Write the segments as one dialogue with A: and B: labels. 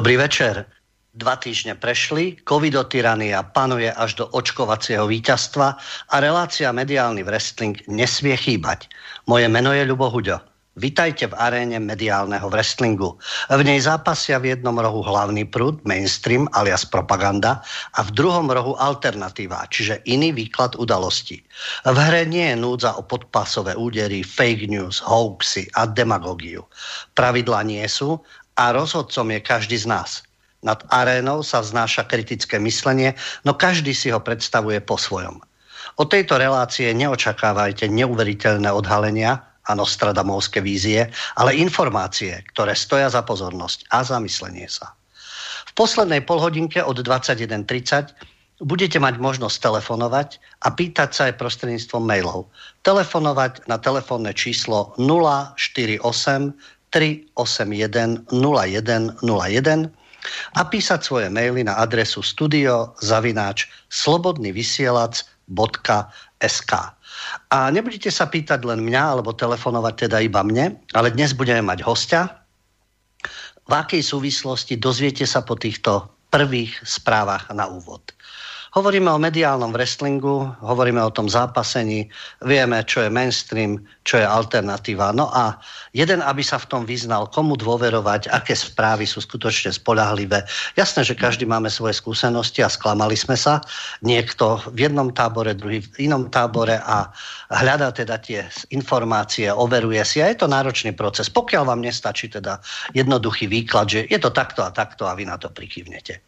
A: Dobrý večer. Dva týždne prešli, covidotyrania panuje až do očkovacieho víťazstva a relácia mediálny wrestling nesmie chýbať. Moje meno je Ľubo Huďo. Vitajte v aréne mediálneho wrestlingu. V nej zápasia v jednom rohu hlavný prúd, mainstream alias propaganda a v druhom rohu alternatíva, čiže iný výklad udalosti. V hre nie je núdza o podpasové údery, fake news, hoaxy a demagogiu. Pravidla nie sú a rozhodcom je každý z nás. Nad arénou sa vznáša kritické myslenie, no každý si ho predstavuje po svojom. Od tejto relácie neočakávajte neuveriteľné odhalenia a nostradamovské vízie, ale informácie, ktoré stoja za pozornosť a zamyslenie sa. V poslednej polhodinke od 21.30 budete mať možnosť telefonovať a pýtať sa aj prostredníctvom mailov. Telefonovať na telefónne číslo 048 381 0101 a písať svoje maily na adresu studio zavináč slobodnyvysielac.sk. A nebudete sa pýtať len mňa, alebo telefonovať teda iba mne, ale dnes budeme mať hostia. V akej súvislosti dozviete sa po týchto prvých správach na úvod. Hovoríme o mediálnom wrestlingu, hovoríme o tom zápasení, vieme, čo je mainstream, čo je alternatíva. No a jeden, aby sa v tom vyznal, komu dôverovať, aké správy sú skutočne spolahlivé. Jasné, že každý máme svoje skúsenosti a sklamali sme sa. Niekto v jednom tábore, druhý v inom tábore a hľadá teda tie informácie, overuje si a je to náročný proces. Pokiaľ vám nestačí teda jednoduchý výklad, že je to takto a takto a vy na to prikývnete.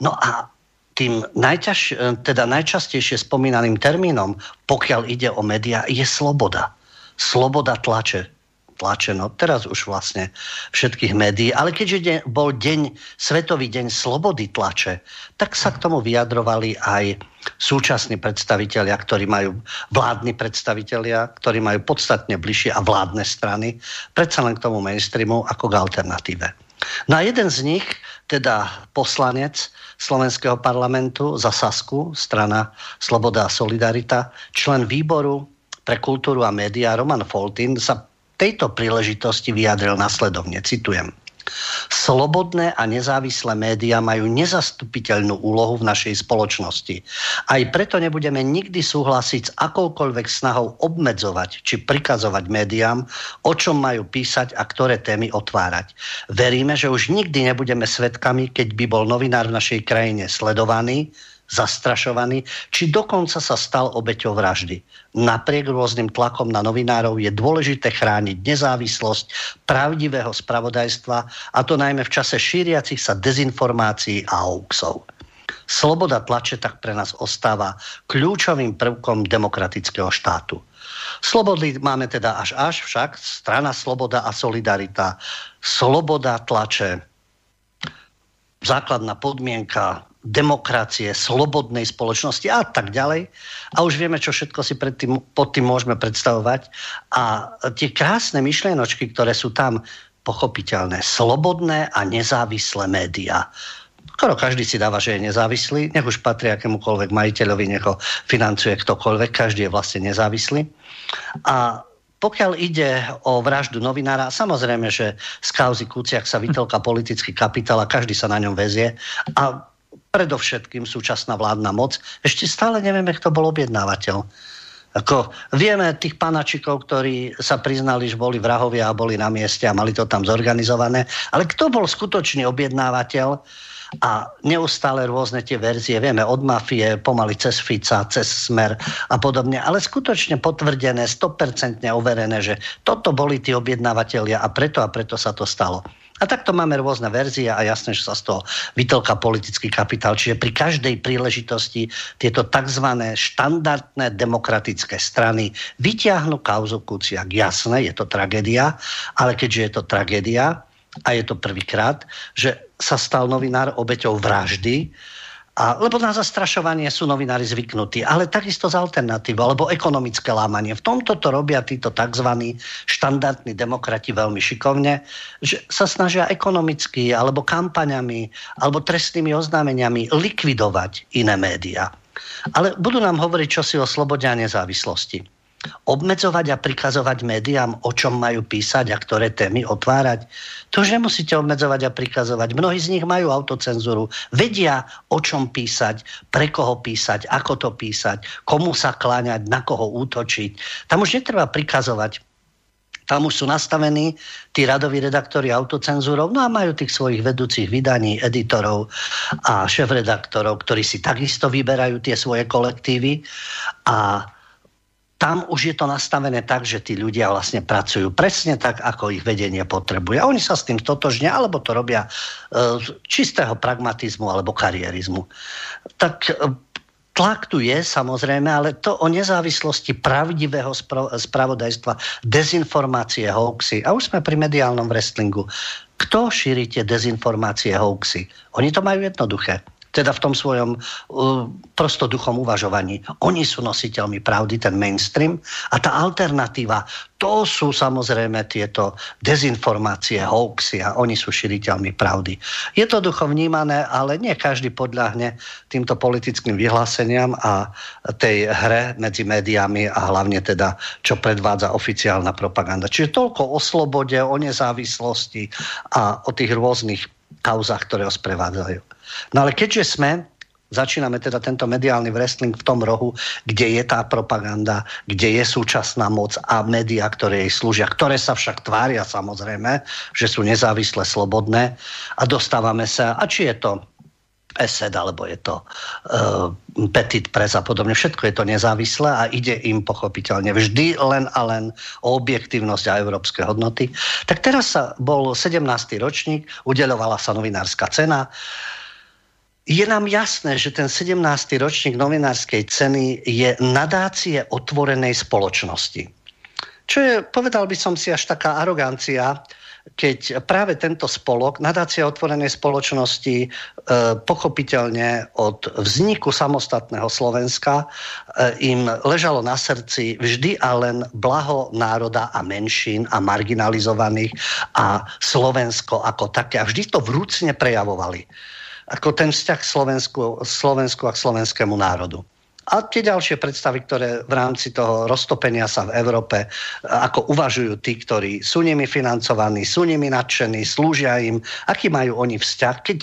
A: No a tým najťaž, e, teda najčastejšie spomínaným termínom, pokiaľ ide o médiá, je sloboda. Sloboda tlače. Tlače, no teraz už vlastne všetkých médií, ale keďže bol deň, Svetový deň slobody tlače, tak sa k tomu vyjadrovali aj súčasní predstavitelia, ktorí majú vládni predstavitelia, ktorí majú podstatne bližšie a vládne strany, predsa len k tomu mainstreamu ako k alternatíve. No a jeden z nich, teda poslanec slovenského parlamentu za Sasku, strana Sloboda a Solidarita, člen výboru pre kultúru a médiá Roman Foltin sa tejto príležitosti vyjadril nasledovne, citujem. Slobodné a nezávislé médiá majú nezastupiteľnú úlohu v našej spoločnosti. Aj preto nebudeme nikdy súhlasiť s akoukoľvek snahou obmedzovať či prikazovať médiám, o čom majú písať a ktoré témy otvárať. Veríme, že už nikdy nebudeme svetkami, keď by bol novinár v našej krajine sledovaný, zastrašovaný, či dokonca sa stal obeťou vraždy. Napriek rôznym tlakom na novinárov je dôležité chrániť nezávislosť pravdivého spravodajstva, a to najmä v čase šíriacich sa dezinformácií a hoaxov. Sloboda tlače tak pre nás ostáva kľúčovým prvkom demokratického štátu. Slobody máme teda až až však, strana Sloboda a Solidarita, Sloboda tlače, základná podmienka demokracie, slobodnej spoločnosti a tak ďalej. A už vieme, čo všetko si pred tým, pod tým môžeme predstavovať. A tie krásne myšlienočky, ktoré sú tam pochopiteľné, slobodné a nezávislé médiá. Skoro každý si dáva, že je nezávislý, nech už patrí akémukoľvek majiteľovi, nech ho financuje ktokoľvek, každý je vlastne nezávislý. A pokiaľ ide o vraždu novinára, samozrejme, že z kauzy Kuciak sa vytelka politický kapitál a každý sa na ňom vezie. A predovšetkým súčasná vládna moc, ešte stále nevieme, kto bol objednávateľ. Ako, vieme tých panačikov, ktorí sa priznali, že boli vrahovia a boli na mieste a mali to tam zorganizované, ale kto bol skutočný objednávateľ? A neustále rôzne tie verzie, vieme od mafie, pomaly cez Fica, cez Smer a podobne, ale skutočne potvrdené, 100% overené, že toto boli tí objednávateľia a preto a preto sa to stalo. A takto máme rôzne verzie a jasné, že sa z toho vytlka politický kapitál. Čiže pri každej príležitosti tieto tzv. štandardné demokratické strany vyťahnú kauzu Kuciak. Jasné, je to tragédia, ale keďže je to tragédia a je to prvýkrát, že sa stal novinár obeťou vraždy, a, lebo na zastrašovanie sú novinári zvyknutí, ale takisto z alternatívou, alebo ekonomické lámanie. V tomto to robia títo tzv. štandardní demokrati veľmi šikovne, že sa snažia ekonomicky, alebo kampaňami, alebo trestnými oznámeniami likvidovať iné médiá. Ale budú nám hovoriť čosi o slobode a nezávislosti. Obmedzovať a prikazovať médiám, o čom majú písať a ktoré témy otvárať. To už nemusíte obmedzovať a prikazovať. Mnohí z nich majú autocenzúru. Vedia, o čom písať, pre koho písať, ako to písať, komu sa kláňať, na koho útočiť. Tam už netreba prikazovať. Tam už sú nastavení tí radoví redaktori autocenzúrov, no a majú tých svojich vedúcich vydaní, editorov a šéf-redaktorov, ktorí si takisto vyberajú tie svoje kolektívy a tam už je to nastavené tak, že tí ľudia vlastne pracujú presne tak, ako ich vedenie potrebuje. Oni sa s tým totožnia, alebo to robia z e, čistého pragmatizmu alebo karierizmu. Tak e, tlak tu je samozrejme, ale to o nezávislosti pravdivého spravodajstva, dezinformácie, hoaxy. A už sme pri mediálnom wrestlingu. Kto šíri tie dezinformácie, hoaxy? Oni to majú jednoduché teda v tom svojom uh, prostoduchom uvažovaní. Oni sú nositeľmi pravdy, ten mainstream a tá alternatíva, to sú samozrejme tieto dezinformácie, hoaxy a oni sú širiteľmi pravdy. Je to ducho vnímané, ale nie každý podľahne týmto politickým vyhláseniam a tej hre medzi médiami a hlavne teda, čo predvádza oficiálna propaganda. Čiže toľko o slobode, o nezávislosti a o tých rôznych kauzach, ktoré ho sprevádzajú. No ale keďže sme začíname teda tento mediálny wrestling v tom rohu, kde je tá propaganda, kde je súčasná moc a médiá, ktoré jej slúžia, ktoré sa však tvária samozrejme, že sú nezávisle, slobodné a dostávame sa, a či je to ESED, alebo je to uh, Petit Press a podobne. Všetko je to nezávislé a ide im pochopiteľne vždy len a len o objektívnosť a európske hodnoty. Tak teraz sa bol 17. ročník, udeľovala sa novinárska cena. Je nám jasné, že ten 17. ročník novinárskej ceny je nadácie otvorenej spoločnosti. Čo je, povedal by som si, až taká arogancia, keď práve tento spolok, nadácia otvorenej spoločnosti, e, pochopiteľne od vzniku samostatného Slovenska e, im ležalo na srdci vždy a len blaho národa a menšín a marginalizovaných a Slovensko ako také. A vždy to vrúcne prejavovali. Ako ten vzťah Slovensku, Slovensku a k slovenskému národu. A tie ďalšie predstavy, ktoré v rámci toho roztopenia sa v Európe, ako uvažujú tí, ktorí sú nimi financovaní, sú nimi nadšení, slúžia im, aký majú oni vzťah, keď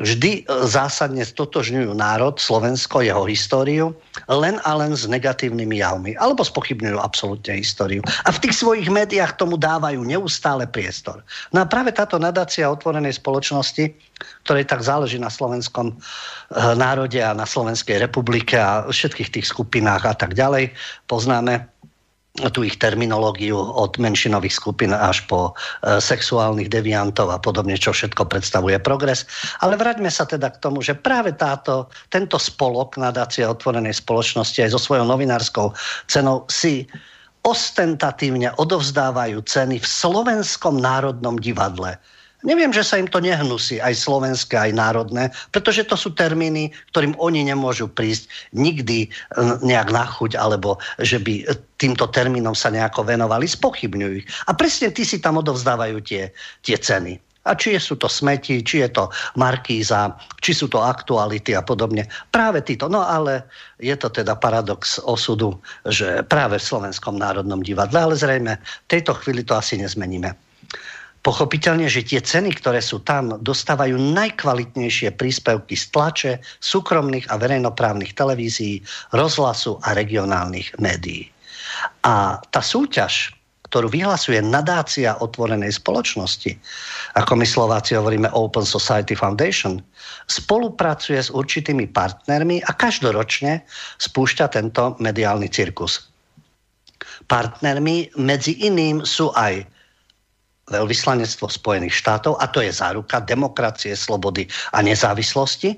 A: vždy zásadne stotožňujú národ, Slovensko, jeho históriu, len a len s negatívnymi javmi, alebo spochybňujú absolútne históriu. A v tých svojich médiách tomu dávajú neustále priestor. No a práve táto nadácia otvorenej spoločnosti, ktorej tak záleží na slovenskom eh, národe a na Slovenskej republike a všetkých tých skupinách a tak ďalej, poznáme tú ich terminológiu od menšinových skupín až po e, sexuálnych deviantov a podobne, čo všetko predstavuje progres. Ale vráťme sa teda k tomu, že práve táto, tento spolok nadácie otvorenej spoločnosti aj so svojou novinárskou cenou si ostentatívne odovzdávajú ceny v Slovenskom národnom divadle Neviem, že sa im to nehnusí, aj slovenské, aj národné, pretože to sú termíny, ktorým oni nemôžu prísť nikdy e, nejak na chuť, alebo že by týmto termínom sa nejako venovali, spochybňujú ich. A presne tí si tam odovzdávajú tie, tie ceny. A či sú to smeti, či je to markíza, či sú to aktuality a podobne. Práve títo. No ale je to teda paradox osudu, že práve v Slovenskom národnom divadle, ale zrejme v tejto chvíli to asi nezmeníme. Pochopiteľne, že tie ceny, ktoré sú tam, dostávajú najkvalitnejšie príspevky z tlače, súkromných a verejnoprávnych televízií, rozhlasu a regionálnych médií. A tá súťaž, ktorú vyhlasuje nadácia otvorenej spoločnosti, ako my Slováci hovoríme Open Society Foundation, spolupracuje s určitými partnermi a každoročne spúšťa tento mediálny cirkus. Partnermi medzi iným sú aj veľvyslanectvo Spojených štátov a to je záruka demokracie, slobody a nezávislosti.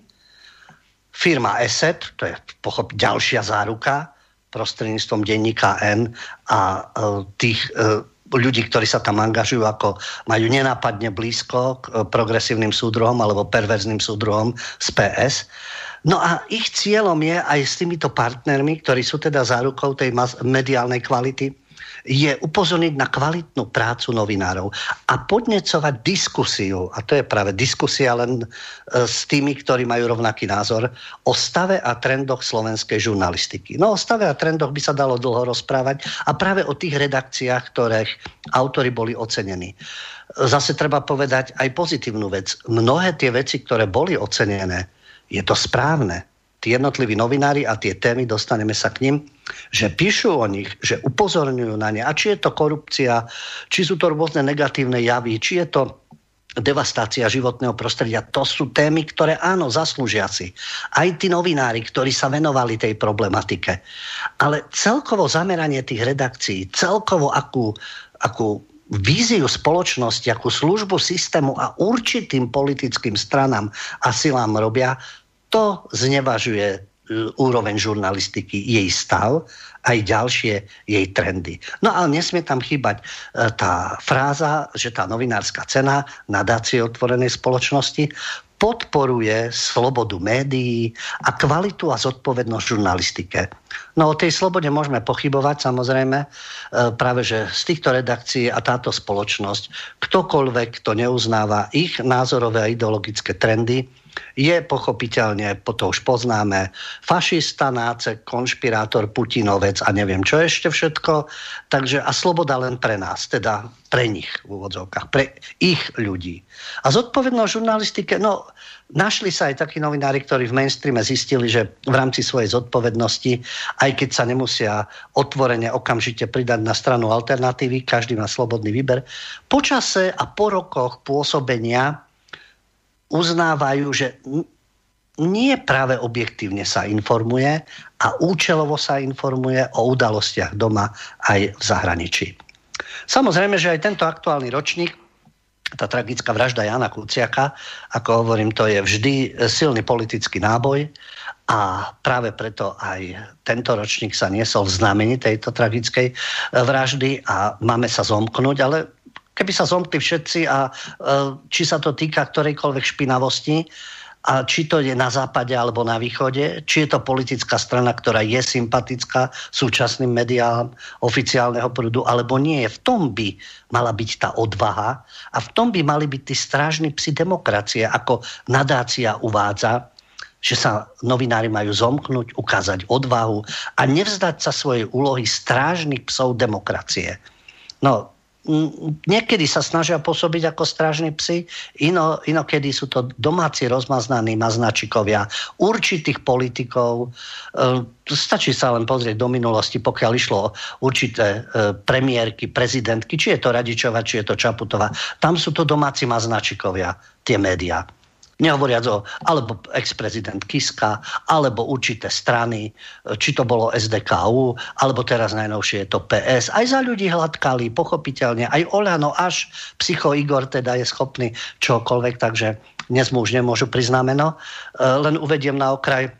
A: Firma ESET, to je pochop ďalšia záruka prostredníctvom denníka N a e, tých e, ľudí, ktorí sa tam angažujú, ako majú nenápadne blízko k e, progresívnym súdruhom alebo perverzným súdruhom z PS. No a ich cieľom je aj s týmito partnermi, ktorí sú teda zárukou tej mediálnej kvality, je upozorniť na kvalitnú prácu novinárov a podnecovať diskusiu, a to je práve diskusia len e, s tými, ktorí majú rovnaký názor, o stave a trendoch slovenskej žurnalistiky. No o stave a trendoch by sa dalo dlho rozprávať a práve o tých redakciách, ktorých autory boli ocenení. Zase treba povedať aj pozitívnu vec. Mnohé tie veci, ktoré boli ocenené, je to správne tí jednotliví novinári a tie témy, dostaneme sa k ním, že píšu o nich, že upozorňujú na ne. A či je to korupcia, či sú to rôzne negatívne javy, či je to devastácia životného prostredia. To sú témy, ktoré áno, zaslúžia si. Aj tí novinári, ktorí sa venovali tej problematike. Ale celkovo zameranie tých redakcií, celkovo akú, akú víziu spoločnosti, akú službu systému a určitým politickým stranám a silám robia, to znevažuje e, úroveň žurnalistiky, jej stav, aj ďalšie jej trendy. No ale nesmie tam chýbať e, tá fráza, že tá novinárska cena nadácie otvorenej spoločnosti podporuje slobodu médií a kvalitu a zodpovednosť žurnalistike. No o tej slobode môžeme pochybovať samozrejme, e, práve že z týchto redakcií a táto spoločnosť, ktokoľvek, kto neuznáva ich názorové a ideologické trendy, je pochopiteľne, to už poznáme, fašista, náce, konšpirátor, Putinovec a neviem čo ešte všetko. Takže a sloboda len pre nás, teda pre nich v úvodzovkách, pre ich ľudí. A zodpovednosť žurnalistike, no našli sa aj takí novinári, ktorí v mainstreame zistili, že v rámci svojej zodpovednosti, aj keď sa nemusia otvorene okamžite pridať na stranu alternatívy, každý má slobodný výber, počase a po rokoch pôsobenia uznávajú, že nie práve objektívne sa informuje a účelovo sa informuje o udalostiach doma aj v zahraničí. Samozrejme, že aj tento aktuálny ročník, tá tragická vražda Jana Kuciaka, ako hovorím, to je vždy silný politický náboj a práve preto aj tento ročník sa niesol v znamení tejto tragickej vraždy a máme sa zomknúť, ale Keby sa zomkli všetci a e, či sa to týka ktorejkoľvek špinavosti, a či to je na západe alebo na východe, či je to politická strana, ktorá je sympatická súčasným mediám oficiálneho prúdu, alebo nie. V tom by mala byť tá odvaha a v tom by mali byť tí strážni psi demokracie, ako nadácia uvádza, že sa novinári majú zomknúť, ukázať odvahu a nevzdať sa svojej úlohy strážnych psov demokracie. No, niekedy sa snažia pôsobiť ako strážni psi, ino, inokedy sú to domáci rozmaznaní maznačikovia určitých politikov. E, stačí sa len pozrieť do minulosti, pokiaľ išlo určité e, premiérky, prezidentky, či je to Radičova, či je to Čaputová. Tam sú to domáci maznačikovia, tie médiá. Nehovoriac o, alebo ex-prezident Kiska, alebo určité strany, či to bolo SDKU, alebo teraz najnovšie je to PS. Aj za ľudí hladkali, pochopiteľne. Aj Olano, až psycho Igor teda je schopný čokoľvek, takže dnes mu už nemôžu priznámeno. E, len uvediem na okraj,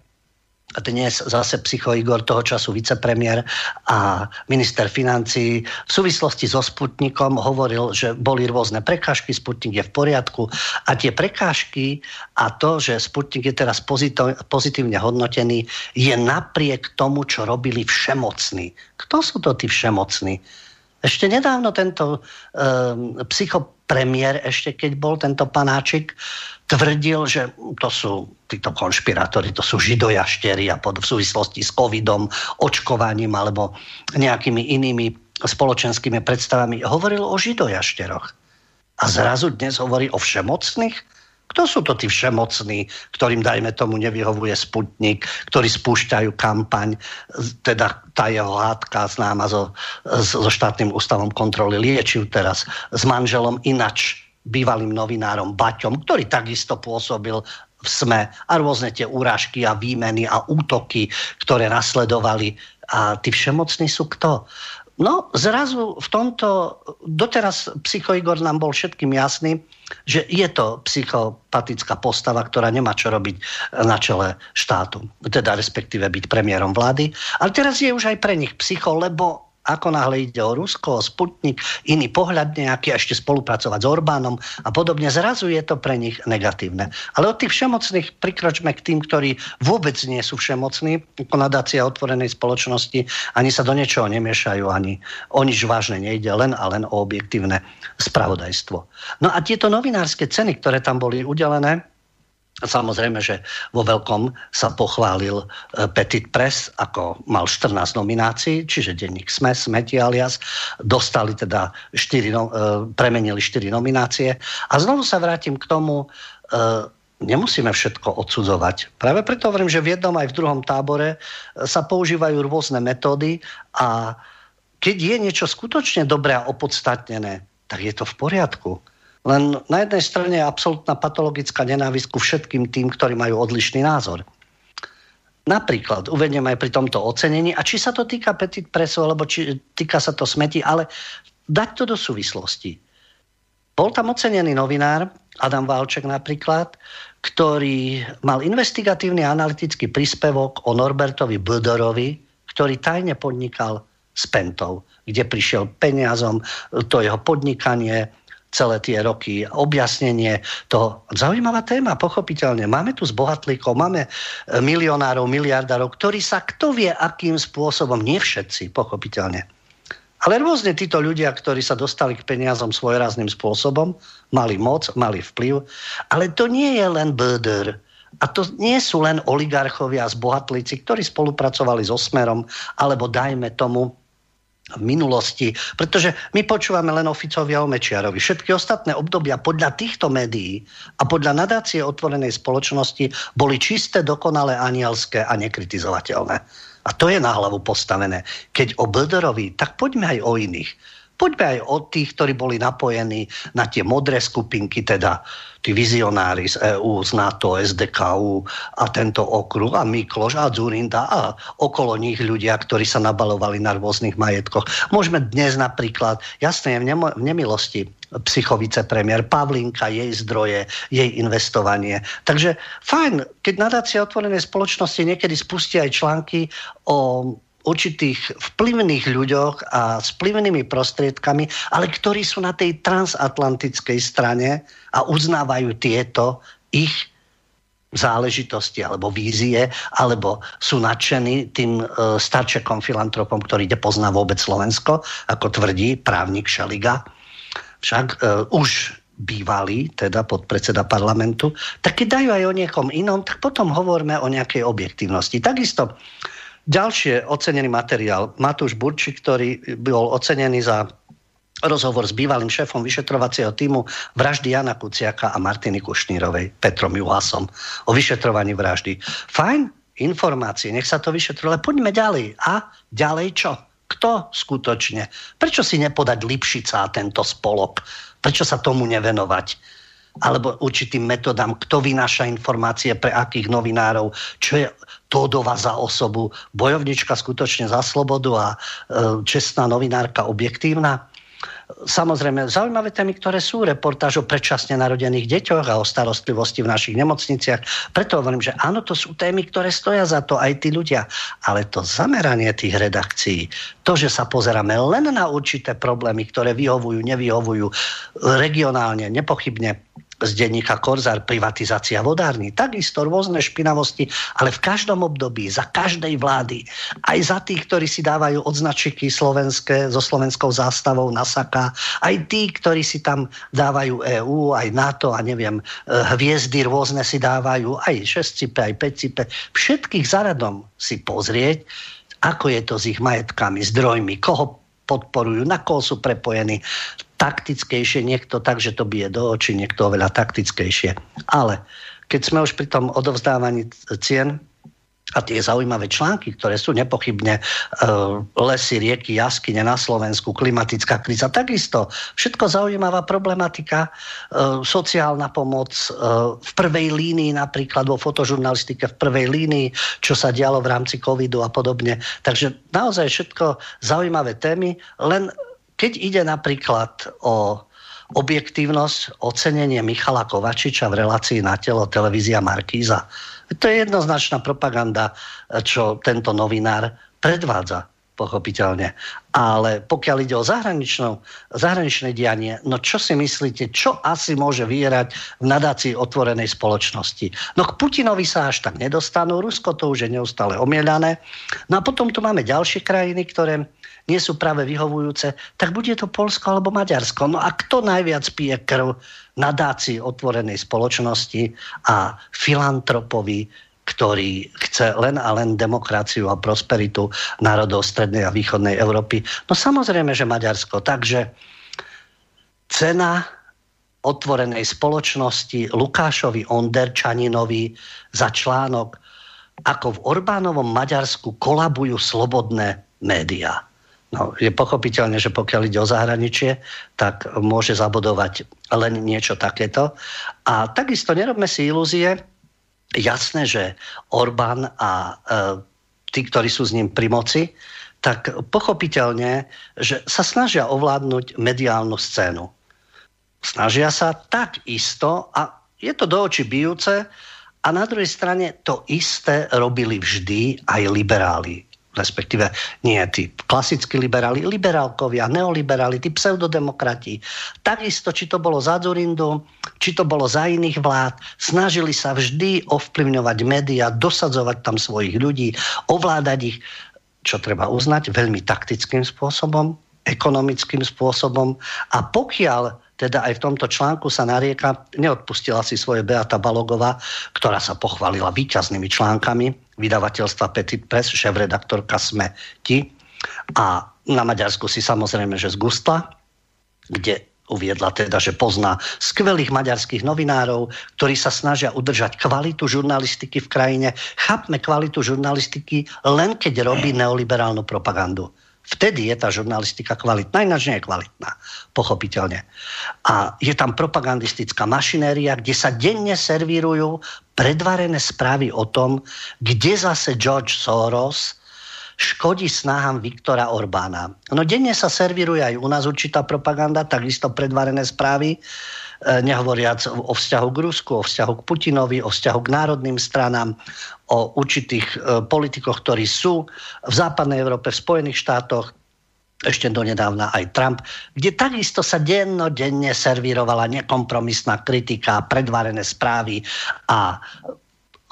A: dnes zase psycho Igor, toho času vicepremiér a minister financí v súvislosti so Sputnikom hovoril, že boli rôzne prekážky, Sputnik je v poriadku a tie prekážky a to, že Sputnik je teraz pozitívne hodnotený, je napriek tomu, čo robili všemocní. Kto sú to tí všemocní? Ešte nedávno tento um, psychopremiér, ešte keď bol tento panáčik, tvrdil, že to sú títo konšpirátori, to sú židojaštery a pod, v súvislosti s covidom, očkovaním alebo nejakými inými spoločenskými predstavami. Hovoril o židojašteroch. A zrazu dnes hovorí o všemocných? Kto sú to tí všemocní, ktorým, dajme tomu, nevyhovuje Sputnik, ktorí spúšťajú kampaň, teda tá jeho hádka známa so, so štátnym ústavom kontroly liečiv teraz s manželom inač bývalým novinárom Baťom, ktorý takisto pôsobil v SME a rôzne tie úražky a výmeny a útoky, ktoré nasledovali. A tí všemocní sú kto? No, zrazu v tomto, doteraz psychoigor nám bol všetkým jasný, že je to psychopatická postava, ktorá nemá čo robiť na čele štátu, teda respektíve byť premiérom vlády. Ale teraz je už aj pre nich psycho, lebo Ako náhle ide o Rusko, o Sputnik, iný pohľad nejaký a ešte spolupracovať s Orbánom a podobne, zrazu je to pre nich negatívne. Ale od tých všemocných prikročme k tým, ktorí vôbec nie sú všemocní, ako nadácia otvorenej spoločnosti, ani sa do niečoho nemiešajú, ani o nič vážne nejde, len a len o objektívne spravodajstvo. No a tieto novinárske ceny, ktoré tam boli udelené, Samozrejme, že vo veľkom sa pochválil e, Petit Press, ako mal 14 nominácií, čiže denník SME, Smeti alias, dostali teda 4, no, e, premenili 4 nominácie. A znovu sa vrátim k tomu, e, nemusíme všetko odsudzovať. Práve preto hovorím, že v jednom aj v druhom tábore sa používajú rôzne metódy a keď je niečo skutočne dobré a opodstatnené, tak je to v poriadku. Len na jednej strane je absolútna patologická nenávisť ku všetkým tým, ktorí majú odlišný názor. Napríklad, uvediem aj pri tomto ocenení, a či sa to týka Petit Presu, alebo či týka sa to smeti, ale dať to do súvislosti. Bol tam ocenený novinár, Adam Válček napríklad, ktorý mal investigatívny analytický príspevok o Norbertovi Budorovi, ktorý tajne podnikal s Pentou, kde prišiel peniazom, to jeho podnikanie, celé tie roky, objasnenie toho. Zaujímavá téma, pochopiteľne. Máme tu zbohatlíkov, máme e, milionárov, miliardárov, ktorí sa kto vie akým spôsobom, nie všetci, pochopiteľne. Ale rôzne títo ľudia, ktorí sa dostali k peniazom svojrázným spôsobom, mali moc, mali vplyv, ale to nie je len BDR. A to nie sú len oligarchovia a zbohatlíci, ktorí spolupracovali so Smerom, alebo dajme tomu minulosti, pretože my počúvame len oficovia o Mečiarovi. Všetky ostatné obdobia podľa týchto médií a podľa nadácie otvorenej spoločnosti boli čisté, dokonale anielské a nekritizovateľné. A to je na hlavu postavené. Keď o Böderovi, tak poďme aj o iných. Poďme aj o tých, ktorí boli napojení na tie modré skupinky, teda tí vizionári z EU, z NATO, SDKU a tento okruh a Mikloš a Zurinda a okolo nich ľudia, ktorí sa nabalovali na rôznych majetkoch. Môžeme dnes napríklad, jasne v, nemo, v nemilosti, psychovice premiér Pavlinka, jej zdroje, jej investovanie. Takže fajn, keď nadácia otvorenej spoločnosti niekedy spustí aj články o určitých vplyvných ľuďoch a s vplyvnými prostriedkami, ale ktorí sú na tej transatlantickej strane a uznávajú tieto ich záležitosti alebo vízie, alebo sú nadšení tým e, starčekom filantropom, ktorý nepozná vôbec Slovensko, ako tvrdí právnik Šeliga. Však e, už bývalý, teda podpredseda parlamentu, tak keď dajú aj o niekom inom, tak potom hovoríme o nejakej objektívnosti. Takisto ďalšie ocenený materiál. Matúš Burči, ktorý bol ocenený za rozhovor s bývalým šéfom vyšetrovacieho týmu vraždy Jana Kuciaka a Martiny Kušnírovej, Petrom Juhasom, o vyšetrovaní vraždy. Fajn, informácie, nech sa to vyšetruje, ale poďme ďalej. A ďalej čo? Kto skutočne? Prečo si nepodať Lipšica a tento spolok? Prečo sa tomu nevenovať? Alebo určitým metodám, kto vynáša informácie pre akých novinárov, čo je Tódova za osobu, bojovnička skutočne za slobodu a e, čestná novinárka objektívna. Samozrejme, zaujímavé témy, ktoré sú reportáž o predčasne narodených deťoch a o starostlivosti v našich nemocniciach. Preto hovorím, že áno, to sú témy, ktoré stoja za to aj tí ľudia. Ale to zameranie tých redakcií, to, že sa pozeráme len na určité problémy, ktoré vyhovujú, nevyhovujú regionálne, nepochybne z denníka Korzár privatizácia vodárny. Takisto rôzne špinavosti, ale v každom období, za každej vlády, aj za tých, ktorí si dávajú odznačiky slovenské so slovenskou zástavou na saka, aj tí, ktorí si tam dávajú EÚ, aj NATO a neviem, e, hviezdy rôzne si dávajú, aj 6 cipe, aj 5 cipe. Všetkých zaradom si pozrieť, ako je to s ich majetkami, zdrojmi, koho podporujú, na koho sú prepojení taktickejšie, niekto tak, že to bije do očí, niekto oveľa taktickejšie. Ale keď sme už pri tom odovzdávaní cien, a tie zaujímavé články, ktoré sú nepochybne e, lesy, rieky, jaskyne na Slovensku, klimatická kríza, takisto všetko zaujímavá problematika, e, sociálna pomoc e, v prvej línii, napríklad vo fotožurnalistike v prvej línii, čo sa dialo v rámci covidu a podobne. Takže naozaj všetko zaujímavé témy, len keď ide napríklad o objektívnosť, ocenenie Michala Kovačiča v relácii na telo televízia Markíza. To je jednoznačná propaganda, čo tento novinár predvádza. pochopiteľne. Ale pokiaľ ide o zahraničné dianie, no čo si myslíte, čo asi môže vyhrať v nadácii otvorenej spoločnosti? No k Putinovi sa až tak nedostanú, Rusko to už je neustále omielané. No a potom tu máme ďalšie krajiny, ktoré nie sú práve vyhovujúce, tak bude to Polsko alebo Maďarsko. No a kto najviac pije krv nadácii otvorenej spoločnosti a filantropovi ktorý chce len a len demokraciu a prosperitu národov strednej a východnej Európy. No samozrejme, že Maďarsko. Takže cena otvorenej spoločnosti Lukášovi Onderčaninovi za článok ako v Orbánovom Maďarsku kolabujú slobodné médiá. No, je pochopiteľné, že pokiaľ ide o zahraničie, tak môže zabodovať len niečo takéto. A takisto nerobme si ilúzie, jasné, že Orbán a e, tí, ktorí sú s ním pri moci, tak pochopiteľne, že sa snažia ovládnuť mediálnu scénu. Snažia sa tak isto a je to do očí bijúce a na druhej strane to isté robili vždy aj liberáli respektíve nie tí klasickí liberáli, liberálkovia, neoliberáli, tí pseudodemokrati. Takisto, či to bolo za Zurindu, či to bolo za iných vlád, snažili sa vždy ovplyvňovať médiá, dosadzovať tam svojich ľudí, ovládať ich, čo treba uznať, veľmi taktickým spôsobom, ekonomickým spôsobom. A pokiaľ teda aj v tomto článku sa narieka, neodpustila si svoje Beata Balogová, ktorá sa pochválila výťaznými článkami vydavateľstva Petit Press, šéf-redaktorka Sme ti. A na Maďarsku si samozrejme, že z Gustla, kde uviedla teda, že pozná skvelých maďarských novinárov, ktorí sa snažia udržať kvalitu žurnalistiky v krajine. Chápme kvalitu žurnalistiky len keď robí neoliberálnu propagandu. Vtedy je tá žurnalistika kvalitná, ináč nie je kvalitná, pochopiteľne. A je tam propagandistická mašinéria, kde sa denne servírujú predvarené správy o tom, kde zase George Soros škodí snahám Viktora Orbána. No denne sa servíruje aj u nás určitá propaganda, takisto predvarené správy, nehovoriac o vzťahu k Rusku, o vzťahu k Putinovi, o vzťahu k národným stranám, o určitých e, politikoch, ktorí sú v západnej Európe, v Spojených štátoch, ešte donedávna aj Trump, kde takisto sa dennodenne servírovala nekompromisná kritika, predvarené správy a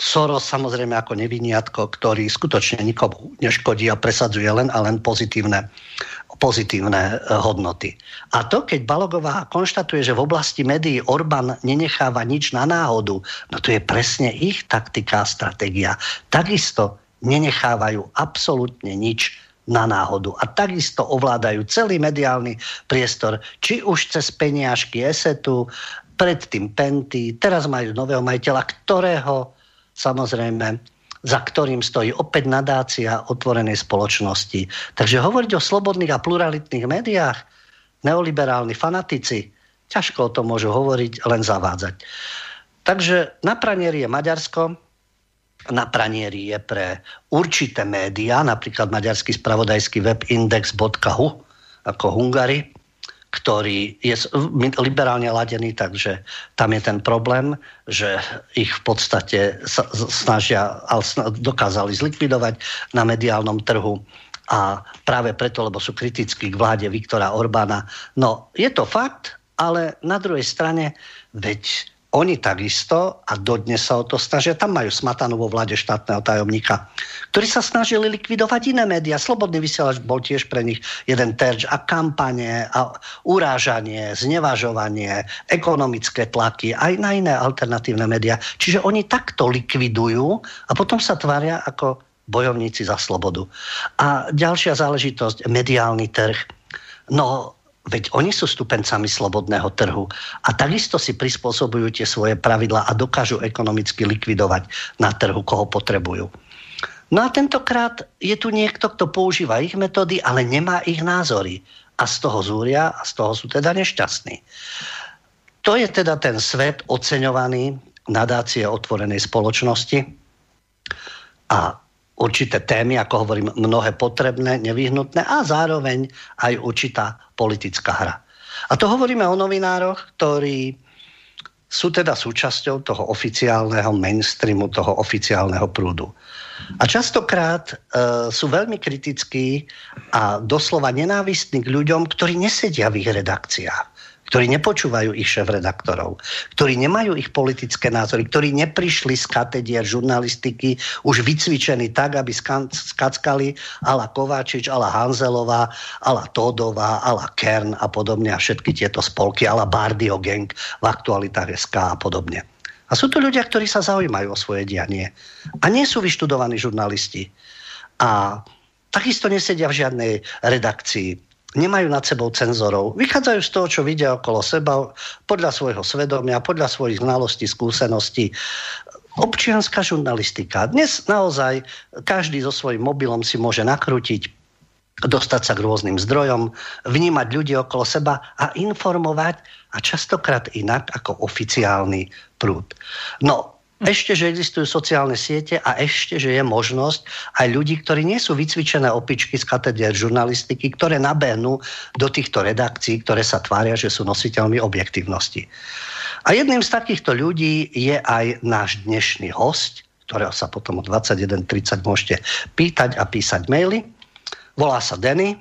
A: Soros samozrejme ako neviniatko, ktorý skutočne nikomu neškodí a presadzuje len a len pozitívne pozitívne e, hodnoty. A to, keď Balogová konštatuje, že v oblasti médií Orbán nenecháva nič na náhodu, no to je presne ich taktika a stratégia. Takisto nenechávajú absolútne nič na náhodu. A takisto ovládajú celý mediálny priestor, či už cez peniažky Esetu, predtým Penty, teraz majú nového majiteľa, ktorého samozrejme za ktorým stojí opäť nadácia otvorenej spoločnosti. Takže hovoriť o slobodných a pluralitných médiách, neoliberálni fanatici, ťažko o tom môžu hovoriť, len zavádzať. Takže na pranieri je Maďarsko, na pranieri je pre určité médiá, napríklad maďarský spravodajský web index.hu, ako Hungary, ktorý je liberálne ladený, takže tam je ten problém, že ich v podstate snažia, dokázali zlikvidovať na mediálnom trhu a práve preto, lebo sú kritickí k vláde Viktora Orbána. No, je to fakt, ale na druhej strane, veď oni takisto, a dodnes sa o to snažia, tam majú smatanú vo vláde štátneho tajomníka, ktorí sa snažili likvidovať iné médiá. Slobodný vysielač bol tiež pre nich jeden terč a kampane, a urážanie, znevažovanie, ekonomické tlaky, aj na iné alternatívne médiá. Čiže oni takto likvidujú a potom sa tvária ako bojovníci za slobodu. A ďalšia záležitosť, mediálny trh. No, Veď oni sú stupencami slobodného trhu a takisto si prispôsobujú tie svoje pravidla a dokážu ekonomicky likvidovať na trhu, koho potrebujú. No a tentokrát je tu niekto, kto používa ich metódy, ale nemá ich názory. A z toho zúria a z toho sú teda nešťastní. To je teda ten svet oceňovaný nadácie otvorenej spoločnosti. A určité témy, ako hovorím, mnohé potrebné, nevyhnutné a zároveň aj určitá politická hra. A to hovoríme o novinároch, ktorí sú teda súčasťou toho oficiálneho mainstreamu, toho oficiálneho prúdu. A častokrát e, sú veľmi kritickí a doslova nenávistní k ľuďom, ktorí nesedia v ich redakciách ktorí nepočúvajú ich šéf-redaktorov, ktorí nemajú ich politické názory, ktorí neprišli z katedier žurnalistiky už vycvičení tak, aby skackali ala Kováčič, ala Hanzelová, ala Todová, ala Kern a podobne a všetky tieto spolky, ala Bardio Gang v aktualitách SK a podobne. A sú to ľudia, ktorí sa zaujímajú o svoje dianie. A nie sú vyštudovaní žurnalisti. A takisto nesedia v žiadnej redakcii nemajú nad sebou cenzorov. Vychádzajú z toho, čo vidia okolo seba, podľa svojho svedomia, podľa svojich znalostí, skúseností. Občianská žurnalistika. Dnes naozaj každý so svojím mobilom si môže nakrútiť, dostať sa k rôznym zdrojom, vnímať ľudí okolo seba a informovať a častokrát inak ako oficiálny prúd. No, ešte, že existujú sociálne siete a ešte, že je možnosť aj ľudí, ktorí nie sú vycvičené opičky z katedier žurnalistiky, ktoré nabehnú do týchto redakcií, ktoré sa tvária, že sú nositeľmi objektívnosti. A jedným z takýchto ľudí je aj náš dnešný host, ktorého sa potom o 21.30 môžete pýtať a písať maily. Volá sa Denny,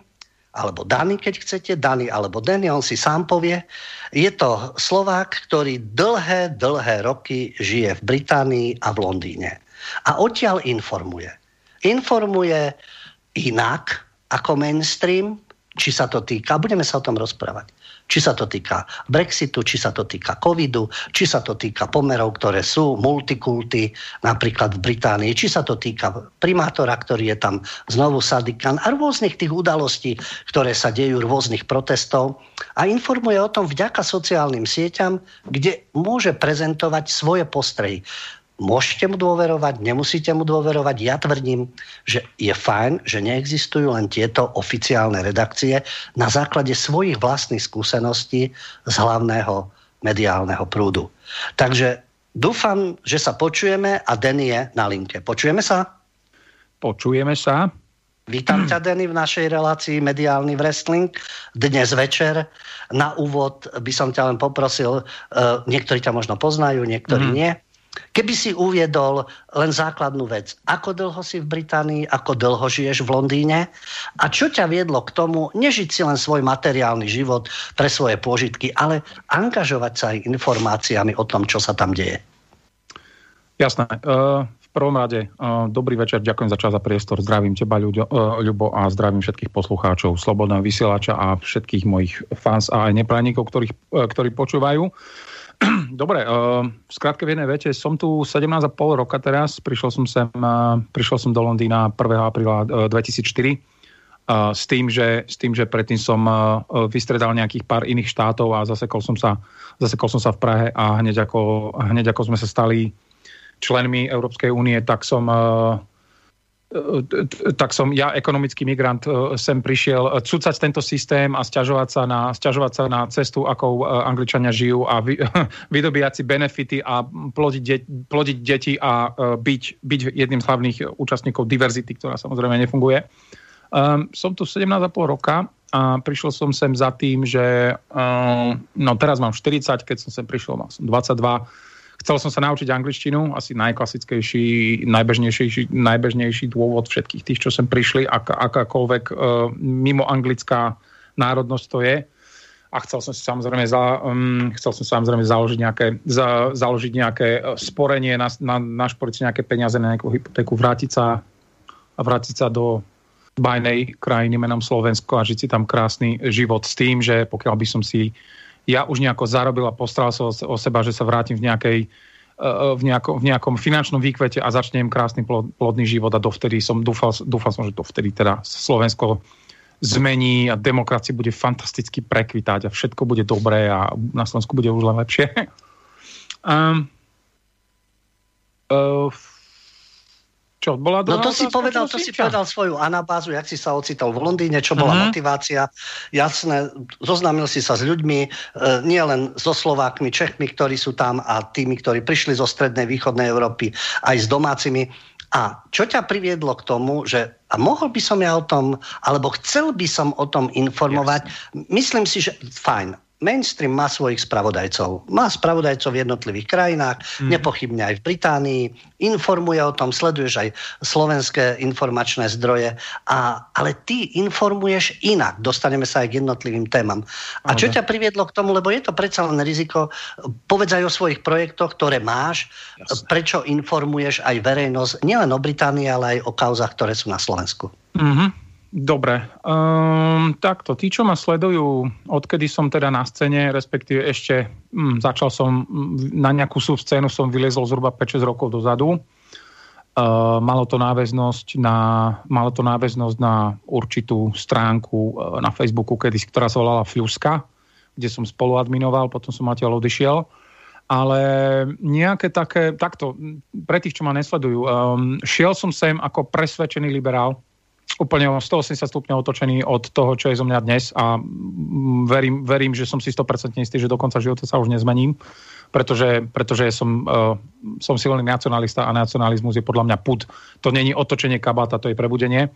A: alebo Dany, keď chcete, Dany alebo Denny, on si sám povie. Je to Slovák, ktorý dlhé, dlhé roky žije v Británii a v Londýne. A odtiaľ informuje. Informuje inak ako mainstream, či sa to týka, budeme sa o tom rozprávať, či sa to týka Brexitu, či sa to týka covidu, či sa to týka pomerov, ktoré sú multikulty, napríklad v Británii, či sa to týka primátora, ktorý je tam znovu Sadikan a rôznych tých udalostí, ktoré sa dejú, rôznych protestov a informuje o tom vďaka sociálnym sieťam, kde môže prezentovať svoje postrehy. Môžete mu dôverovať, nemusíte mu dôverovať. Ja tvrdím, že je fajn, že neexistujú len tieto oficiálne redakcie na základe svojich vlastných skúseností z hlavného mediálneho prúdu. Takže dúfam, že sa počujeme a Denny je na linke. Počujeme sa?
B: Počujeme sa.
A: Vítam ťa, Denny, v našej relácii Mediálny wrestling. Dnes večer na úvod by som ťa len poprosil, uh, niektorí ťa možno poznajú, niektorí mm. nie Keby si uviedol len základnú vec, ako dlho si v Británii, ako dlho žiješ v Londýne a čo ťa viedlo k tomu, nežiť si len svoj materiálny život pre svoje pôžitky, ale angažovať sa aj informáciami o tom, čo sa tam deje.
B: Jasné. Uh, v prvom rade, uh, dobrý večer, ďakujem za čas a priestor. Zdravím teba, Ľuďo, uh, Ľubo, a zdravím všetkých poslucháčov Slobodného vysielača a všetkých mojich fans a aj neprajníkov, ktorých, ktorí počúvajú. Dobre, uh, skrátke v jednej vete, som tu 17,5 roka teraz, prišiel som sem, uh, prišiel som do Londýna 1. apríla uh, 2004 uh, s, tým, že, s tým, že predtým som uh, vystredal nejakých pár iných štátov a zasekol som sa, zasekol som sa v Prahe a hneď ako, hneď ako sme sa stali členmi Európskej únie, tak som uh, tak som ja, ekonomický migrant, e, sem prišiel e, cúcať tento systém a stiažovať sa na, stiažovať sa na cestu, ako e, Angličania žijú a vy, vydobíjať si benefity a plodiť, de, plodiť deti a byť, byť jedným z hlavných účastníkov diverzity, ktorá samozrejme nefunguje. Um, som tu 17,5 roka a prišiel som sem za tým, že um, no teraz mám 40, keď som sem prišiel, mal som 22 Chcel som sa naučiť angličtinu, asi najklasickejší, najbežnejší, najbežnejší dôvod všetkých tých, čo sem prišli, ak, akákoľvek uh, mimo anglická národnosť to je. A chcel som si samozrejme, za, um, chcel som samozrejme založiť nejaké, za, založiť nejaké e, sporenie, na, na, našporiť si nejaké peniaze na nejakú hypotéku, vrátiť sa, vrátiť sa do bajnej krajiny menom Slovensko a žiť si tam krásny život s tým, že pokiaľ by som si ja už nejako zarobil a postaral sa o seba, že sa vrátim v nejakej eh, v, nejako, v nejakom finančnom výkvete a začnem krásny plodný život a dovtedy som, dúfal, dúfal som, že dovtedy teda Slovensko zmení a demokracia bude fantasticky prekvitať a všetko bude dobré a na Slovensku bude už len lepšie. um, uh, čo, bola
A: no to si povedal, to si povedal svoju anabázu, jak si sa ocitol v Londýne, čo bola uh-huh. motivácia. Jasné, zoznámil si sa s ľuďmi, e, nie len so Slovákmi, Čechmi, ktorí sú tam a tými, ktorí prišli zo strednej, východnej Európy, aj s domácimi. A čo ťa priviedlo k tomu, že a mohol by som ja o tom, alebo chcel by som o tom informovať, Jasne. myslím si, že fajn, mainstream má svojich spravodajcov. Má spravodajcov v jednotlivých krajinách, mm. nepochybne aj v Británii. Informuje o tom, sleduješ aj slovenské informačné zdroje. A, ale ty informuješ inak. Dostaneme sa aj k jednotlivým témam. A čo ťa priviedlo k tomu, lebo je to predsa len riziko, povedz aj o svojich projektoch, ktoré máš, Jasne. prečo informuješ aj verejnosť, nielen o Británii, ale aj o kauzach, ktoré sú na Slovensku.
B: Mm-hmm. Dobre, um, takto, tí, čo ma sledujú, odkedy som teda na scéne, respektíve ešte um, začal som, um, na nejakú scénu som vylezol zhruba 5-6 rokov dozadu. Uh, malo to náväznosť na, malo to náväznosť na určitú stránku uh, na Facebooku, kedy, ktorá sa volala Fľuska, kde som spoluadminoval, potom som odtiaľ odišiel. Ale nejaké také, takto, pre tých, čo ma nesledujú, um, šiel som sem ako presvedčený liberál, úplne o 180 stupňov otočený od toho, čo je zo mňa dnes a verím, verím že som si 100% istý, že do konca života sa už nezmením, pretože, pretože som, uh, som silný nacionalista a nacionalizmus je podľa mňa put. To není otočenie kabáta, to je prebudenie.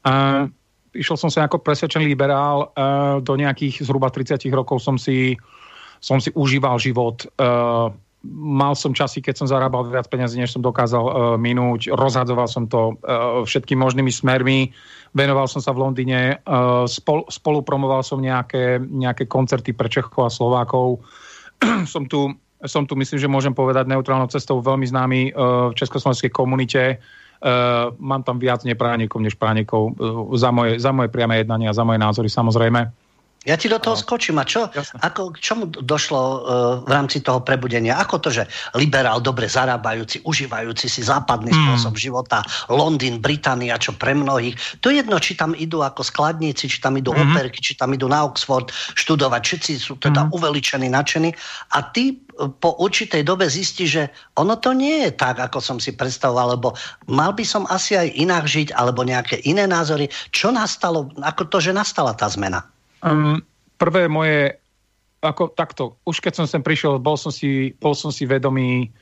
B: Uh, išiel som sa ako presvedčený liberál, uh, do nejakých zhruba 30 rokov som si, som si užíval život uh, mal som časy, keď som zarábal viac peniazy, než som dokázal uh, minúť. Rozhadzoval som to uh, všetkými možnými smermi. Venoval som sa v Londýne. Uh, spol, spolupromoval som nejaké, nejaké koncerty pre Čechov a Slovákov. som, tu, som tu, myslím, že môžem povedať, neutrálnou cestou veľmi známy uh, v československej komunite. Uh, mám tam viac nepránikov než pránikov uh, za, moje, za moje priame jednanie a za moje názory samozrejme.
A: Ja ti do toho no. skočím. A čo? Ako, k čomu došlo uh, v rámci toho prebudenia? Ako to, že liberál dobre zarábajúci, užívajúci si západný mm. spôsob života, Londýn, Británia, čo pre mnohých. To je jedno, či tam idú ako skladníci, či tam idú mm. operky, či tam idú na Oxford študovať. Všetci sú teda mm. uveličení, nadšení. A ty e, po určitej dobe zistí, že ono to nie je tak, ako som si predstavoval, lebo mal by som asi aj inak žiť, alebo nejaké iné názory. Čo nastalo, ako to, že nastala tá zmena?
B: Um, prvé moje, ako takto, už keď som sem prišiel, bol som si, bol som si vedomý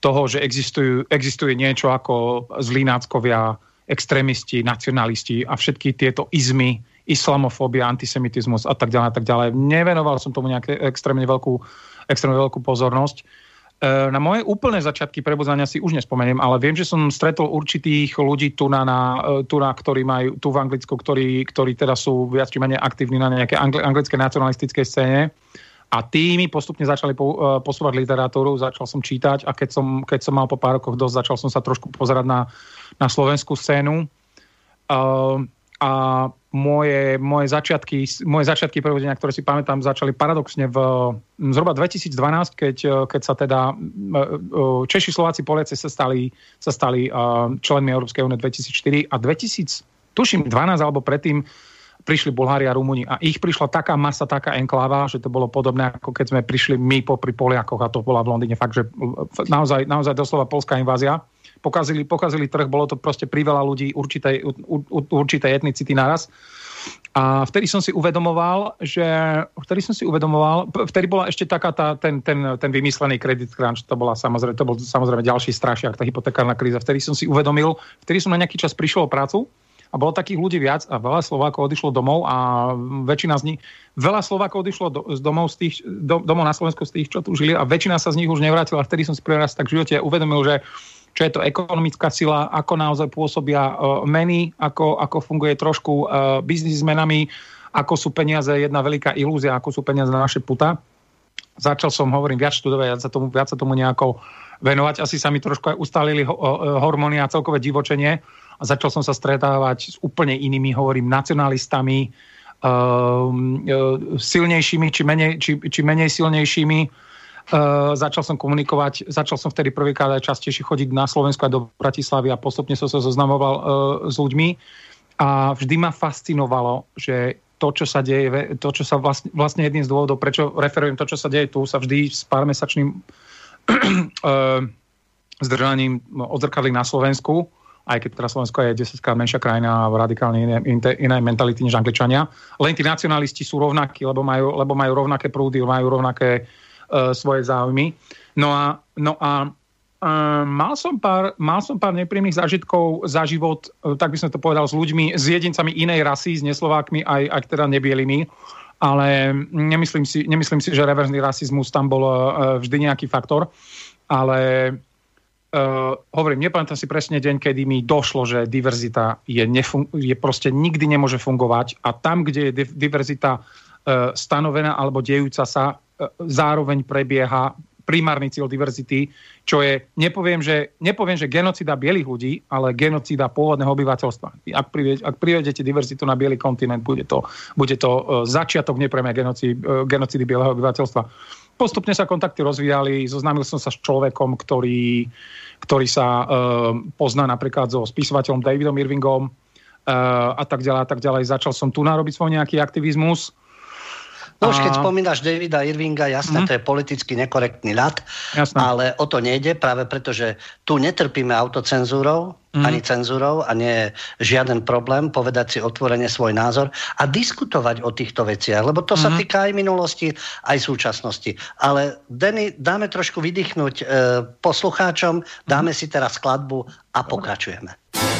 B: toho, že existujú, existuje niečo ako zlínáckovia, extrémisti, nacionalisti a všetky tieto izmy, islamofóbia, antisemitizmus a tak ďalej a tak ďalej. Nevenoval som tomu nejaké extrémne veľkú, extrémne veľkú pozornosť. E, na moje úplné začiatky prebudzania si už nespomeniem, ale viem, že som stretol určitých ľudí tu na, na, e, tu na ktorí majú tu v Anglicku, ktorí, ktorí teda sú viac či menej aktívni na nejaké angli, anglické nacionalistickej scéne. A tí postupne začali po, uh, posúvať literatúru, začal som čítať a keď som, keď som mal po pár rokoch dosť, začal som sa trošku pozerať na, na slovenskú scénu. Uh, a moje, moje začiatky, moje začiatky prevedenia, ktoré si pamätám, začali paradoxne v zhruba 2012, keď, keď sa teda Češi, Slováci, Poliaci sa stali, sa stali členmi Európskej únie 2004 a 2000, tuším 12 alebo predtým prišli Bulhári a Rumúni a ich prišla taká masa, taká enkláva, že to bolo podobné ako keď sme prišli my popri Poliakoch a to bola v Londýne fakt, že naozaj, naozaj doslova polská invázia pokazili, pokazili trh, bolo to proste priveľa ľudí určitej, určitej etnicity naraz. A vtedy som si uvedomoval, že vtedy som si uvedomoval, vtedy bola ešte taká tá, ten, ten, ten vymyslený kredit crunch, to bola samozrejme, to bol samozrejme ďalší strašiak, tá hypotekárna kríza. Vtedy som si uvedomil, vtedy som na nejaký čas prišiel o prácu a bolo takých ľudí viac a veľa Slovákov odišlo domov a väčšina z nich, veľa Slovákov odišlo do, z domov, z tých, do, domov na Slovensku z tých, čo tu žili a väčšina sa z nich už nevrátila. Vtedy som si prvý raz tak v živote uvedomil, že čo je to ekonomická sila, ako naozaj pôsobia uh, meny, ako, ako funguje trošku uh, biznis menami, ako sú peniaze jedna veľká ilúzia, ako sú peniaze na naše puta. Začal som, hovorím, viac študovať, viac sa tomu, viac sa tomu nejako venovať. Asi sa mi trošku aj ustalili uh, hormóny a celkové divočenie. A začal som sa stretávať s úplne inými, hovorím, nacionalistami, silnejšími či menej, či, či menej silnejšími Uh, začal som komunikovať, začal som vtedy prvýkrát aj častejšie chodiť na Slovensku aj do Bratislavy a postupne som sa zoznamoval uh, s ľuďmi a vždy ma fascinovalo, že to, čo sa deje, to, čo sa vlastne, vlastne jedným z dôvodov, prečo referujem to, čo sa deje tu, sa vždy s pármesačným uh, zdržaním odzrkadli na Slovensku, aj keď teraz Slovensko je 10 krát menšia krajina a radikálne iné, iné mentality než Angličania. Len tí nacionalisti sú rovnakí, lebo majú, lebo majú rovnaké prúdy, majú rovnaké svoje záujmy. No a, no a uh, mal, som pár, mal som pár nepríjemných zážitkov za život, uh, tak by som to povedal, s ľuďmi, s jedincami inej rasy, s neslovákmi, aj, aj teda nebielými. ale nemyslím si, nemyslím si, že reverzný rasizmus tam bol vždy nejaký faktor, ale uh, hovorím, nepamätám si presne deň, kedy mi došlo, že diverzita je, nefun- je proste nikdy nemôže fungovať a tam, kde je diverzita uh, stanovená alebo dejúca sa, zároveň prebieha primárny cieľ diverzity, čo je, nepoviem, že, nepoviem, že genocida bielých ľudí, ale genocida pôvodného obyvateľstva. Ak, privie, ak privedete diverzitu na biely kontinent, bude to, bude to uh, začiatok nepreme genocidy, uh, genocidy bieleho obyvateľstva. Postupne sa kontakty rozvíjali, zoznámil som sa s človekom, ktorý, ktorý sa uh, pozná napríklad so spisovateľom Davidom Irvingom uh, a tak ďalej a tak ďalej. Začal som tu narobiť svoj nejaký aktivizmus
A: No už keď spomínaš Davida Irvinga, jasné, mm. to je politicky nekorektný ľad, ale o to nejde, práve preto, že tu netrpíme autocenzúrou, mm. ani cenzúrou a nie je žiaden problém povedať si otvorene svoj názor a diskutovať o týchto veciach, lebo to mm. sa mhm. týka aj minulosti, aj súčasnosti. Ale Denny, dáme trošku vydýchnuť e, poslucháčom, dáme si teraz skladbu a pokračujeme.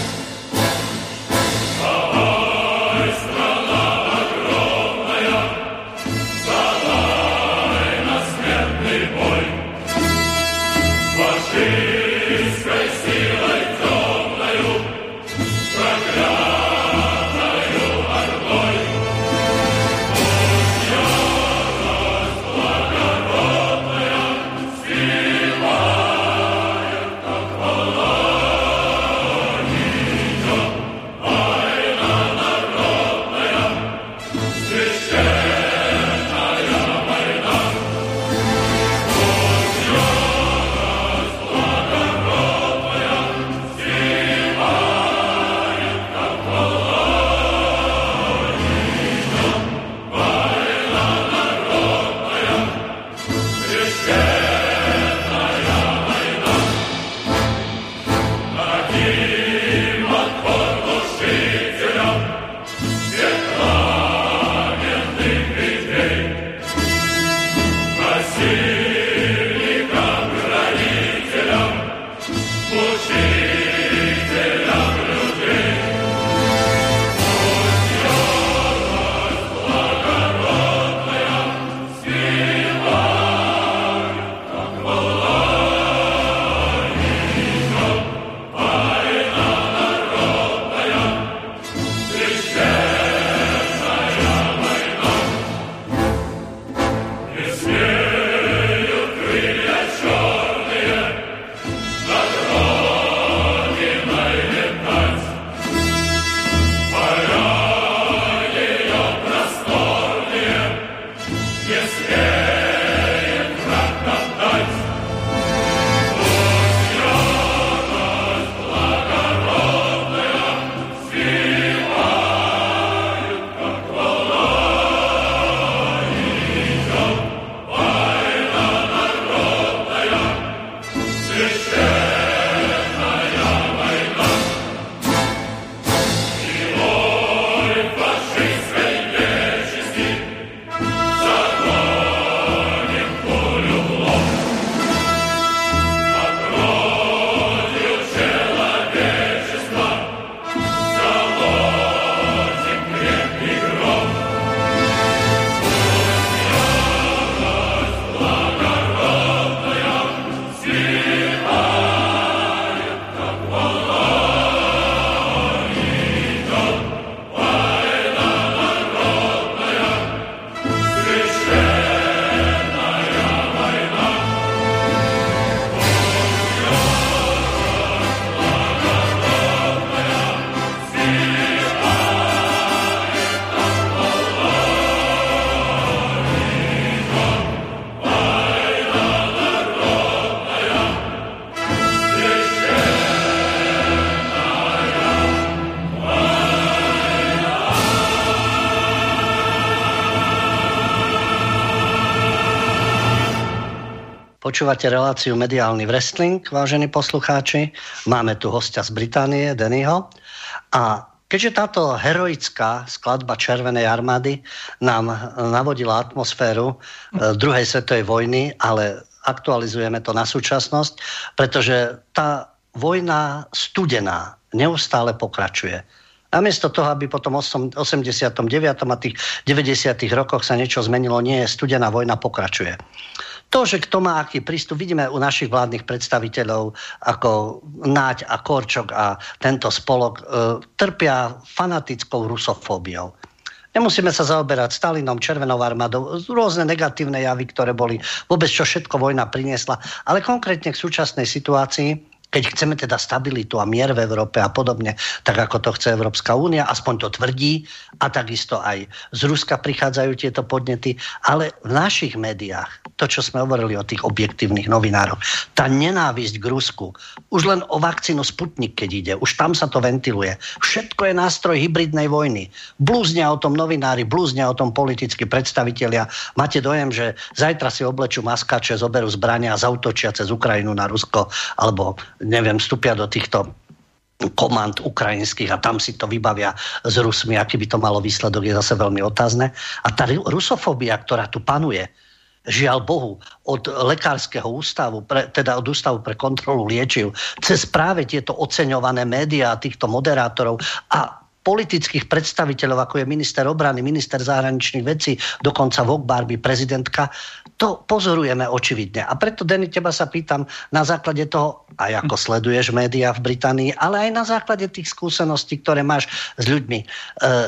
A: Počúvate reláciu Mediálny wrestling, vážení poslucháči. Máme tu hostia z Británie, Dennyho. A keďže táto heroická skladba Červenej armády nám navodila atmosféru e, druhej svetovej vojny, ale aktualizujeme to na súčasnosť, pretože tá vojna studená neustále pokračuje. Namiesto toho, aby potom 89. a tých 90. rokoch sa niečo zmenilo, nie, studená vojna pokračuje. To, že kto má aký prístup, vidíme u našich vládnych predstaviteľov ako Náď a Korčok a tento spolok, e, trpia fanatickou rusofóbiou. Nemusíme sa zaoberať Stalinom, Červenou armádou, rôzne negatívne javy, ktoré boli vôbec, čo všetko vojna priniesla. Ale konkrétne k súčasnej situácii, keď chceme teda stabilitu a mier v Európe a podobne, tak ako to chce Európska únia, aspoň to tvrdí a takisto aj z Ruska prichádzajú tieto podnety, ale v našich médiách, to, čo sme hovorili o tých objektívnych novinároch, tá nenávisť k Rusku, už len o vakcínu Sputnik, keď ide, už tam sa to ventiluje. Všetko je nástroj hybridnej vojny. Blúznia o tom novinári, blúznia o tom politickí predstavitelia. Máte dojem, že zajtra si oblečú maskače, zoberú zbrania a zautočia cez Ukrajinu na Rusko, alebo neviem, vstúpia do týchto komand ukrajinských a tam si to vybavia s Rusmi, aký by to malo výsledok, je zase veľmi otázne. A tá rusofóbia, ktorá tu panuje, žiaľ Bohu, od lekárskeho ústavu, pre, teda od ústavu pre kontrolu liečiv, cez práve tieto oceňované médiá, týchto moderátorov a politických predstaviteľov, ako je minister obrany, minister zahraničných vecí, dokonca Vok prezidentka, to pozorujeme očividne. A preto, Denny, teba sa pýtam na základe toho, aj ako sleduješ médiá v Británii, ale aj na základe tých skúseností, ktoré máš s ľuďmi. E,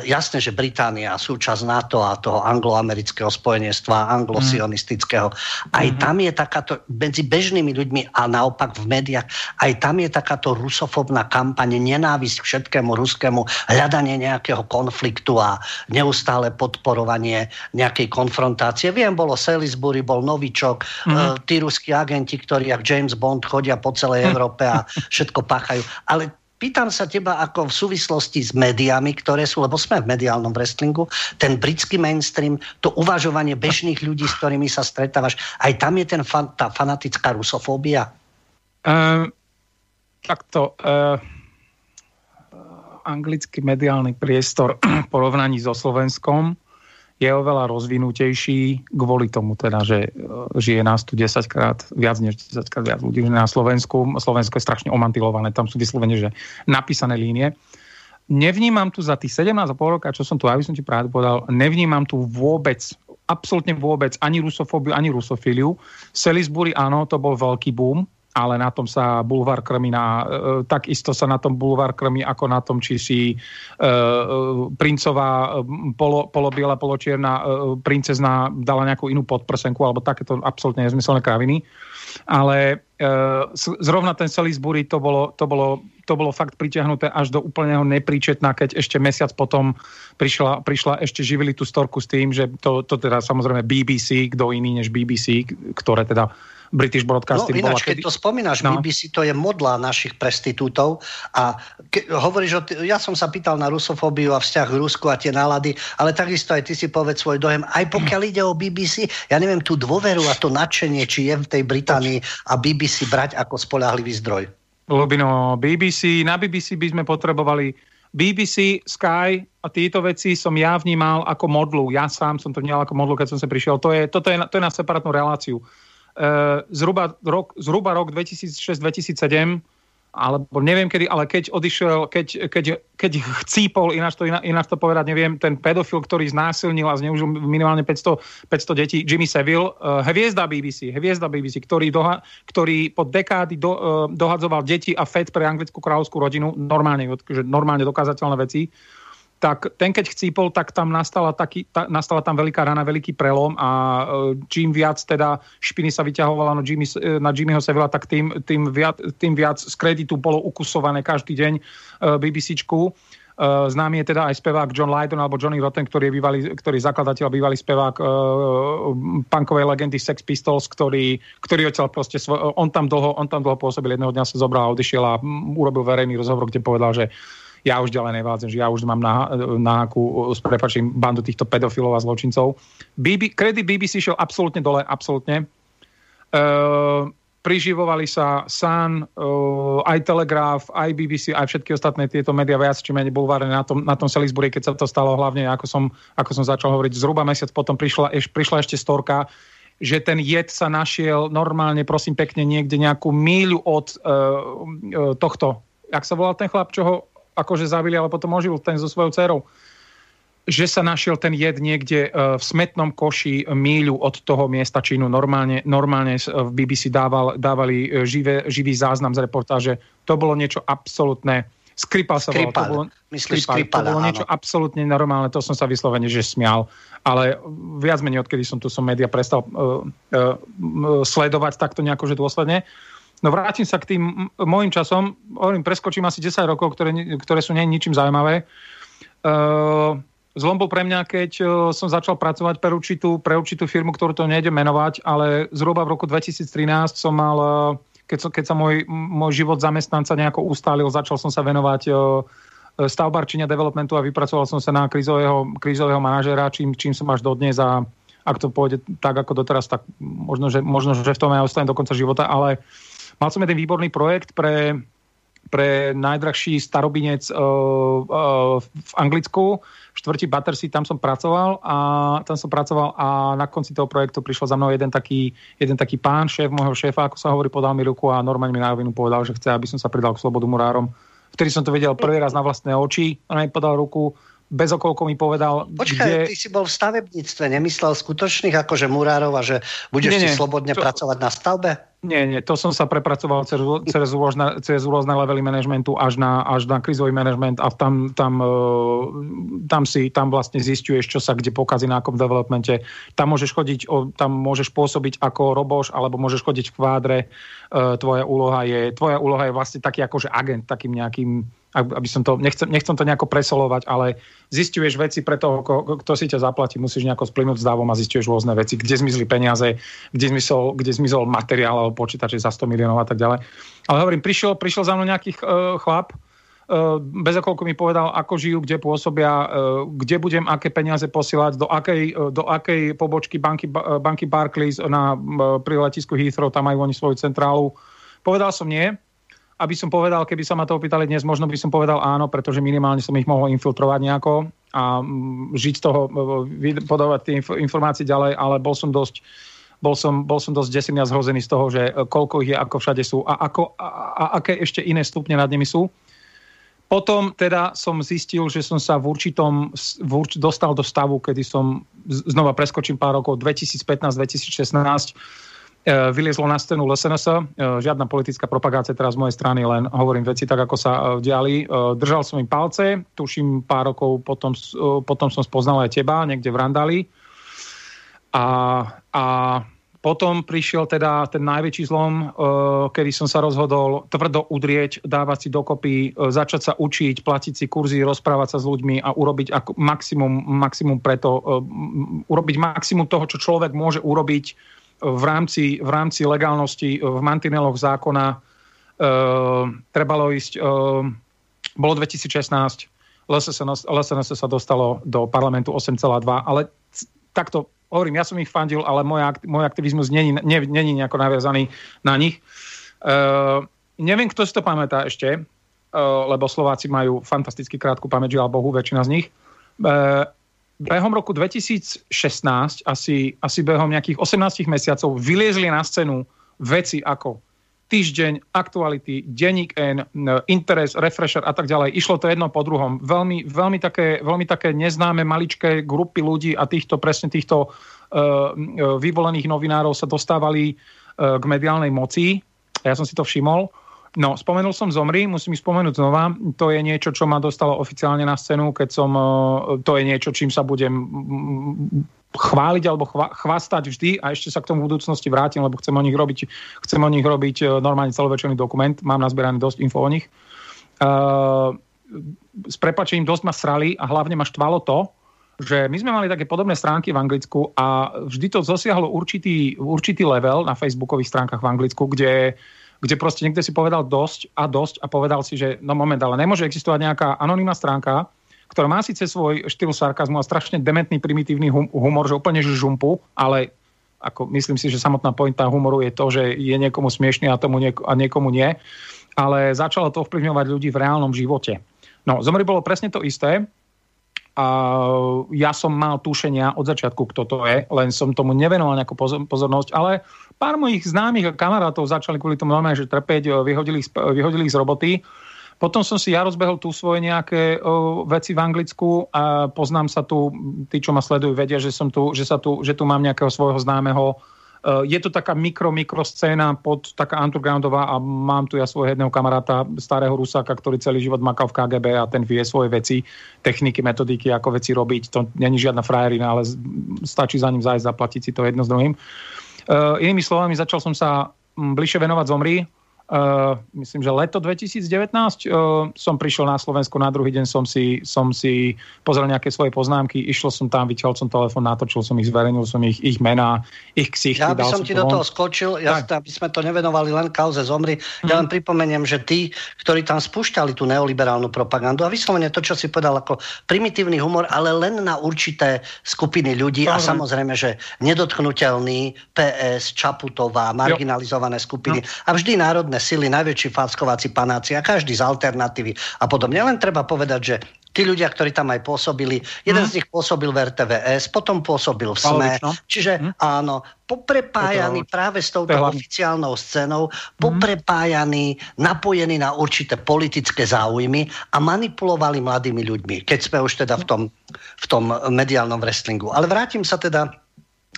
A: jasné, že Británia, súčasť NATO a toho angloamerického spojenectva, anglosionistického, aj mm. tam je takáto, medzi bežnými ľuďmi a naopak v médiách, aj tam je takáto rusofobná kampaň, nenávisť k všetkému ruskému, hľadanie nejakého konfliktu a neustále podporovanie nejakej konfrontácie. Viem, bolo Salisbury, bol Novičok, mm-hmm. tí ruskí agenti, ktorí jak James Bond chodia po celej Európe a všetko páchajú. Ale Pýtam sa teba ako v súvislosti s médiami, ktoré sú, lebo sme v mediálnom wrestlingu, ten britský mainstream, to uvažovanie bežných ľudí, s ktorými sa stretávaš, aj tam je ten fan, tá fanatická rusofóbia?
B: Uh, takto. Uh, anglický mediálny priestor v porovnaní so Slovenskom je oveľa rozvinutejší kvôli tomu teda, že e, žije nás tu 10 krát, viac než 10 krát viac ľudí na Slovensku. Slovensko je strašne omantilované, tam sú vyslovene, že napísané línie. Nevnímam tu za tých 17,5 roka, čo som tu, aby som ti práve povedal, nevnímam tu vôbec, absolútne vôbec ani rusofóbiu, ani rusofíliu. Salisbury, áno, to bol veľký boom, ale na tom sa bulvár krmi na, e, takisto sa na tom bulvár krmi ako na tom, či si e, e princová e, polo, polobiela, poločierna e, princezna dala nejakú inú podprsenku alebo takéto absolútne nezmyselné kraviny. Ale e, zrovna ten Salisbury to bolo, to, bolo, to bolo fakt pritiahnuté až do úplného nepríčetná, keď ešte mesiac potom prišla, prišla ešte živili tú storku s tým, že to, to teda samozrejme BBC, kto iný než BBC, ktoré teda British Broadcasting.
A: No ináč, keď to spomínaš, no. BBC to je modla našich prestitútov a ke, hovoríš, o t- ja som sa pýtal na rusofóbiu a vzťah k Rusku a tie nálady, ale takisto aj ty si povedz svoj dojem, aj pokiaľ ide o BBC, ja neviem, tú dôveru a to nadšenie, či je v tej Británii a BBC brať ako spolahlivý zdroj.
B: Lubino, BBC, na BBC by sme potrebovali BBC, Sky a títo veci som ja vnímal ako modlu. Ja sám som to vnímal ako modlu, keď som sa prišiel. To je, toto je, to je na separátnu reláciu. Eh, zhruba rok, zhruba rok 2006-2007 alebo neviem kedy, ale keď odišiel, keď, keď, keď chcípol, ináč to, ináč to povedať, neviem, ten pedofil, ktorý znásilnil a zneužil minimálne 500, 500 detí, Jimmy Seville, uh, hviezda BBC, hviezda BBC, ktorý, doha, ktorý po dekády do, uh, dohadzoval deti a FED pre anglickú kráľovskú rodinu, normálne, normálne dokázateľné veci, tak ten keď chcípol, tak tam nastala, taký, ta, nastala tam veľká rana, veľký prelom a e, čím viac teda špiny sa vyťahovala na, Jimmy, e, na Jimmyho Sevilla, tak tým, tým, viac, tým viac z kreditu bolo ukusované každý deň e, BBCčku. Uh, známy je teda aj spevák John Lydon alebo Johnny Rotten, ktorý je, bývalý, ktorý zakladateľ, bývalý spevák uh, punkovej legendy Sex Pistols, ktorý, ktorý odtiaľ proste svoj, on, tam dlho, on tam dlho pôsobil, jedného dňa sa zobral a odišiel a urobil verejný rozhovor, kde povedal, že ja už ďalej nevádzem, že ja už mám na, na s prepačím bandu týchto pedofilov a zločincov. BB, kredit BBC šiel absolútne dole, absolútne. Uh, priživovali sa Sun, uh, aj Telegraph, aj BBC, aj všetky ostatné tieto médiá viac či menej bulvárne na tom, na tom Salisbury, keď sa to stalo hlavne, ako som, ako som začal hovoriť, zhruba mesiac potom prišla, eš, prišla ešte storka, že ten jed sa našiel normálne, prosím pekne, niekde nejakú míľu od uh, uh, tohto, jak sa volal ten chlap, čo ho akože zabili, ale potom ožil ten so svojou dcerou že sa našiel ten jed niekde v smetnom koši míľu od toho miesta činu. Normálne, normálne v BBC dával, dávali živé, živý záznam z reportáže. To bolo niečo absolútne Skripal sa
A: volal. To bolo,
B: Myslíš Skripal, Skripala, to bolo niečo absolútne normálne, to som sa vyslovene, že smial. Ale viac menej, odkedy som tu som média prestal uh, uh, sledovať takto nejako, že dôsledne. No vrátim sa k tým môjim časom. Hovorím, preskočím asi 10 rokov, ktoré, ktoré sú nie ničím zaujímavé. Uh, Zlom bol pre mňa, keď som začal pracovať pre určitú, pre určitú firmu, ktorú to nejde menovať, ale zhruba v roku 2013 som mal keď, so, keď sa môj, môj život zamestnanca nejako ustálil, začal som sa venovať stavbarčenia developmentu a vypracoval som sa na krízového, krízového manažera, čím, čím som až dodnes a ak to pôjde tak ako doteraz, tak možno, že, možno, že v tom aj ostanem do konca života, ale mal som jeden výborný projekt pre, pre najdrahší starobinec uh, uh, v Anglicku, štvrtí Battersea, tam som pracoval a tam som pracoval a na konci toho projektu prišiel za mnou jeden taký, jeden taký pán, šéf môjho šéfa, ako sa hovorí, podal mi ruku a normálne mi na rovinu povedal, že chce, aby som sa pridal k Slobodu Murárom. Vtedy som to vedel prvý raz na vlastné oči, on mi podal ruku, bez okolko mi povedal...
A: Počkaj, kde... ty si bol v stavebníctve, nemyslel skutočných akože murárov a že budeš nie, nie, si slobodne to... pracovať na stavbe?
B: Nie, nie, to som sa prepracoval cez, cez, rôzne, cez rôzne levely managementu až na, až na krizový management a tam, tam, e, tam, si, tam vlastne zistuješ, čo sa kde pokazí na akom developmente. Tam môžeš chodiť, tam môžeš pôsobiť ako roboš, alebo môžeš chodiť v kvádre. E, tvoja úloha je, tvoja úloha je vlastne taký akože agent, takým nejakým aby som to, nechcem, nechcem to nejako presolovať, ale zistuješ veci pre toho, kto si ťa zaplatí, musíš nejako splynúť s dávom a zistuješ rôzne veci, kde zmizli peniaze, kde zmizol, kde zmizol materiál alebo počítače za 100 miliónov a tak ďalej. Ale hovorím, prišiel, prišiel za mnou nejaký uh, chlap, uh, bez okolku mi povedal, ako žijú, kde pôsobia, uh, kde budem aké peniaze posielať, do akej, uh, do akej pobočky banky, banky Barclays na, pri letisku Heathrow, tam majú oni svoju centrálu. Povedal som nie, aby som povedal, keby sa ma to opýtali dnes, možno by som povedal áno, pretože minimálne som ich mohol infiltrovať nejako a mm, žiť z toho, podávať tie informácie ďalej, ale bol som dosť bol som, bol som dosť desený a zhrozený z toho, že e, koľko ich je, ako všade sú a, ako, a, a aké ešte iné stupne nad nimi sú. Potom teda som zistil, že som sa v určitom, v urč, dostal do stavu, kedy som, znova preskočím pár rokov, 2015-2016, E, vyliezlo na scénu LSNS, e, žiadna politická propagácia teraz z mojej strany, len hovorím veci tak, ako sa e, diali. Držal som im palce, tuším pár rokov potom, potom som spoznal aj teba, niekde v Randali. A, a potom prišiel teda ten najväčší zlom, kedy som sa rozhodol tvrdo udrieť, dávať si dokopy, začať sa učiť, platiť si kurzy, rozprávať sa s ľuďmi a urobiť maximum, maximum preto, urobiť maximum toho, čo človek môže urobiť v rámci, v rámci legálnosti v mantineloch zákona e, trebalo ísť, e, bolo 2016, LSNS sa dostalo do parlamentu 8,2, ale takto hovorím, ja som ich fandil, ale môj, môj aktivizmus není, nie, není nejako naviazaný na nich. E, neviem, kto si to pamätá ešte, e, lebo Slováci majú fantasticky krátku pamäť, žiaľ Bohu, väčšina z nich. E, behom roku 2016, asi, asi behom nejakých 18 mesiacov, vyliezli na scénu veci ako týždeň, aktuality, denník N, interes, refresher a tak ďalej. Išlo to jedno po druhom. Veľmi, veľmi, také, veľmi také neznáme maličké grupy ľudí a týchto, presne týchto uh, vyvolených novinárov sa dostávali uh, k mediálnej moci. Ja som si to všimol. No, spomenul som Zomri, musím ich spomenúť znova. To je niečo, čo ma dostalo oficiálne na scénu, keď som, e, to je niečo, čím sa budem chváliť alebo chva, chvastať vždy a ešte sa k tomu v budúcnosti vrátim, lebo chcem o nich robiť, chcem o nich robiť e, normálne celovečerný dokument, mám nazbieraný dosť info o nich. Uh, s prepačením dosť ma srali a hlavne ma štvalo to, že my sme mali také podobné stránky v Anglicku a vždy to zosiahlo určitý, určitý level na facebookových stránkach v Anglicku, kde kde proste niekto si povedal dosť a dosť a povedal si, že no moment, ale nemôže existovať nejaká anonimná stránka, ktorá má síce svoj štýl sarkazmu a strašne dementný, primitívny hum- humor, že úplne žumpu, ale ako myslím si, že samotná pointa humoru je to, že je niekomu smiešný a, tomu niek- a niekomu nie. Ale začalo to ovplyvňovať ľudí v reálnom živote. No, Zomri bolo presne to isté. A ja som mal tušenia od začiatku, kto to je, len som tomu nevenoval nejakú pozornosť, ale pár mojich známych a kamarátov začali kvôli tomu normálne, že trpeť, vyhodili, vyhodili z roboty. Potom som si ja rozbehol tu svoje nejaké o, veci v Anglicku a poznám sa tu, tí, čo ma sledujú, vedia, že, som tu, že, sa tu, že tu mám nejakého svojho známeho. E, je to taká mikro, mikro scéna pod taká undergroundová a mám tu ja svojho jedného kamaráta, starého Rusáka, ktorý celý život makal v KGB a ten vie svoje veci, techniky, metodiky, ako veci robiť. To není žiadna frajerina, ale stačí za ním zájsť, zaplatiť si to jedno s druhým. Uh, inými slovami, začal som sa bližšie venovať zomri, Uh, myslím, že leto 2019 uh, som prišiel na Slovensko, na druhý deň som si, som si pozrel nejaké svoje poznámky, išiel som tam, vyťahol som telefón, natočil som ich, zverejnil som ich, ich mená, ich ksichty.
A: Ja by som ti do toho skočil, ja, aby sme to nevenovali len kauze zomri. Ja mm. len pripomeniem, že tí, ktorí tam spúšťali tú neoliberálnu propagandu a vyslovene to, čo si povedal ako primitívny humor, ale len na určité skupiny ľudí a samozrejme, že nedotknutelný PS, Čaputová, marginalizované skupiny jo. a vždy národné národné sily, najväčší falskováci panáci a každý z alternatívy a podobne. Len treba povedať, že tí ľudia, ktorí tam aj pôsobili, jeden hmm. z nich pôsobil v RTVS, potom pôsobil v SME, čiže hmm. áno, poprepájaný to práve s touto oficiálnou scénou, mhm. poprepájaný, napojený na určité politické záujmy a manipulovali mladými ľuďmi, keď sme už teda v tom, v tom mediálnom wrestlingu. Ale vrátim sa teda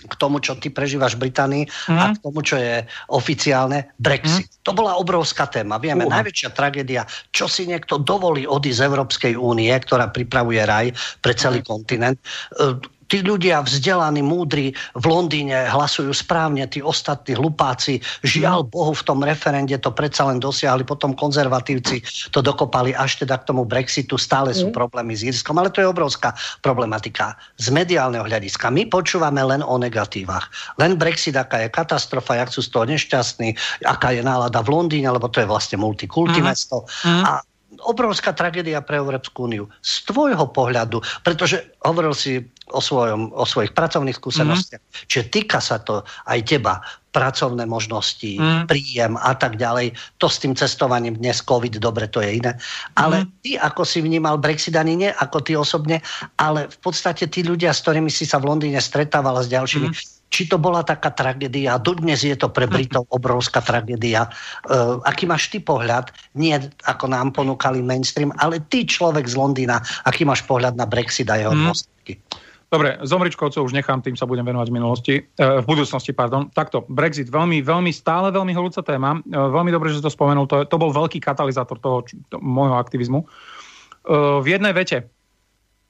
A: k tomu, čo ty prežívaš v Británii mm. a mhm. k tomu, čo je oficiálne Brexit. Mm. To bola obrovská téma. Vieme, uh. najväčšia tragédia, čo si niekto dovolí odísť z Európskej únie, ktorá pripravuje raj pre celý mm. kontinent. Tí ľudia vzdelaní, múdri v Londýne hlasujú správne, tí ostatní hlupáci, žiaľ Bohu v tom referende to predsa len dosiahli, potom konzervatívci to dokopali až teda k tomu Brexitu, stále sú mm. problémy s Írskom, ale to je obrovská problematika. Z mediálneho hľadiska my počúvame len o negatívach. Len Brexit, aká je katastrofa, jak sú z toho nešťastní, aká je nálada v Londýne, lebo to je vlastne multikulty mesto. Mm. A obrovská tragédia pre Európsku úniu. Z tvojho pohľadu, pretože hovoril si o, svojom, o svojich pracovných skúsenostiach, mm. čiže týka sa to aj teba, pracovné možnosti, mm. príjem a tak ďalej. To s tým cestovaním dnes COVID, dobre, to je iné. Ale mm. ty, ako si vnímal Brexit, ani nie ako ty osobne, ale v podstate tí ľudia, s ktorými si sa v Londýne stretával a s ďalšími, mm či to bola taká tragédia. Dodnes je to pre Britov obrovská tragédia. Uh, aký máš ty pohľad? Nie ako nám ponúkali mainstream, ale ty človek z Londýna, aký máš pohľad na Brexit a jeho mm.
B: Dobre, zomričkovcov už nechám, tým sa budem venovať v minulosti, uh, v budúcnosti, pardon. Takto, Brexit, veľmi, veľmi, stále veľmi horúca téma. Uh, veľmi dobre, že to spomenul, to, to bol veľký katalizátor toho to, môjho aktivizmu. Uh, v jednej vete.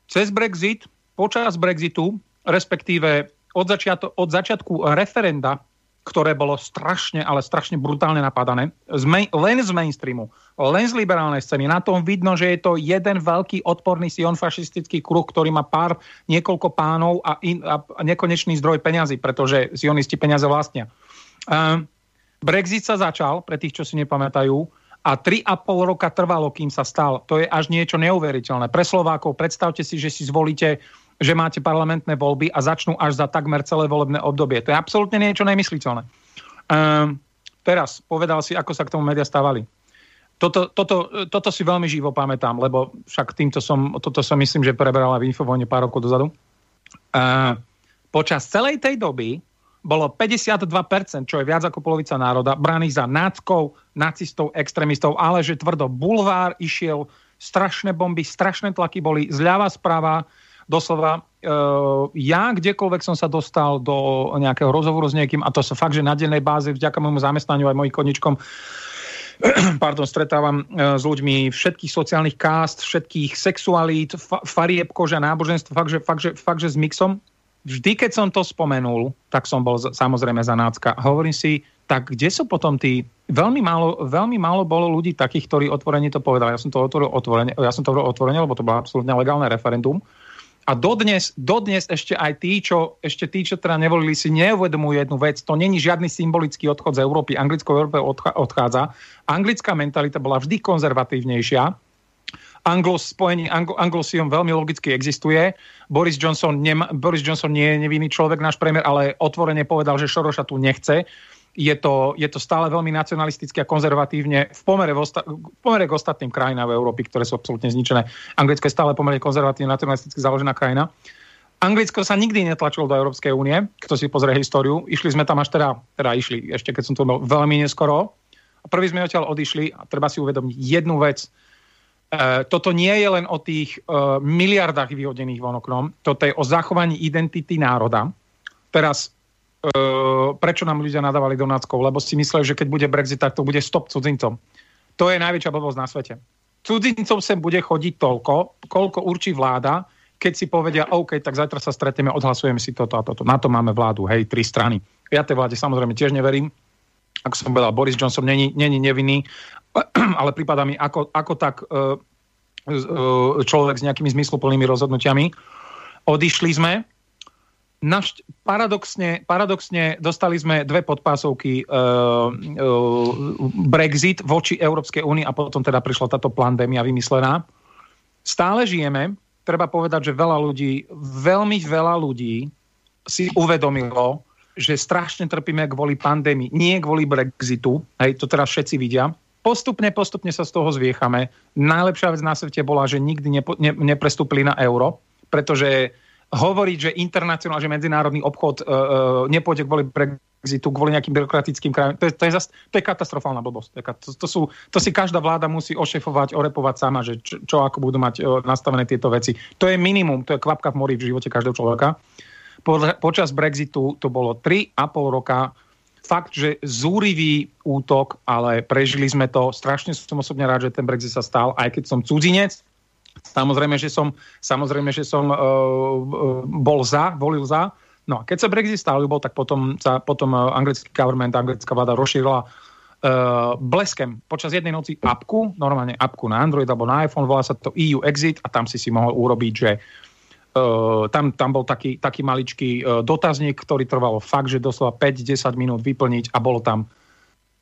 B: Cez Brexit, počas Brexitu, respektíve od, začiato, od začiatku referenda, ktoré bolo strašne, ale strašne brutálne napadané, z main, len z mainstreamu, len z liberálnej scény. Na tom vidno, že je to jeden veľký odporný sionfašistický kruh, ktorý má pár, niekoľko pánov a, in, a nekonečný zdroj peňazí, pretože sionisti peniaze vlastnia. Um, Brexit sa začal, pre tých, čo si nepamätajú, a 3,5 roka trvalo, kým sa stal. To je až niečo neuveriteľné. Pre Slovákov predstavte si, že si zvolíte že máte parlamentné voľby a začnú až za takmer celé volebné obdobie. To je absolútne niečo nemysliteľné. Um, teraz povedal si, ako sa k tomu média stávali. Toto, toto, toto si veľmi živo pamätám, lebo však týmto som, toto som myslím, že preberala v Infovojne pár rokov dozadu. Uh, počas celej tej doby bolo 52%, čo je viac ako polovica národa, braných za náckov, nacistov, extrémistov, ale že tvrdo bulvár išiel, strašné bomby, strašné tlaky boli zľava, správa, doslova uh, ja kdekoľvek som sa dostal do nejakého rozhovoru s niekým, a to sa fakt, že na dennej báze vďaka môjmu zamestnaniu aj mojich koničkom pardon, stretávam uh, s ľuďmi všetkých sociálnych kást, všetkých sexualít, fa- farieb, koža, náboženstvo, fakt že, fakt, že, fakt, že s mixom. Vždy, keď som to spomenul, tak som bol samozrejme za nácka. Hovorím si, tak kde sú potom tí... Veľmi málo, veľmi málo bolo ľudí takých, ktorí otvorene to povedali. Ja som to otvoril otvorene, ja som to otvorene, lebo to bolo absolútne legálne referendum. A dodnes, dodnes ešte aj tí, čo, ešte tí, čo teda nevolili, si neuvedomujú jednu vec. To není žiadny symbolický odchod z Európy. Anglicko Európe odchádza. Anglická mentalita bola vždy konzervatívnejšia. Anglos, spojenie Anglo, Anglosium veľmi logicky existuje. Boris Johnson, nema, Boris Johnson nie je nevinný človek, náš premiér, ale otvorene povedal, že Šoroša tu nechce je to, je to stále veľmi nacionalistické a konzervatívne v pomere, v, osta- v pomere k ostatným krajinám Európy, ktoré sú absolútne zničené. Anglicko je stále pomerne konzervatívne, nacionalisticky založená krajina. Anglicko sa nikdy netlačilo do Európskej únie, kto si pozrie históriu. Išli sme tam až teda, teda išli, ešte keď som tu bol veľmi neskoro. A prvý sme odtiaľ odišli a treba si uvedomiť jednu vec. toto nie je len o tých uh, miliardách vyhodených von oknom, toto je o zachovaní identity národa. Teraz, prečo nám ľudia nadávali do náckov? Lebo si mysleli, že keď bude Brexit, tak to bude stop cudzincom. To je najväčšia blbosť na svete. Cudzincom sem bude chodiť toľko, koľko určí vláda, keď si povedia, OK, tak zajtra sa stretneme, odhlasujeme si toto a toto. Na to máme vládu, hej, tri strany. Ja tej vláde samozrejme tiež neverím. Ako som povedal, Boris Johnson není, není nevinný ale prípada mi ako, ako tak uh, človek s nejakými zmysluplnými rozhodnutiami. Odišli sme, Naš, paradoxne, paradoxne dostali sme dve podpásovky uh, uh, Brexit voči Európskej únii a potom teda prišla táto pandémia vymyslená. Stále žijeme, treba povedať, že veľa ľudí, veľmi veľa ľudí si uvedomilo, že strašne trpíme kvôli pandémii, nie kvôli Brexitu, hej, to teraz všetci vidia, Postupne, postupne sa z toho zviechame. Najlepšia vec na svete bola, že nikdy nepo, ne, neprestúpili na euro, pretože hovoriť, že internacionálny, že medzinárodný obchod uh, uh, nepôjde kvôli Brexitu, kvôli nejakým byrokratickým krajom, to je, to je, zas, to je katastrofálna blbosť. To, to, sú, to si každá vláda musí ošefovať, orepovať sama, že čo, čo ako budú mať uh, nastavené tieto veci. To je minimum, to je kvapka v mori v živote každého človeka. Po, počas Brexitu to bolo 3,5 roka fakt, že zúrivý útok, ale prežili sme to. Strašne som osobne rád, že ten Brexit sa stal, aj keď som cudzinec. Samozrejme, že som, samozrejme, že som uh, bol za, volil za. No a keď sa Brexit stal, bol, tak potom sa potom anglický government, anglická vláda rozšírila uh, bleskem počas jednej noci apku, normálne apku na Android alebo na iPhone, volá sa to EU Exit a tam si si mohol urobiť, že Uh, tam, tam bol taký, taký maličký uh, dotazník, ktorý trval fakt, že doslova 5-10 minút vyplniť a bolo tam,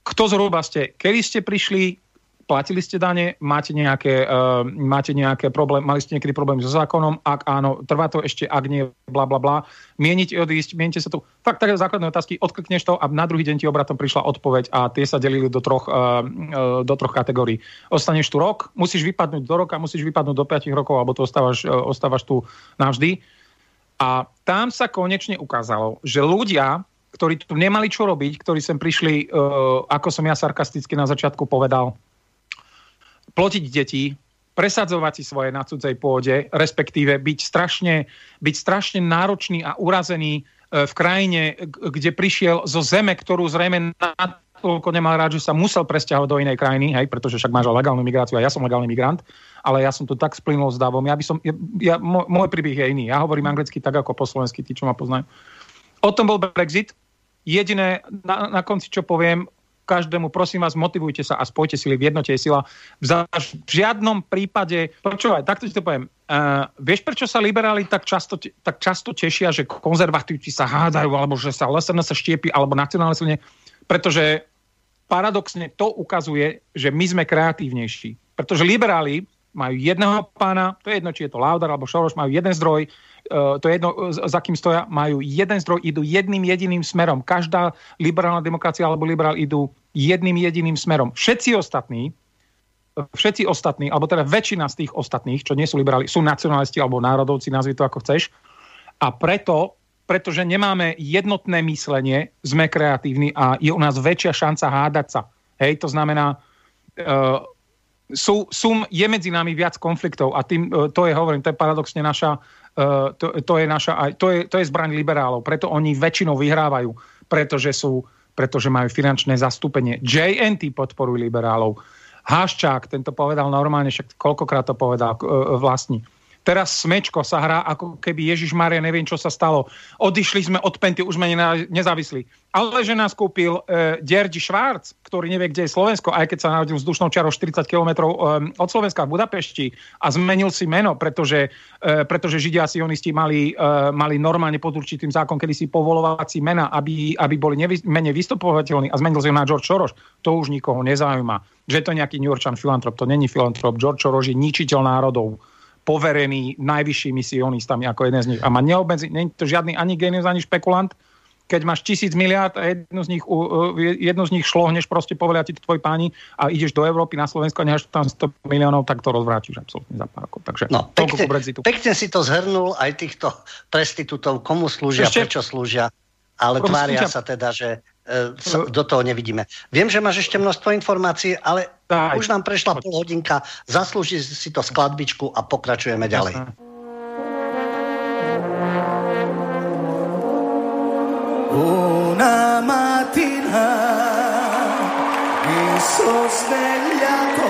B: kto zhruba ste, kedy ste prišli, platili ste dane, máte nejaké, uh, máte nejaké problém, mali ste niekedy problém so zákonom, ak áno, trvá to ešte, ak nie, bla bla bla, mieniť odísť, mienite sa tu. Fakt také základné otázky, odklikneš to a na druhý deň ti obratom prišla odpoveď a tie sa delili do troch, uh, uh, do troch kategórií. Ostaneš tu rok, musíš vypadnúť do roka, musíš vypadnúť do 5 rokov, alebo tu ostávaš, uh, ostávaš tu navždy. A tam sa konečne ukázalo, že ľudia, ktorí tu nemali čo robiť, ktorí sem prišli, uh, ako som ja sarkasticky na začiatku povedal, plotiť deti, presadzovať si svoje na cudzej pôde, respektíve byť strašne, byť strašne náročný a urazený e, v krajine, kde prišiel zo zeme, ktorú zrejme natoľko nemal rád, že sa musel presťahovať do inej krajiny, hej, pretože však máš legálnu migráciu a ja som legálny migrant, ale ja som tu tak splynul s davom. Ja by som, ja, ja, môj príbeh je iný. Ja hovorím anglicky tak ako po slovensky, tí, čo ma poznajú. O tom bol Brexit. Jediné na, na konci, čo poviem, každému, prosím vás, motivujte sa a spojte sily, v jednote je sila. V, žiadnom prípade, počúvaj, takto ti to poviem, uh, vieš, prečo sa liberáli tak často, tak často tešia, že konzervatívci sa hádajú, alebo že sa LSN sa štiepi, alebo nacionálne silne, pretože paradoxne to ukazuje, že my sme kreatívnejší. Pretože liberáli majú jedného pána, to je jedno, či je to Laudar alebo Šoroš, majú jeden zdroj, to je jedno, za kým stoja, majú jeden zdroj, idú jedným jediným smerom. Každá liberálna demokracia alebo liberál idú jedným jediným smerom. Všetci ostatní, všetci ostatní, alebo teda väčšina z tých ostatných, čo nie sú liberáli, sú nacionalisti alebo národovci, nazvi to ako chceš. A preto, pretože nemáme jednotné myslenie, sme kreatívni a je u nás väčšia šanca hádať sa. Hej, to znamená, uh, sú, sú, je medzi nami viac konfliktov a tým, uh, to je, hovorím, to je paradoxne naša to, to, je naša, to, je, to je zbraň liberálov. Preto oni väčšinou vyhrávajú, pretože, sú, pretože majú finančné zastúpenie. JNT podporujú liberálov. Haščák, tento povedal normálne, však koľkokrát to povedal uh, vlastní Teraz smečko sa hrá, ako keby Ježiš Maria, neviem, čo sa stalo. Odišli sme od Penty, už sme nezávislí. Ale že nás kúpil e, Dierdi Švárc, ktorý nevie, kde je Slovensko, aj keď sa narodil vzdušnou čarou 40 km e, od Slovenska v Budapešti a zmenil si meno, pretože, e, pretože Židia a sionisti mali, e, mali normálne pod určitým zákon, kedy si povolovací mena, aby, aby boli nevy, menej vystupovateľní a zmenil si ho na George Soros. To už nikoho nezaujíma. Že to nejaký New Yorkčan filantrop, to není filantrop. George Soros je ničiteľ národov poverený najvyššími sionistami ako jeden z nich. A ma neobmedzi, nie je to žiadny ani genius, ani špekulant. Keď máš tisíc miliard a jednu z nich, jednu z nich šlohneš, proste povedia ti to tvoj páni a ideš do Európy na Slovensko a necháš tam 100 miliónov, tak to rozvrátiš absolútne za pár rokov. Takže
A: no, pekne, pekne si to zhrnul aj týchto prestitútov, komu slúžia, Ešte, prečo slúžia, ale tvária sa teda, že sa, do toho nevidíme. Viem, že máš ešte množstvo informácií, ale Daj. už nám prešla pol hodinka, zaslúži si to skladbičku a pokračujeme ďalej.
C: Una mattina mi sono svegliato,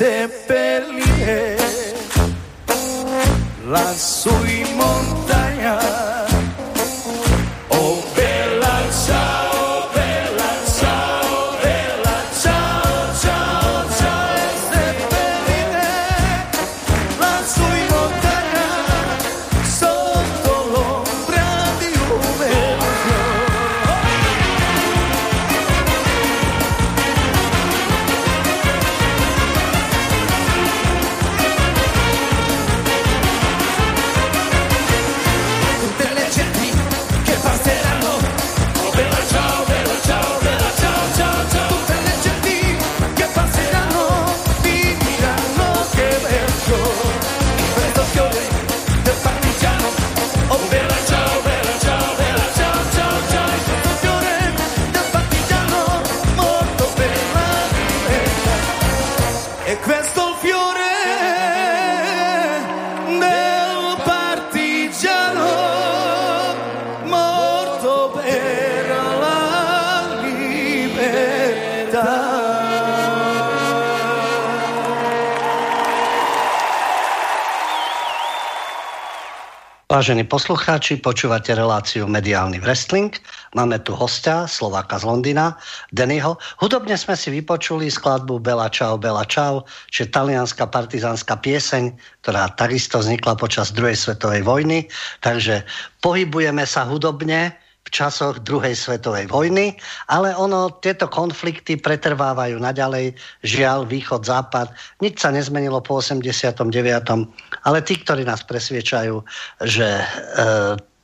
C: e
A: Vážení poslucháči, počúvate reláciu Mediálny wrestling. Máme tu hostia, Slováka z Londýna, Dennyho. Hudobne sme si vypočuli skladbu Bela Čau, Bela Čau, je talianská partizánska pieseň, ktorá takisto vznikla počas druhej svetovej vojny. Takže pohybujeme sa hudobne v časoch druhej svetovej vojny, ale ono, tieto konflikty pretrvávajú naďalej, žiaľ, východ, západ, nič sa nezmenilo po 89. Ale tí, ktorí nás presviečajú, že e,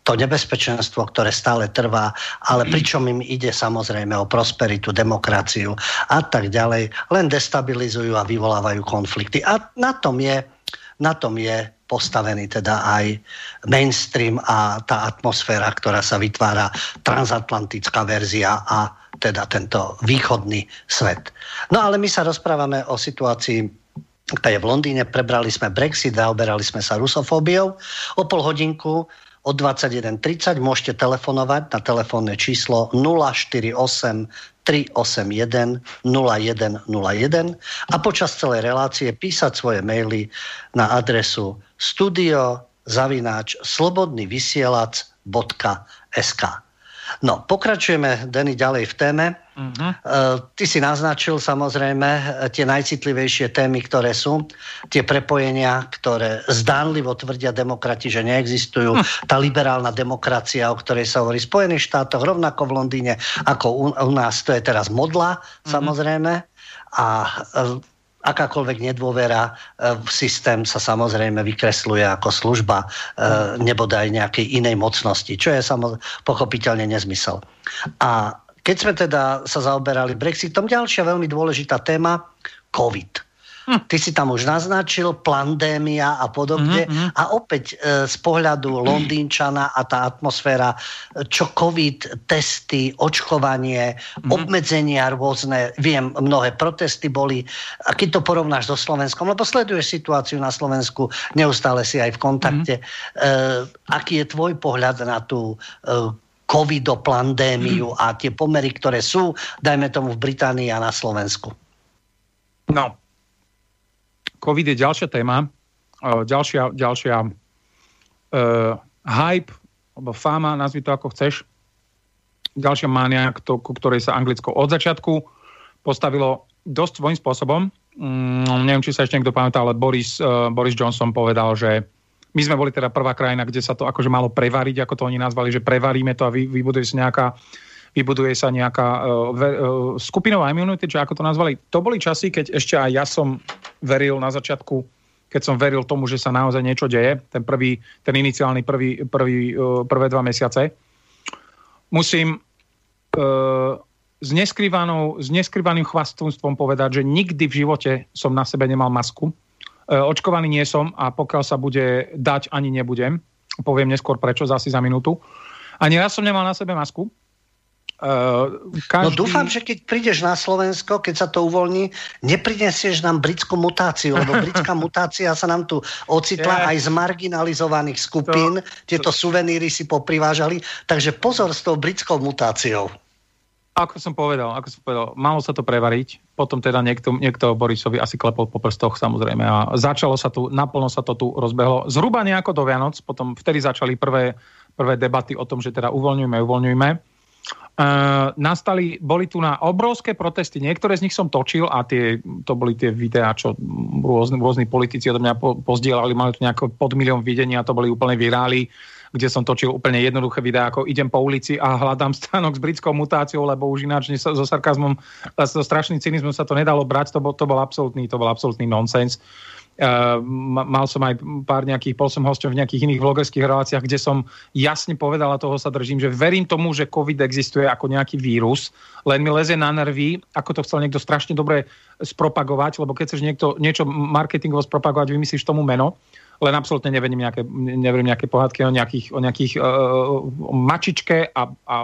A: to nebezpečenstvo, ktoré stále trvá, ale pričom im ide samozrejme o prosperitu, demokraciu a tak ďalej, len destabilizujú a vyvolávajú konflikty. A na tom je, na tom je postavený teda aj mainstream a tá atmosféra, ktorá sa vytvára, transatlantická verzia a teda tento východný svet. No ale my sa rozprávame o situácii ktorá je v Londýne, prebrali sme Brexit, zaoberali sme sa rusofóbiou. O pol hodinku od 21.30 môžete telefonovať na telefónne číslo 048 381 0101 a počas celej relácie písať svoje maily na adresu studio zavináč slobodnyvysielac.sk No, pokračujeme, Denny, ďalej v téme.
B: Uh-huh.
A: Uh, ty si naznačil samozrejme tie najcitlivejšie témy, ktoré sú, tie prepojenia, ktoré zdánlivo tvrdia demokrati, že neexistujú. Uh. Tá liberálna demokracia, o ktorej sa hovorí v Spojených štátoch, rovnako v Londýne, ako u, u nás, to je teraz modla, uh-huh. samozrejme. A uh, akákoľvek nedôvera e, v systém sa samozrejme vykresluje ako služba e, nebodaj nejakej inej mocnosti, čo je samozrejme pochopiteľne nezmysel. A keď sme teda sa zaoberali Brexitom, ďalšia veľmi dôležitá téma, COVID. Hm. Ty si tam už naznačil, pandémia a podobne. Mm-hmm. A opäť e, z pohľadu Londýnčana a tá atmosféra, čo COVID, testy, očkovanie, mm-hmm. obmedzenia rôzne, viem, mnohé protesty boli. A keď to porovnáš so Slovenskom, lebo sleduješ situáciu na Slovensku, neustále si aj v kontakte. Mm-hmm. E, aký je tvoj pohľad na tú e, covidoplandémiu mm. a tie pomery, ktoré sú, dajme tomu v Británii a na Slovensku?
B: No, COVID je ďalšia téma, ďalšia, ďalšia uh, hype, alebo fáma, nazvi to ako chceš, ďalšia mánia, ku ktorej sa Anglicko od začiatku postavilo dosť svojím spôsobom. Mm, neviem, či sa ešte niekto pamätá, ale Boris, uh, Boris Johnson povedal, že my sme boli teda prvá krajina, kde sa to akože malo prevariť, ako to oni nazvali, že prevaríme to a vy, vybuduje sa nejaká vybuduje sa nejaká ve, uh, skupinová imunity, čo ako to nazvali. To boli časy, keď ešte aj ja som veril na začiatku, keď som veril tomu, že sa naozaj niečo deje, ten prvý, ten iniciálny prvý, prvý, uh, prvé dva mesiace. Musím uh, s, neskrývanou, s neskrývaným chvastúnstvom povedať, že nikdy v živote som na sebe nemal masku. Uh, očkovaný nie som a pokiaľ sa bude dať, ani nebudem. Poviem neskôr prečo, zasi za minútu. Ani raz som nemal na sebe masku.
A: Uh, každý... No dúfam, že keď prídeš na Slovensko, keď sa to uvoľní, neprinesieš nám britskú mutáciu, lebo britská mutácia sa nám tu ocitla aj z marginalizovaných skupín. To, Tieto to... suveníry si poprivážali. Takže pozor s tou britskou mutáciou.
B: Ako som povedal, ako som povedal, malo sa to prevariť, potom teda niekto, niekto Borisovi asi klepol po prstoch samozrejme a začalo sa tu, naplno sa to tu rozbehlo. Zhruba nejako do Vianoc, potom vtedy začali prvé, prvé debaty o tom, že teda uvoľňujme, uvoľňujme nastali, boli tu na obrovské protesty, niektoré z nich som točil a tie, to boli tie videá, čo rôzni, rôzni politici od mňa po, pozdielali, mali tu nejaké pod milión videnia, to boli úplne virály, kde som točil úplne jednoduché videá, ako idem po ulici a hľadám stánok s britskou mutáciou, lebo už ináč so sarkazmom, so strašným cynizmom sa to nedalo brať, to bol, to bol absolútny, to bol absolútny nonsens. Uh, mal som aj pár nejakých, bol som hosťom v nejakých iných vlogerských reláciách, kde som jasne povedal a toho sa držím, že verím tomu, že COVID existuje ako nejaký vírus, len mi leze na nervy, ako to chcel niekto strašne dobre spropagovať, lebo keď chceš niekto, niečo marketingovo spropagovať, vymyslíš tomu meno, len absolútne neverím nejaké, neverím nejaké pohádky o nejakých, o nejakých uh, mačičke a, a,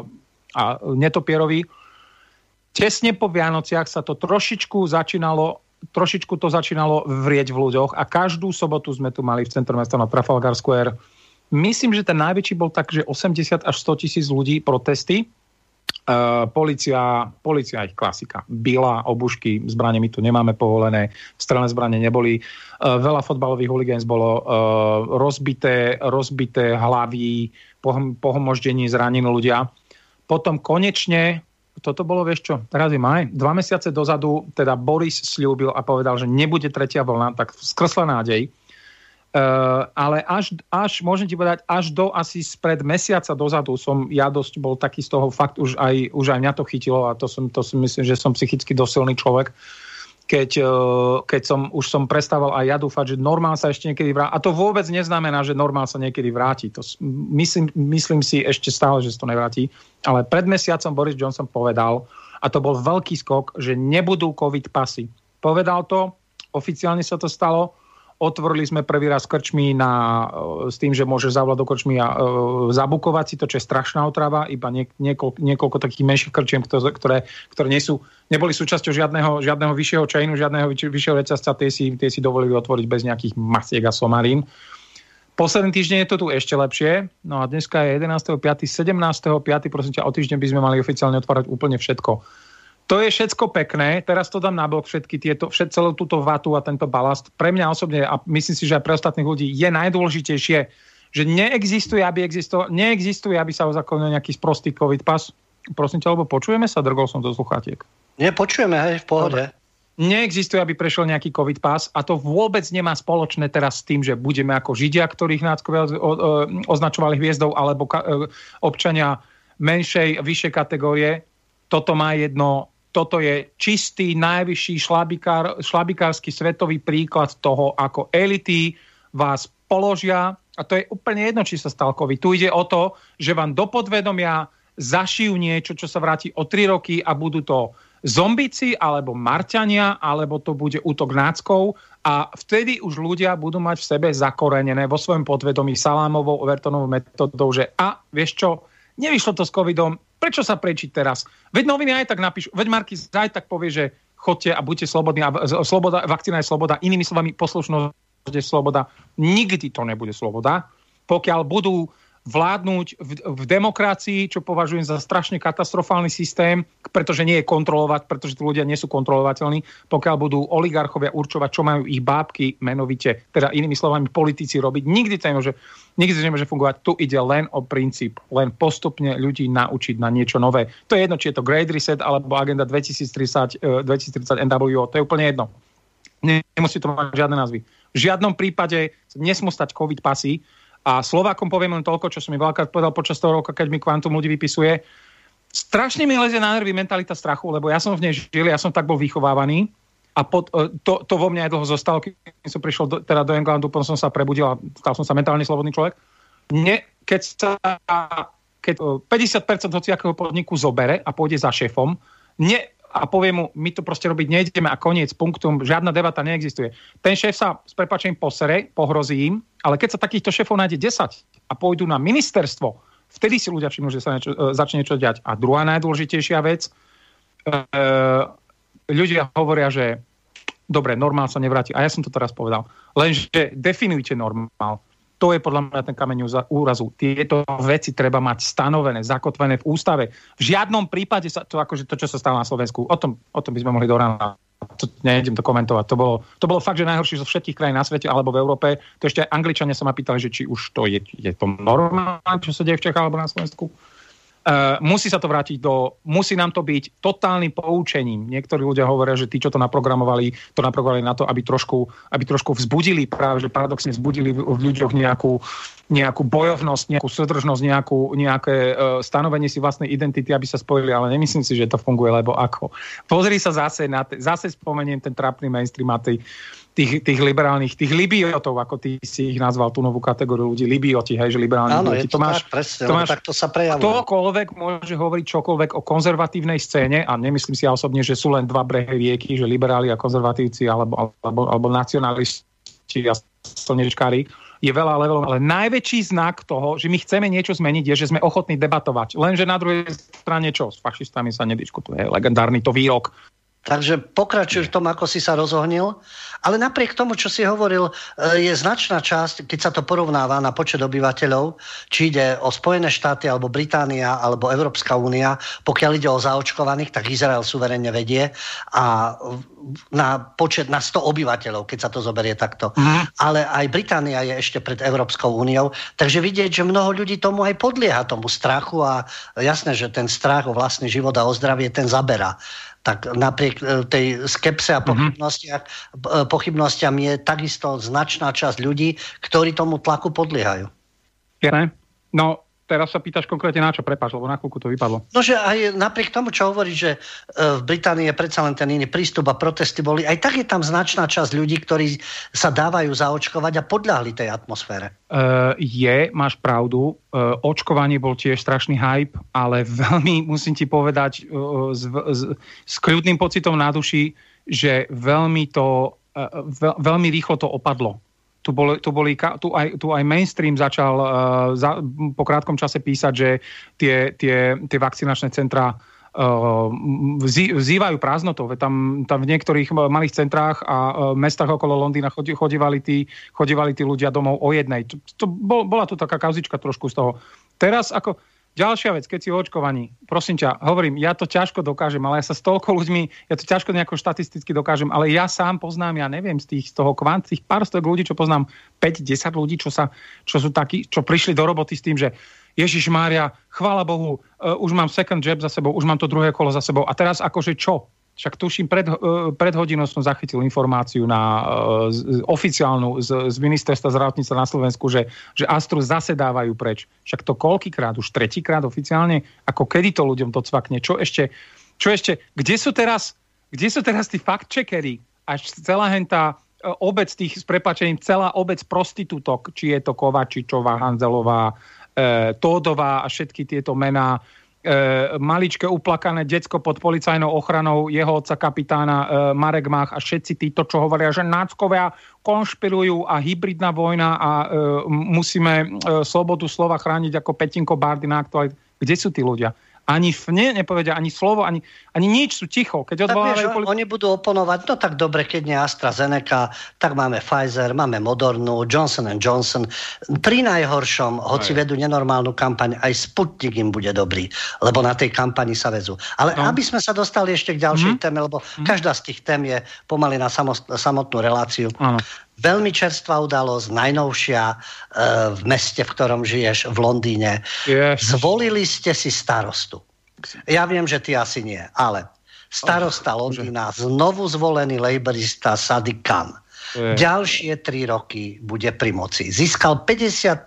B: a netopierovi. Tesne po Vianociach sa to trošičku začínalo trošičku to začínalo vrieť v ľuďoch a každú sobotu sme tu mali v centrum mesta na Trafalgar Square. Myslím, že ten najväčší bol tak, že 80 až 100 tisíc ľudí protesty. Uh, policia, policia ich klasika. Bila, obušky, zbranie my tu nemáme povolené, strelné zbranie neboli. Uh, veľa fotbalových huligánov bolo uh, rozbité, rozbité hlavy, pohomoždení, zranení ľudia. Potom konečne toto bolo, vieš čo, teraz je maj, dva mesiace dozadu teda Boris slúbil a povedal, že nebude tretia vlna, tak skrsla nádej. Uh, ale až, až, môžem ti povedať, až do asi spred mesiaca dozadu som ja dosť bol taký z toho fakt, už aj, už aj mňa to chytilo a to, som, to si myslím, že som psychicky dosilný človek. Uh, keď, e, keď som, už som prestával aj ja dúfať, že normál sa ešte niekedy vráti. A to vôbec neznamená, že normál sa niekedy vráti. To myslím, myslím si ešte stále, že sa to nevráti. Ale pred mesiacom Boris Johnson povedal, a to bol veľký skok, že nebudú COVID pasy. Povedal to, oficiálne sa to stalo, Otvorili sme prvý raz krčmy na, e, s tým, že môže zavolať do krčmy a e, zabukovať si to, čo je strašná otrava, iba niek, niekoľko, niekoľko takých menších krčiem, ktoré, ktoré, nie sú, neboli súčasťou žiadneho, žiadneho vyššieho chainu, žiadneho vyššieho reťazca, tie si, tie si dovolili otvoriť bez nejakých masiek a somarín. Posledný týždeň je to tu ešte lepšie. No a dneska je 11.5., 17.5., prosím ťa, o týždeň by sme mali oficiálne otvárať úplne všetko to je všetko pekné, teraz to dám nabok všetky tieto, všet, celú túto vatu a tento balast. Pre mňa osobne a myslím si, že aj pre ostatných ľudí je najdôležitejšie, že neexistuje, aby existo, neexistuje, aby sa uzakonil nejaký sprostý COVID pas. Prosím ťa, lebo počujeme sa, drgol som do sluchatiek.
A: Nie, počujeme, hej, v pohode.
B: Neexistuje, aby prešiel nejaký COVID pas a to vôbec nemá spoločné teraz s tým, že budeme ako Židia, ktorých náckovia označovali hviezdou, alebo e, občania menšej, vyššej kategórie. Toto má jedno, toto je čistý, najvyšší šlabikár, šlabikársky svetový príklad toho, ako elity vás položia a to je úplne jedno, či sa stal COVID. Tu ide o to, že vám do podvedomia zašijú niečo, čo sa vráti o 3 roky a budú to zombici, alebo marťania, alebo to bude útok náckov a vtedy už ľudia budú mať v sebe zakorenené vo svojom podvedomí salámovou, overtonovou metodou, že a vieš čo, nevyšlo to s covidom, prečo sa prečiť teraz? Veď noviny aj tak napíšu, veď Markis aj tak povie, že chodte a buďte slobodní a sloboda, vakcína je sloboda, inými slovami poslušnosť je sloboda. Nikdy to nebude sloboda, pokiaľ budú vládnuť v, v demokracii, čo považujem za strašne katastrofálny systém, pretože nie je kontrolovať, pretože tí ľudia nie sú kontrolovateľní, pokiaľ budú oligarchovia určovať, čo majú ich bábky menovite, teda inými slovami politici robiť. Nikdy to nemôže, nikdy to nemôže fungovať. Tu ide len o princíp, len postupne ľudí naučiť na niečo nové. To je jedno, či je to Great Reset alebo Agenda 2030, eh, 2030 NWO, to je úplne jedno. Nemusí to mať žiadne názvy. V žiadnom prípade nesmú stať COVID pasy, a Slovákom poviem len toľko, čo som mi veľakrát povedal počas toho roka, keď mi kvantum ľudí vypisuje. Strašne mi lezie na nervy mentalita strachu, lebo ja som v nej žil, ja som tak bol vychovávaný a pod, e, to, to vo mne aj dlho zostalo, keď som prišiel do, teda do Englandu, potom som sa prebudil a stal som sa mentálne slobodný človek. Ne, keď sa keď e, 50% hociakého podniku zobere a pôjde za šéfom, ne, a povie mu, my to proste robiť nejdeme a koniec, punktum, žiadna debata neexistuje. Ten šéf sa s prepačením posere, pohrozí im, ale keď sa takýchto šéfov nájde 10 a pôjdu na ministerstvo, vtedy si ľudia všimnú, že sa niečo, e, začne niečo diať. A druhá najdôležitejšia vec, e, ľudia hovoria, že dobre, normál sa nevráti. A ja som to teraz povedal. Lenže definujte normál. To je podľa mňa ten kameň úrazu. Tieto veci treba mať stanovené, zakotvené v ústave. V žiadnom prípade sa to, akože to, čo sa stalo na Slovensku, o tom, o tom by sme mohli do rána. To, nejdem to komentovať. To bolo, to bolo fakt, že najhoršie zo všetkých krajín na svete alebo v Európe. To ešte Angličania sa ma pýtali, že či už to je, je to normálne, čo sa deje v Čechách alebo na Slovensku. Uh, musí sa to vrátiť do, musí nám to byť totálnym poučením. Niektorí ľudia hovoria, že tí, čo to naprogramovali, to naprogramovali na to, aby trošku, aby trošku vzbudili, práve že paradoxne vzbudili v, ľuďoch nejakú, nejakú bojovnosť, nejakú súdržnosť, nejakú, nejaké uh, stanovenie si vlastnej identity, aby sa spojili, ale nemyslím si, že to funguje, lebo ako. Pozri sa zase na, te, zase spomeniem ten trápny mainstream a tej, tých, tých liberálnych, tých libiotov, ako ty si ich nazval, tú novú kategóriu ľudí, libioti, hej, že liberálni
A: Áno,
B: ľudí.
A: je to, to máš, tak, presne,
B: to máš,
A: tak to sa prejavuje.
B: Ktokoľvek môže hovoriť čokoľvek o konzervatívnej scéne a nemyslím si ja osobne, že sú len dva brehy rieky, že liberáli a konzervatívci alebo, alebo, alebo nacionalisti a slnečkári je veľa levelov, ale najväčší znak toho, že my chceme niečo zmeniť, je, že sme ochotní debatovať. Lenže na druhej strane čo? S fašistami sa nediskutuje. Legendárny to výrok
A: Takže pokračuj v tom, ako si sa rozohnil. Ale napriek tomu, čo si hovoril, je značná časť, keď sa to porovnáva na počet obyvateľov, či ide o Spojené štáty, alebo Británia, alebo Európska únia, pokiaľ ide o zaočkovaných, tak Izrael suverenne vedie a na počet na 100 obyvateľov, keď sa to zoberie takto. Mm. Ale aj Británia je ešte pred Európskou úniou, takže vidieť, že mnoho ľudí tomu aj podlieha, tomu strachu a jasné, že ten strach o vlastný život a o zdravie ten zabera tak napriek tej skepse a pochybnostiach, mm-hmm. pochybnostiam je takisto značná časť ľudí, ktorí tomu tlaku podliehajú.
B: No, teraz sa pýtaš konkrétne na čo, prepáč, lebo na chvíľku to vypadlo.
A: No, že aj napriek tomu, čo hovorí, že v Británii je predsa len ten iný prístup a protesty boli, aj tak je tam značná časť ľudí, ktorí sa dávajú zaočkovať a podľahli tej atmosfére.
B: Uh, je, máš pravdu, uh, očkovanie bol tiež strašný hype, ale veľmi, musím ti povedať, uh, s, s, s kľudným pocitom na duši, že veľmi to, uh, veľ, veľmi rýchlo to opadlo tu, boli, tu, boli, tu, aj, tu aj mainstream začal uh, za, po krátkom čase písať, že tie, tie, tie vakcinačné centra uh, vzývajú prázdnotou. Tam, tam v niektorých malých centrách a mestách okolo Londýna chodí, chodívali, tí, chodívali tí ľudia domov o jednej. To, to bol, bola tu taká kauzička trošku z toho. Teraz ako Ďalšia vec, keď si očkovaní, prosím ťa, hovorím, ja to ťažko dokážem, ale ja sa s toľko ľuďmi, ja to ťažko nejako štatisticky dokážem, ale ja sám poznám, ja neviem, z, tých, z toho kvant, tých pár stok ľudí, čo poznám, 5-10 ľudí, čo, sa, čo sú takí, čo prišli do roboty s tým, že Ježiš Mária, chvála Bohu, uh, už mám second jab za sebou, už mám to druhé kolo za sebou a teraz akože čo? Však tuším, pred, eh, pred hodinou som zachytil informáciu na uh, oficiálnu z, z ministerstva zdravotníctva na Slovensku, že, že Astru zase dávajú preč. Však to koľkýkrát, už tretíkrát oficiálne, ako kedy to ľuďom to cvakne, čo ešte, čo ešte, kde sú teraz, kde sú teraz tí fact-checkery, až celá hentá uh, obec tých, s prepačením, celá obec prostitútok, či je to Kovačičová, Hanzelová, uh, Tódová a všetky tieto mená, e, maličké uplakané decko pod policajnou ochranou jeho otca kapitána e, Marek Mach a všetci títo, čo hovoria, že náckovia konšpirujú a hybridná vojna a e, musíme e, slobodu slova chrániť ako Petinko Bardy na aktualite. Kde sú tí ľudia? Ani fne nepovedia, ani slovo, ani, ani nič, sú ticho. Keď
A: tak vieš, oni budú oponovať, no tak dobre, keď nie AstraZeneca, tak máme Pfizer, máme Modernu, Johnson Johnson. Pri najhoršom, hoci vedú nenormálnu kampaň, aj Sputnik im bude dobrý, lebo na tej kampani sa vezú. Ale no. aby sme sa dostali ešte k ďalšej mm. téme, lebo mm. každá z tých tém je pomaly na samotnú reláciu. Áno. Veľmi čerstvá udalosť, najnovšia e, v meste, v ktorom žiješ, v Londýne. Yes. Zvolili ste si starostu. Ja viem, že ty asi nie, ale starosta oh, Londýna, znovu zvolený laborista Sadiq Khan. Je. Ďalšie tri roky bude pri moci. Získal 55%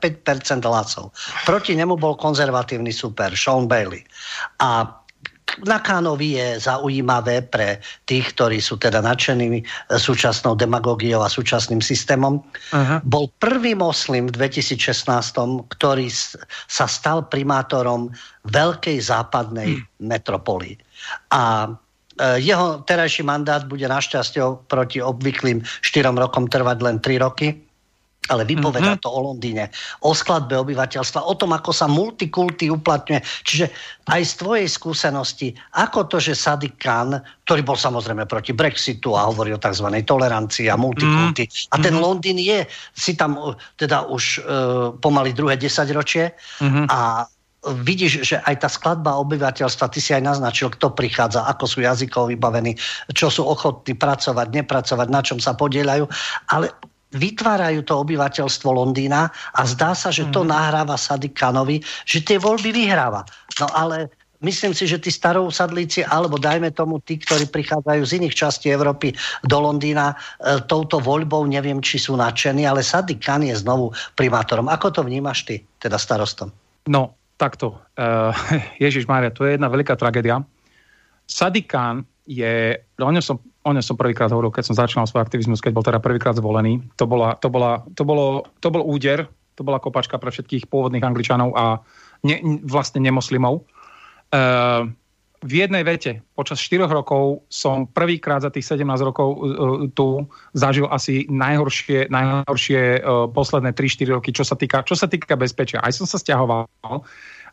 A: hlasov. Proti nemu bol konzervatívny super Sean Bailey. A na Kánovi je zaujímavé pre tých, ktorí sú teda nadšení súčasnou demagógiou a súčasným systémom. Aha. Bol prvý moslim v 2016, ktorý sa stal primátorom veľkej západnej hm. metropoly. A e, jeho terajší mandát bude našťastie proti obvyklým štyrom rokom trvať len 3 roky ale vypoveda mm-hmm. to o Londýne, o skladbe obyvateľstva, o tom, ako sa multikulty uplatňuje. Čiže aj z tvojej skúsenosti, ako to, že Sadiq Khan, ktorý bol samozrejme proti Brexitu a hovorí o tzv. tolerancii a multikulty, mm-hmm. a ten mhm. Londýn je, si tam teda už uh, pomaly druhé desaťročie mm-hmm. a vidíš, že aj tá skladba obyvateľstva, ty si aj naznačil, kto prichádza, ako sú jazykov vybavení, čo sú ochotní pracovať, nepracovať, na čom sa podielajú, ale vytvárajú to obyvateľstvo Londýna a zdá sa, že to mm. nahráva Sadikanovi, že tie voľby vyhráva. No ale myslím si, že tí starousadlíci, alebo dajme tomu tí, ktorí prichádzajú z iných častí Európy do Londýna, e, touto voľbou neviem, či sú nadšení, ale Sadiq Khan je znovu primátorom. Ako to vnímaš ty, teda starostom?
B: No, takto. Uh, Ježiš Mária, to je jedna veľká tragédia. Sadiq Khan je, o ňom som o ňom som prvýkrát hovoril, keď som začínal svoj aktivizmus, keď bol teda prvýkrát zvolený. To, bola, to, bola, to, bolo, to bol úder, to bola kopačka pre všetkých pôvodných Angličanov a ne, vlastne nemoslimov. Uh, v jednej vete, počas 4 rokov som prvýkrát za tých 17 rokov uh, tu zažil asi najhoršie, najhoršie uh, posledné 3-4 roky, čo sa, týka, čo sa týka bezpečia. Aj som sa stiahoval,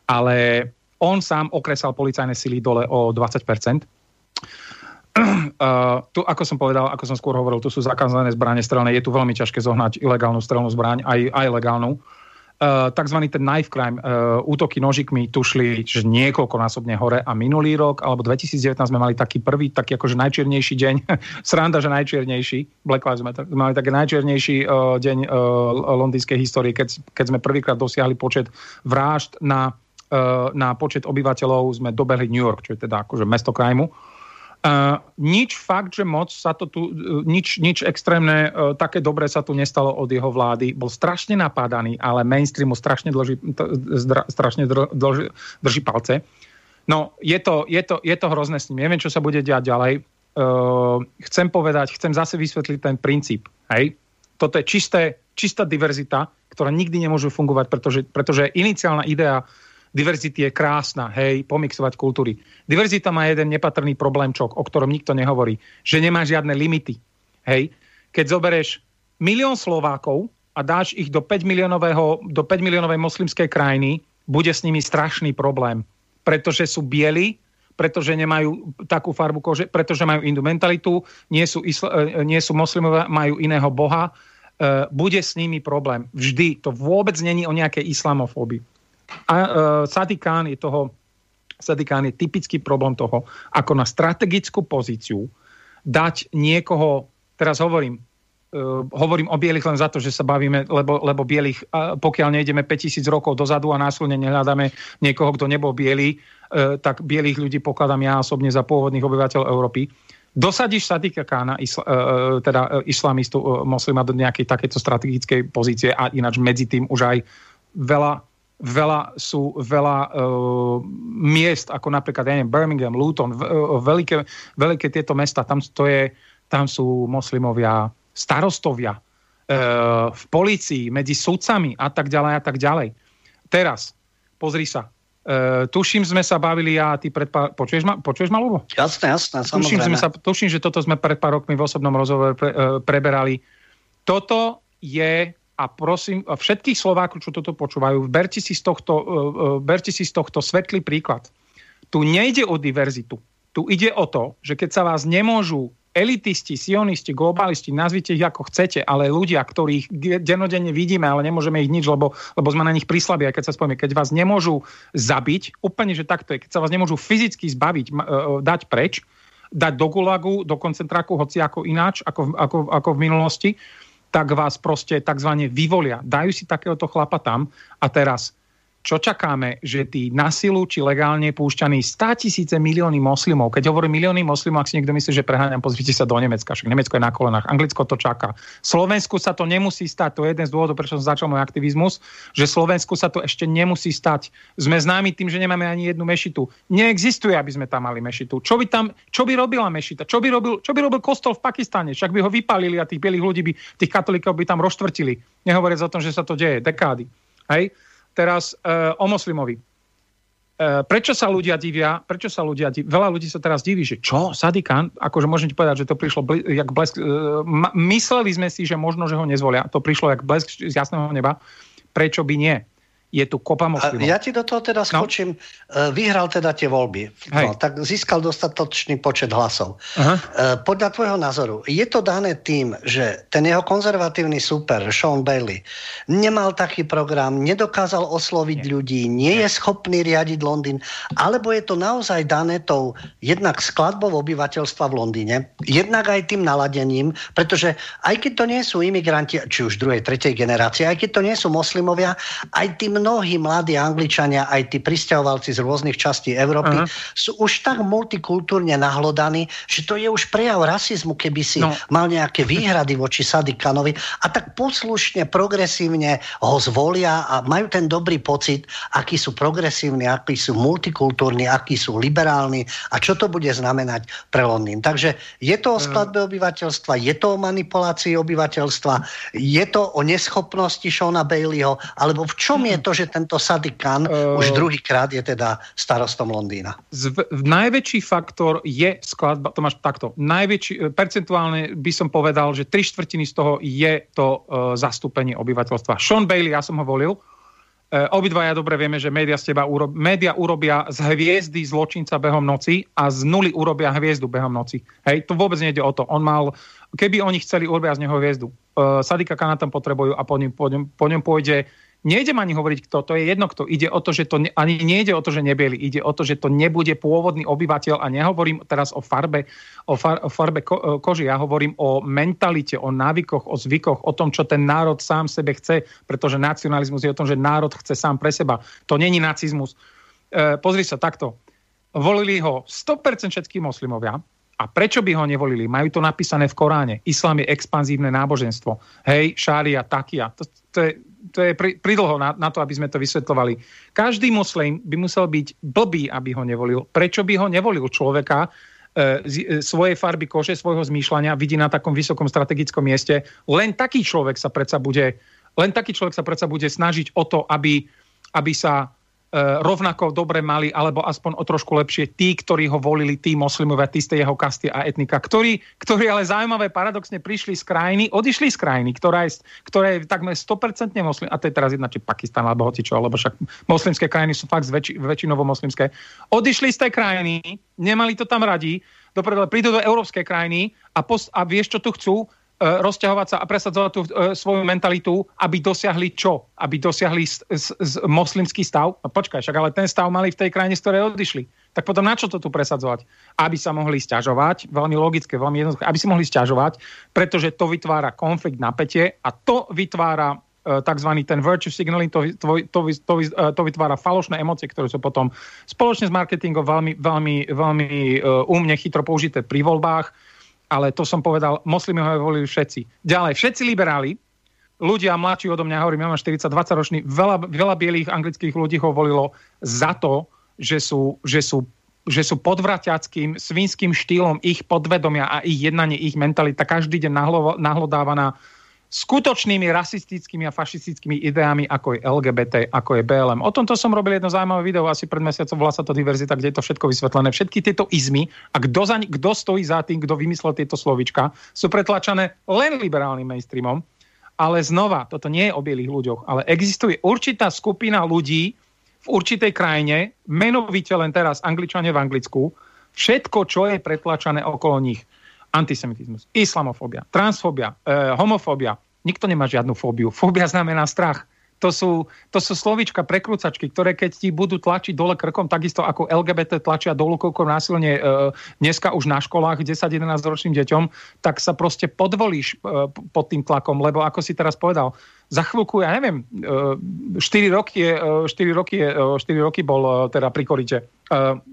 B: ale on sám okresal policajné sily dole o 20%. Uh, tu, ako som povedal, ako som skôr hovoril, tu sú zakázané zbranie strelné. Je tu veľmi ťažké zohnať ilegálnu strelnú zbraň, aj, aj legálnu. Uh, takzvaný ten knife crime, uh, útoky nožikmi tu šli niekoľkonásobne hore a minulý rok, alebo 2019 sme mali taký prvý, taký akože najčiernejší deň, sranda, že najčiernejší, Black Lives Matter, sme mali taký najčiernejší uh, deň uh, londýnskej histórie, keď, keď sme prvýkrát dosiahli počet vražd na, uh, na počet obyvateľov, sme dobehli New York, čo je teda akože mesto krajmu. Uh, nič fakt, že moc sa to tu, uh, nič, nič extrémne, uh, také dobré sa tu nestalo od jeho vlády. Bol strašne napádaný, ale mainstreamu strašne, dlží, zdra, strašne dlží, drží palce. No, je to, je, to, je to hrozné s ním. Neviem, čo sa bude diať ďalej. Uh, chcem povedať, chcem zase vysvetliť ten princíp. Hej? Toto je čisté, čistá diverzita, ktorá nikdy nemôže fungovať, pretože, pretože iniciálna idea diverzity je krásna, hej, pomixovať kultúry. Diverzita má jeden nepatrný problémčok, o ktorom nikto nehovorí, že nemá žiadne limity. Hej. Keď zoberieš milión Slovákov a dáš ich do 5 miliónového, do 5 miliónovej moslimskej krajiny, bude s nimi strašný problém. Pretože sú bieli, pretože nemajú takú farbu kože, pretože majú inú mentalitu, nie sú, isla, e, nie sú moslimové, majú iného boha, e, bude s nimi problém. Vždy. To vôbec není o nejakej islamofóbii. A Sadiq Khan je toho, Sadiq Khan je typický problém toho, ako na strategickú pozíciu dať niekoho, teraz hovorím, uh, hovorím o bielých len za to, že sa bavíme, lebo, lebo bielých, uh, pokiaľ nejdeme 5000 rokov dozadu a následne nehľadáme niekoho, kto nebol biely, uh, tak bielých ľudí pokladám ja osobne za pôvodných obyvateľov Európy. Dosadíš Sadika Kána, isla, uh, teda islamistu, moslima do nejakej takéto strategickej pozície a ináč medzi tým už aj veľa veľa sú veľa uh, miest, ako napríklad ja neviem, Birmingham, Luton, v, uh, veľké, veľké tieto mesta, tam, to je, tam sú moslimovia, starostovia, uh, v policii, medzi sudcami a tak ďalej a tak ďalej. Teraz, pozri sa, Uh, tuším, sme sa bavili ja a ty pred pár... Počuješ ma, počuješ ma Lubo?
A: Jasné, jasné,
B: tuším, sme sa, tuším, že toto sme pred pár rokmi v osobnom rozhovore pre, uh, preberali. Toto je a prosím všetkých Slovákov, čo toto počúvajú, berte si z tohto, uh, berte si z tohto svetlý príklad. Tu nejde o diverzitu. Tu ide o to, že keď sa vás nemôžu elitisti, sionisti, globalisti, nazvite ich ako chcete, ale ľudia, ktorých denodenne vidíme, ale nemôžeme ich nič, lebo, lebo sme na nich prislabí, keď sa spomíme, keď vás nemôžu zabiť, úplne, že takto je, keď sa vás nemôžu fyzicky zbaviť, dať preč, dať do gulagu, do koncentráku, hoci ako ináč, ako, ako, ako v minulosti, tak vás proste tzv. vyvolia. Dajú si takéhoto chlapa tam a teraz čo čakáme, že tí na či legálne púšťaní 100 tisíce milióny moslimov, keď hovorím milióny moslimov, ak si niekto myslí, že preháňam, pozrite sa do Nemecka, však Nemecko je na kolenách, Anglicko to čaká. Slovensku sa to nemusí stať, to je jeden z dôvodov, prečo som začal môj aktivizmus, že Slovensku sa to ešte nemusí stať. Sme známi tým, že nemáme ani jednu mešitu. Neexistuje, aby sme tam mali mešitu. Čo by tam, čo by robila mešita? Čo by robil, čo by robil kostol v Pakistane? Však by ho vypálili a tých bielých ľudí by, tých katolíkov by tam roštvrtili. Nehovoriac o tom, že sa to deje dekády. Hej? Teraz uh, o moslimovi. Uh, prečo sa ľudia divia? Prečo sa ľudia divia? Veľa ľudí sa teraz diví, že čo, Sadikan? Akože môžem ti povedať, že to prišlo bl- jak blesk. Uh, mysleli sme si, že možno, že ho nezvolia. To prišlo jak blesk z jasného neba. Prečo by nie? Je tu kopa moslimov.
A: Ja ti do toho teda no. skočím. No. Vyhral teda tie voľby. No, tak získal dostatočný počet hlasov. Aha. E, podľa tvojho názoru, je to dané tým, že ten jeho konzervatívny super, Sean Bailey, nemal taký program, nedokázal osloviť nie. ľudí, nie, nie je schopný riadiť Londýn, alebo je to naozaj dané tou jednak skladbou obyvateľstva v Londýne, jednak aj tým naladením, pretože aj keď to nie sú imigranti, či už druhej, tretej generácie, aj keď to nie sú moslimovia, aj tým mnohí mladí Angličania, aj tí pristahovalci z rôznych častí Európy, Aha. sú už tak multikultúrne nahlodaní, že to je už prejav rasizmu, keby si no. mal nejaké výhrady voči Sadikanovi a tak poslušne, progresívne ho zvolia a majú ten dobrý pocit, akí sú progresívni, akí sú multikultúrni, akí sú liberálni a čo to bude znamenať pre Londýn. Takže je to o skladbe obyvateľstva, je to o manipulácii obyvateľstva, je to o neschopnosti Shona Baileyho, alebo v čom je to že tento Sadiq Khan uh, už druhýkrát je teda starostom Londýna?
B: Z, najväčší faktor je skladba, to máš takto, najväčší, e, percentuálne by som povedal, že tri štvrtiny z toho je to uh, zastúpenie obyvateľstva. Sean Bailey, ja som ho volil, Uh, obidvaja dobre vieme, že média, z teba urob, média urobia z hviezdy zločinca behom noci a z nuly urobia hviezdu behom noci. Hej, to vôbec nejde o to. On mal, keby oni chceli, urobia z neho hviezdu. Uh, Sadika Kana tam potrebujú a po ňom, po ňom, po ňom pôjde Nejdem ani hovoriť kto, to je jedno kto. Ide o to, že to, ne, ani nejde o to, že nebieli, ide o to, že to nebude pôvodný obyvateľ a nehovorím teraz o farbe, o, far, o farbe ko, e, koži, ja hovorím o mentalite, o návykoch, o zvykoch, o tom, čo ten národ sám sebe chce, pretože nacionalizmus je o tom, že národ chce sám pre seba. To není nacizmus. E, pozri sa takto. Volili ho 100% všetkí moslimovia, a prečo by ho nevolili? Majú to napísané v Koráne. Islám je expanzívne náboženstvo. Hej, šária, takia. To, to je, to je pridlho na, na to, aby sme to vysvetlovali. Každý moslim by musel byť blbý, aby ho nevolil. Prečo by ho nevolil človeka, e, z, e, svojej farby kože, svojho zmýšľania vidí na takom vysokom strategickom mieste. Len taký človek sa predsa bude, len taký človek sa predsa bude snažiť o to, aby, aby sa rovnako dobre mali, alebo aspoň o trošku lepšie tí, ktorí ho volili, tí moslimovia, tí z jeho kasty a etnika, ktorí, ktorí ale zaujímavé paradoxne prišli z krajiny, odišli z krajiny, ktorá je, ktorá je takmer 100% moslim, a to je teraz jedna, či Pakistan, alebo hocičo, alebo však moslimské krajiny sú fakt väčši, väčšinovo moslimské, odišli z tej krajiny, nemali to tam radi, dopredu prídu do európskej krajiny a, post, a vieš, čo tu chcú? Rozťahovať sa a presadzovať tú e, svoju mentalitu, aby dosiahli čo? Aby dosiahli s, s, s moslimský stav? No počkaj, však ale ten stav mali v tej krajine, z ktorej odišli. Tak potom na čo to tu presadzovať? Aby sa mohli stiažovať, veľmi logické, veľmi jednoduché, aby si mohli stiažovať, pretože to vytvára konflikt, napätie a to vytvára tzv. ten virtue signaling, to, to, to, to, to vytvára falošné emócie, ktoré sú potom spoločne s marketingom veľmi, veľmi, veľmi umne chytro použité pri voľbách ale to som povedal, moslimy ho volili všetci. Ďalej, všetci liberáli, ľudia mladší odo mňa, hovorím, ja mám 40-20 ročný, veľa, veľa bielých anglických ľudí ho volilo za to, že sú, že sú že sú podvraťackým, svinským štýlom ich podvedomia a ich jednanie, ich mentalita každý deň nahlodávaná skutočnými rasistickými a fašistickými ideami, ako je LGBT, ako je BLM. O tomto som robil jedno zaujímavé video asi pred mesiacom, volá sa to Diverzita, kde je to všetko vysvetlené. Všetky tieto izmy a kto, za, kto stojí za tým, kto vymyslel tieto slovička, sú pretlačané len liberálnym mainstreamom. Ale znova, toto nie je o bielých ľuďoch, ale existuje určitá skupina ľudí v určitej krajine, menovite len teraz Angličania v Anglicku, všetko, čo je pretlačané okolo nich antisemitizmus, islamofóbia, transfóbia, e, homofóbia. Nikto nemá žiadnu fóbiu. Fóbia znamená strach. To sú, to sú slovička prekrúcačky, ktoré keď ti budú tlačiť dole krkom, takisto ako LGBT tlačia dolu krkom násilne e, dneska už na školách 10-11 ročným deťom, tak sa proste podvolíš e, pod tým tlakom, lebo ako si teraz povedal, za chvíľku, ja neviem, e, 4 roky, je, 4 e, roky, je, 4 e, roky bol e, teda pri korite,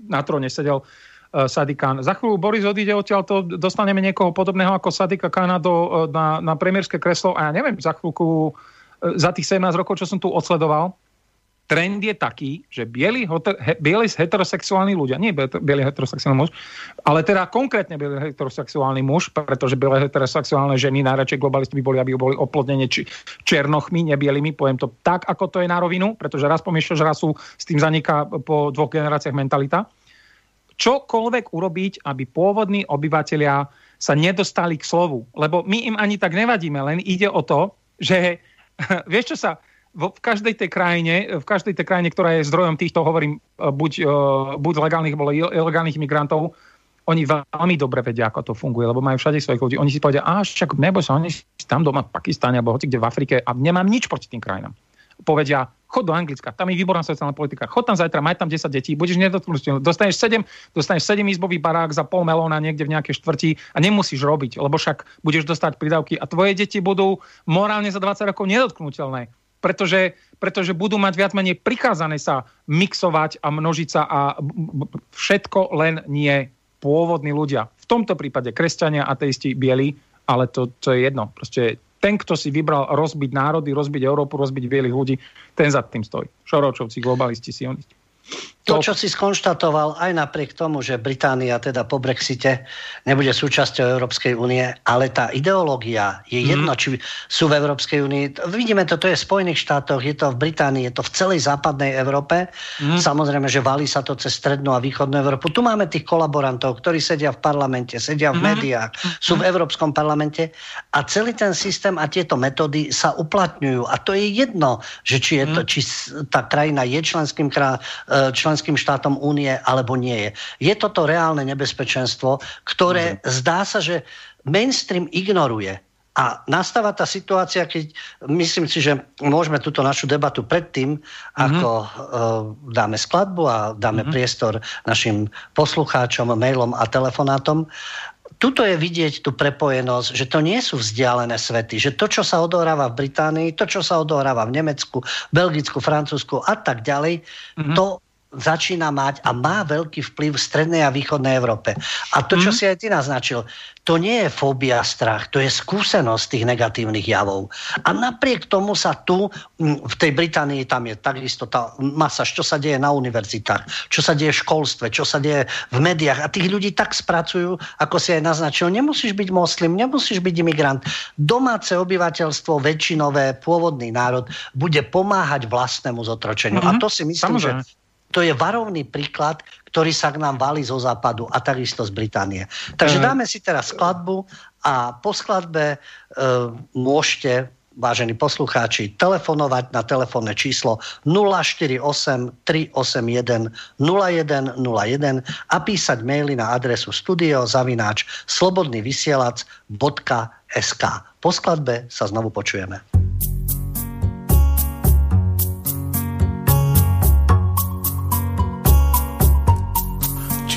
B: na tróne sedel E, Sadikán. Za chvíľu Boris odíde odtiaľ, to dostaneme niekoho podobného ako Sadika Kána do, e, na, na premiérske kreslo a ja neviem, za chvíľku, e, za tých 17 rokov, čo som tu odsledoval, trend je taký, že bieli, he, bieli heterosexuálni ľudia, nie bieli heterosexuálny muž, ale teda konkrétne bieli heterosexuálny muž, pretože biele heterosexuálne ženy najradšej globalisti by boli, aby boli oplodnenie či, černochmi, nebielými, poviem to tak, ako to je na rovinu, pretože raz pomiešaš rasu, s tým zaniká po dvoch generáciách mentalita čokoľvek urobiť, aby pôvodní obyvateľia sa nedostali k slovu. Lebo my im ani tak nevadíme, len ide o to, že vieš čo sa v každej tej krajine, v každej tej krajine, ktorá je zdrojom týchto, hovorím, e, buď, e, buď legálnych, alebo ilegálnych migrantov, oni veľmi dobre vedia, ako to funguje, lebo majú všade svojich ľudí. Oni si povedia, a však nebo sa, oni tam doma v Pakistane alebo hoci kde v Afrike a nemám nič proti tým krajinám. Povedia, chod do Anglicka, tam je výborná sociálna politika, chod tam zajtra, maj tam 10 detí, budeš nedotknutý, dostaneš 7, dostaneš 7 izbový barák za pol melóna niekde v nejakej štvrti a nemusíš robiť, lebo však budeš dostať pridavky a tvoje deti budú morálne za 20 rokov nedotknutelné. Pretože, pretože budú mať viac menej prikázané sa mixovať a množiť sa a všetko len nie pôvodní ľudia. V tomto prípade kresťania, ateisti, bieli, ale to, to je jedno. Proste ten, kto si vybral rozbiť národy, rozbiť Európu, rozbiť bielých ľudí, ten za tým stojí. Šoročovci, globalisti, sionisti.
A: To, čo si skonštatoval, aj napriek tomu, že Británia teda po Brexite nebude súčasťou Európskej únie, ale tá ideológia je mhm. jedno, mm. či sú v Európskej únii. Vidíme to, to je v Spojených štátoch, je to v Británii, je to v celej západnej Európe. Mm. Samozrejme, že valí sa to cez strednú a východnú Európu. Tu máme tých kolaborantov, ktorí sedia v parlamente, sedia v mm. médiách, sú v Európskom parlamente a celý ten systém a tieto metódy sa uplatňujú. A to je jedno, že či, je to, mhm. či tá krajina je členským, členským členským štátom únie alebo nie je. Je toto reálne nebezpečenstvo, ktoré mm. zdá sa, že mainstream ignoruje. A nastáva tá situácia, keď myslím si, že môžeme túto našu debatu predtým, mm-hmm. ako uh, dáme skladbu a dáme mm-hmm. priestor našim poslucháčom, mailom a telefonátom. Tuto je vidieť tú prepojenosť, že to nie sú vzdialené svety, že to, čo sa odohráva v Británii, to, čo sa odohráva v Nemecku, Belgicku, Francúzsku a tak ďalej, mm-hmm. to začína mať a má veľký vplyv v strednej a východnej Európe. A to, čo mm. si aj ty naznačil, to nie je fóbia, strach, to je skúsenosť tých negatívnych javov. A napriek tomu sa tu, v tej Británii, tam je takisto tá masa, čo sa deje na univerzitách, čo sa deje v školstve, čo sa deje v médiách. A tých ľudí tak spracujú, ako si aj naznačil. Nemusíš byť moslim, nemusíš byť imigrant. Domáce obyvateľstvo, väčšinové, pôvodný národ bude pomáhať vlastnému zotročeniu. Mm-hmm. A to si myslím, Samozrejme. že to je varovný príklad, ktorý sa k nám valí zo západu a takisto z Británie. Takže mhm. dáme si teraz skladbu a po skladbe e, môžete vážení poslucháči, telefonovať na telefónne číslo 048 381 0101 a písať maily na adresu studiozavináč slobodnyvysielac.sk. Po skladbe sa znovu počujeme.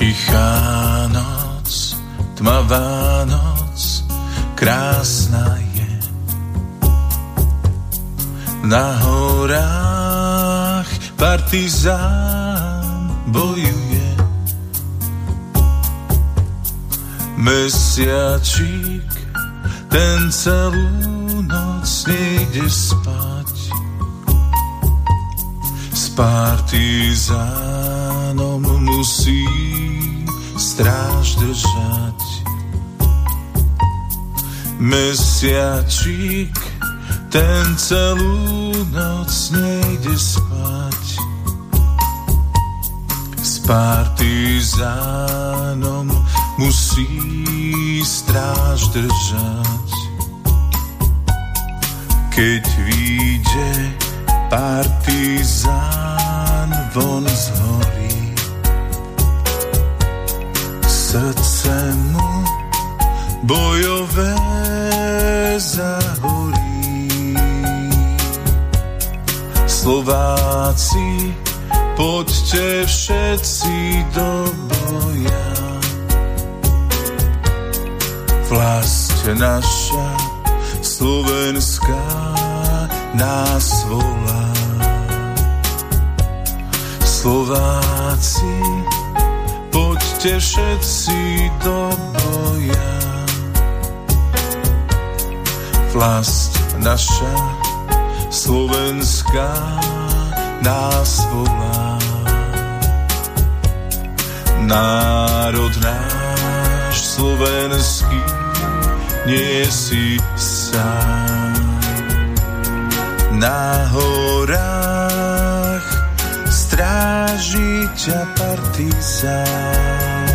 D: Tichá noc, tmavá noc, krásna je. Na horách partizán bojuje. Mesiačík, ten celú noc nejde spať. Partizánom musí stráž držať. Mesiačík, ten celú noc nejde spať. S partizánom musí stráž držať. Keď vyjde partizán von z srdce mu bojové zahorí. Slováci, poďte všetci do boja. Vlast naša slovenská nás volá. Slováci, poďte všetci do boja. Vlast naša slovenská nás volá. Národ náš slovenský nie si sám. Na horách stráži ťa partizán.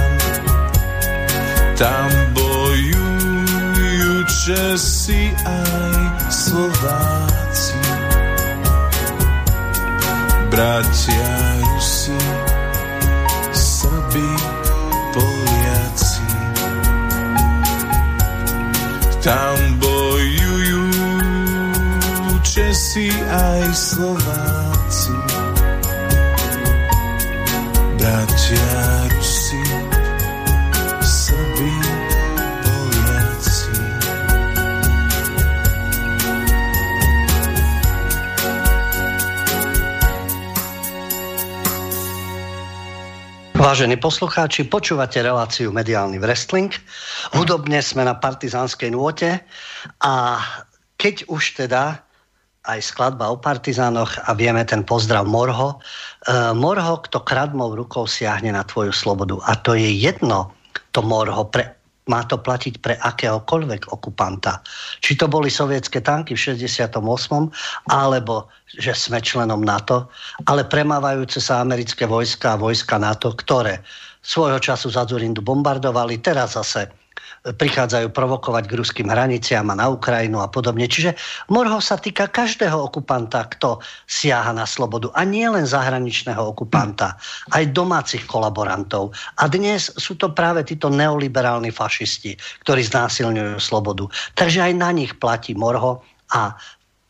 D: Tam bojujú Česi aj Slováci. Bratia Rusi, Srbi, Poliaci. Tam bojujú Česi aj Slováci. Bratia Rusi, Srbi, Poliaci.
A: Vážení poslucháči, počúvate reláciu Mediálny wrestling. Hudobne sme na partizánskej nôte a keď už teda aj skladba o partizánoch a vieme ten pozdrav Morho. E, Morho, kto kradmou rukou siahne na tvoju slobodu. A to je jedno, to Morho, pre, má to platiť pre akéhokoľvek okupanta. Či to boli sovietské tanky v 68. alebo že sme členom NATO, ale premávajúce sa americké vojska a vojska NATO, ktoré svojho času za Zurindu bombardovali, teraz zase prichádzajú provokovať k ruským hraniciam a na Ukrajinu a podobne. Čiže Morho sa týka každého okupanta, kto siaha na slobodu. A nie len zahraničného okupanta, aj domácich kolaborantov. A dnes sú to práve títo neoliberálni fašisti, ktorí znásilňujú slobodu. Takže aj na nich platí Morho a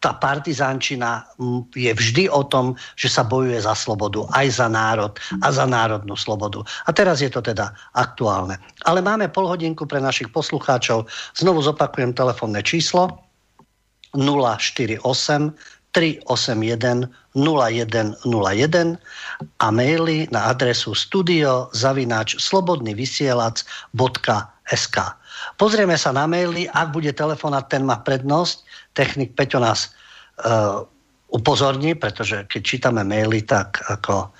A: tá partizánčina je vždy o tom, že sa bojuje za slobodu, aj za národ a za národnú slobodu. A teraz je to teda aktuálne. Ale máme pol hodinku pre našich poslucháčov. Znovu zopakujem telefónne číslo 048 381 0101 a maily na adresu studio zavinač slobodnyvysielac.sk Pozrieme sa na maily, ak bude telefonát, ten má prednosť technik Peťo nás upozorní, pretože keď čítame maily, tak ako...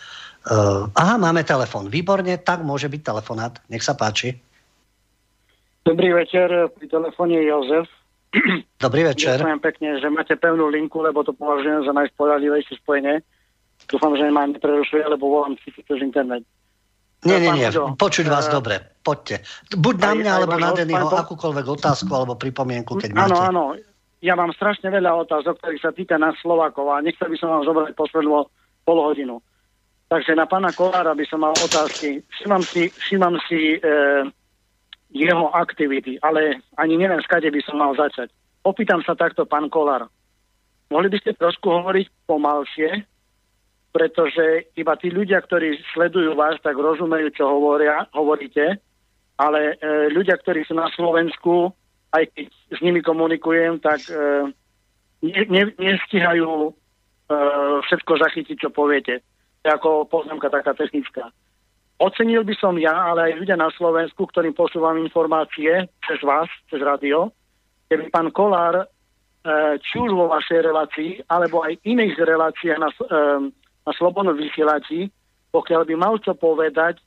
A: Uh, aha, máme telefon. Výborne, tak môže byť telefonát. Nech sa páči.
E: Dobrý večer, pri telefóne Jozef.
A: Dobrý večer.
E: Ďakujem pekne, že máte pevnú linku, lebo to považujem za najspodadlivejšie spojenie. Dúfam, že ma neprerušuje, lebo volám si cez internet.
A: Nie, nie, nie, počuť vás
E: eh,
A: dobre. Poďte. Buď na mňa, alebo na Dennyho akúkoľvek otázku alebo pripomienku, keď máte.
E: Áno, áno. Ja mám strašne veľa otázok, ktorých sa týka nás Slovákov a nechcel by som vám zobrať poslednú pol hodinu. Takže na pána Kolára by som mal otázky. Všimam si, všimam si e, jeho aktivity, ale ani neviem, skade by som mal začať. Opýtam sa takto, pán Kolár. Mohli by ste trošku hovoriť pomalšie, pretože iba tí ľudia, ktorí sledujú vás, tak rozumejú, čo hovoria, hovoríte, ale e, ľudia, ktorí sú na Slovensku, aj keď s nimi komunikujem, tak e, ne, ne, nestihajú e, všetko zachytiť, čo poviete. To je ako poznámka taká technická. Ocenil by som ja, ale aj ľudia na Slovensku, ktorým posúvam informácie cez vás, cez rádio, keby pán Kolár, e, či už vo vašej relácii, alebo aj iných reláciách na, e, na Slobodnom vysielači, pokiaľ by mal čo povedať,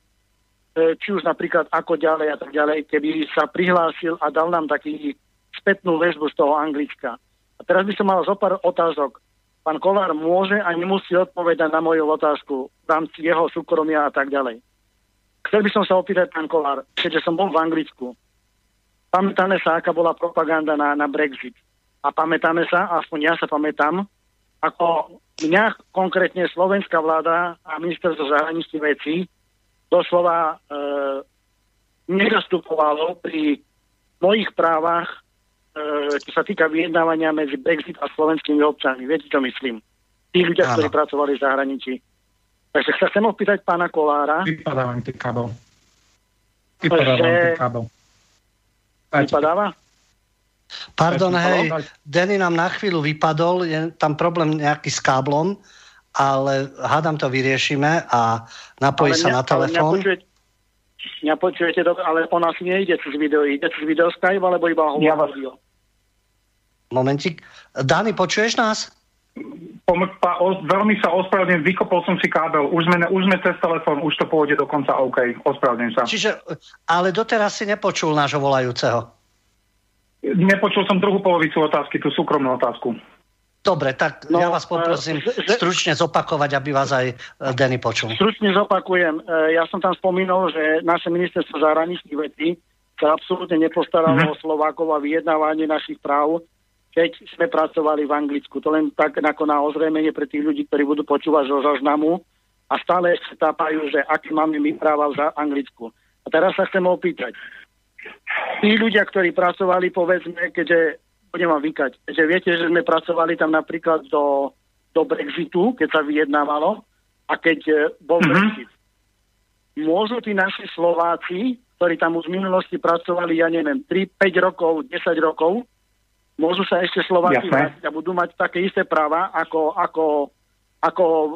E: či už napríklad ako ďalej a tak ďalej, keby sa prihlásil a dal nám taký spätnú väzbu z toho Anglicka. A teraz by som mal zo pár otázok. Pán Kolár môže a nemusí odpovedať na moju otázku v rámci jeho súkromia a tak ďalej. Chcel by som sa opýtať, pán Kolár, keďže som bol v Anglicku, pamätáme sa, aká bola propaganda na, na Brexit. A pamätáme sa, aspoň ja sa pamätám, ako mňa konkrétne slovenská vláda a ministerstvo zahraničných vecí doslova e, nezastupovalo pri mojich právach, e, čo sa týka vyjednávania medzi Brexit a slovenskými občanmi. Viete, čo myslím? Tí ľudia,
F: Áno.
E: ktorí pracovali v zahraničí. Takže sa chcem opýtať pána Kolára,
F: Vypadávam ti kábel. Vypadávam
E: Že-
F: ti kábel.
E: Vypadáva?
A: Pardon, hej. Denny nám na chvíľu vypadol, je tam problém nejaký s káblom, ale hádam to vyriešime a napojí sa
E: mňa-
A: na
E: ale
A: telefón.
E: mňa počujete ale on asi nejde cez video. Ide cez video Skype, alebo iba hovor
B: Ja vás-
E: audio?
A: Momentík. Dani, počuješ nás?
B: O, veľmi sa ospravedlňujem, vykopol som si kábel. Už sme, už sme cez telefón, už to pôjde dokonca OK. Ospravedlňujem sa.
A: Čiže, ale doteraz si nepočul nášho volajúceho.
B: Nepočul som druhú polovicu otázky, tú súkromnú otázku.
A: Dobre, tak
E: No,
A: ja vás poprosím
E: e, že-
A: stručne zopakovať, aby vás aj e, Denny počul.
E: Stručne zopakujem. E, Ja som tam spomínal, že naše ministerstvo zahraničných vecí sa absolútne nepostaralo o Slovákov a vyjednávanie našich práv, keď sme pracovali v Anglicku. To len tak ako na ozrejmenie pre tých ľudí, ktorí budú počúvať zo záznamu a stále ešte tápajú, že aké máme my práva v za- Anglicku. A teraz sa chcem opýtať. Tí ľudia, ktorí pracovali, povedzme, keďže budem vám vykať, že viete, že sme pracovali tam napríklad do, do Brexitu, keď sa vyjednávalo a keď e, bol
B: Mhm.
E: Brexit. Môžu tí naši Slováci, ktorí tam už v minulosti pracovali, ja neviem, 3, 5 rokov, 10 rokov, môžu sa ešte Slováci
B: Jasné.
E: vrátiť a budú mať také isté práva ako, ako, ako e,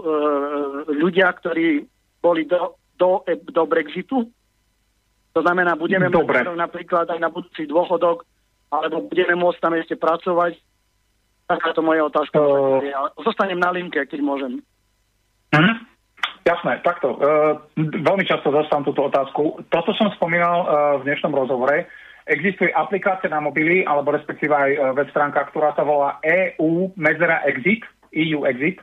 E: ľudia, ktorí boli do, do, e, do Brexitu? To znamená, budeme
B: Dobre.
E: mať napríklad aj na budúci dôchodok, alebo budeme môcť tam ešte pracovať? Takáto moja otázka.
B: To-
E: Zostanem na linke, keď môžem.
B: Mhm. Jasné, takto. Uh, veľmi často dostávam túto otázku. Toto som spomínal uh, v dnešnom rozhovore. Existuje aplikácia na mobily, alebo respektíve aj uh, web stránka, ktorá sa volá EU medzera exit, EU exit.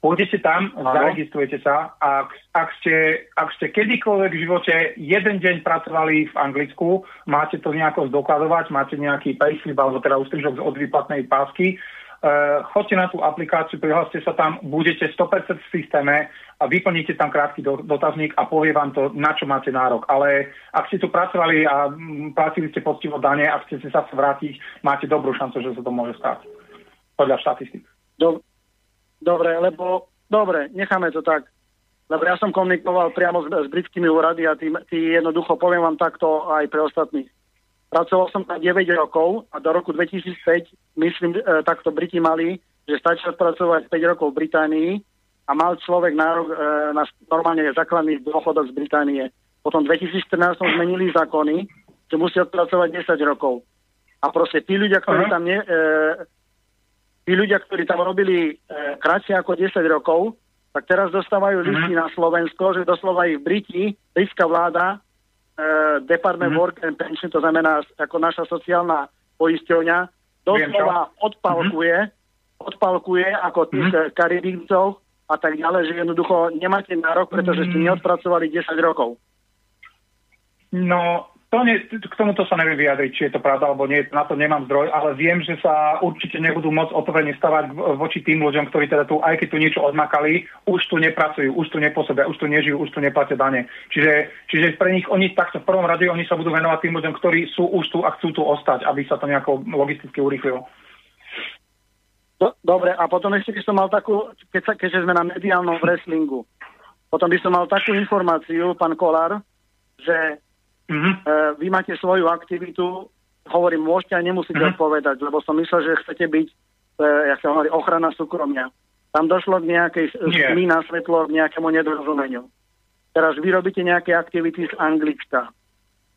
B: Pôjdete tam,
E: Áno.
B: zaregistrujete sa a ak, ak, ste, ak ste kedykoľvek v živote jeden deň pracovali v Anglicku, máte to nejako zdokladovať, máte nejaký payslip alebo teda ústrižok od výplatnej pásky, Uh, choďte na tú aplikáciu, prihláste sa tam, budete 100% v systéme a vyplníte tam krátky do, dotazník a povie vám to, na čo máte nárok. Ale ak ste tu pracovali a mm, platili ste poctivo dane a chcete sa vrátiť, máte dobrú šancu, že sa to môže stať. Podľa štatistik.
E: Do, dobre, lebo... Dobre, necháme to tak. Lebo ja som komunikoval priamo s, s britskými úrady a tí, tí jednoducho, poviem vám takto aj pre ostatných. Pracoval som tam 9 rokov a do roku 2005, myslím, e, takto Briti mali, že stačí odpracovať 5 rokov v Británii a mal človek nárok e, na normálne základný dôchodok z Británie. Potom v 2014 som zmenili zákony, že musí odpracovať 10 rokov. A proste tí ľudia, ktorí
B: Aha.
E: tam ne, e, tí ľudia, ktorí tam robili e, kratšie ako 10 rokov, tak teraz dostávajú listy na Slovensko, že doslova ich Briti, britská vláda, e, Department
B: Mhm.
E: Work and Pension, to znamená ako naša sociálna poisťovňa, doslova odpalkuje, odpalkuje ako tých
B: Mhm.
E: mm Karibíncov a tak ďalej, že jednoducho nemáte nárok, pretože ste
B: Mhm.
E: neodpracovali 10 rokov.
B: No, to ne, k tomuto sa neviem vyjadriť, či je to pravda alebo nie, na to nemám zdroj, ale viem, že sa určite nebudú môcť otvorene stavať voči tým ľuďom, ktorí teda tu, aj keď tu niečo odmakali, už tu nepracujú, už tu nepôsobia, už tu nežijú, už tu neplatia dane. Čiže, čiže pre nich oni takto v prvom rade oni sa budú venovať tým ľuďom, ktorí sú už tu a chcú tu ostať, aby sa to nejako logisticky urýchlilo.
E: Do, dobre, a potom ešte by som mal takú, keď sa, keďže sme na mediálnom wrestlingu, potom by som mal takú informáciu, pán Kolár, že E, vy máte svoju aktivitu, hovorím, môžete a nemusíte
B: Mhm.
E: odpovedať, lebo som myslel, že chcete byť, e, jak sa hovorí, ochrana súkromia. Tam došlo k nejakej tmy na svetlo, k nejakému nedorozumeniu. Teraz vy robíte nejaké aktivity z Anglicka.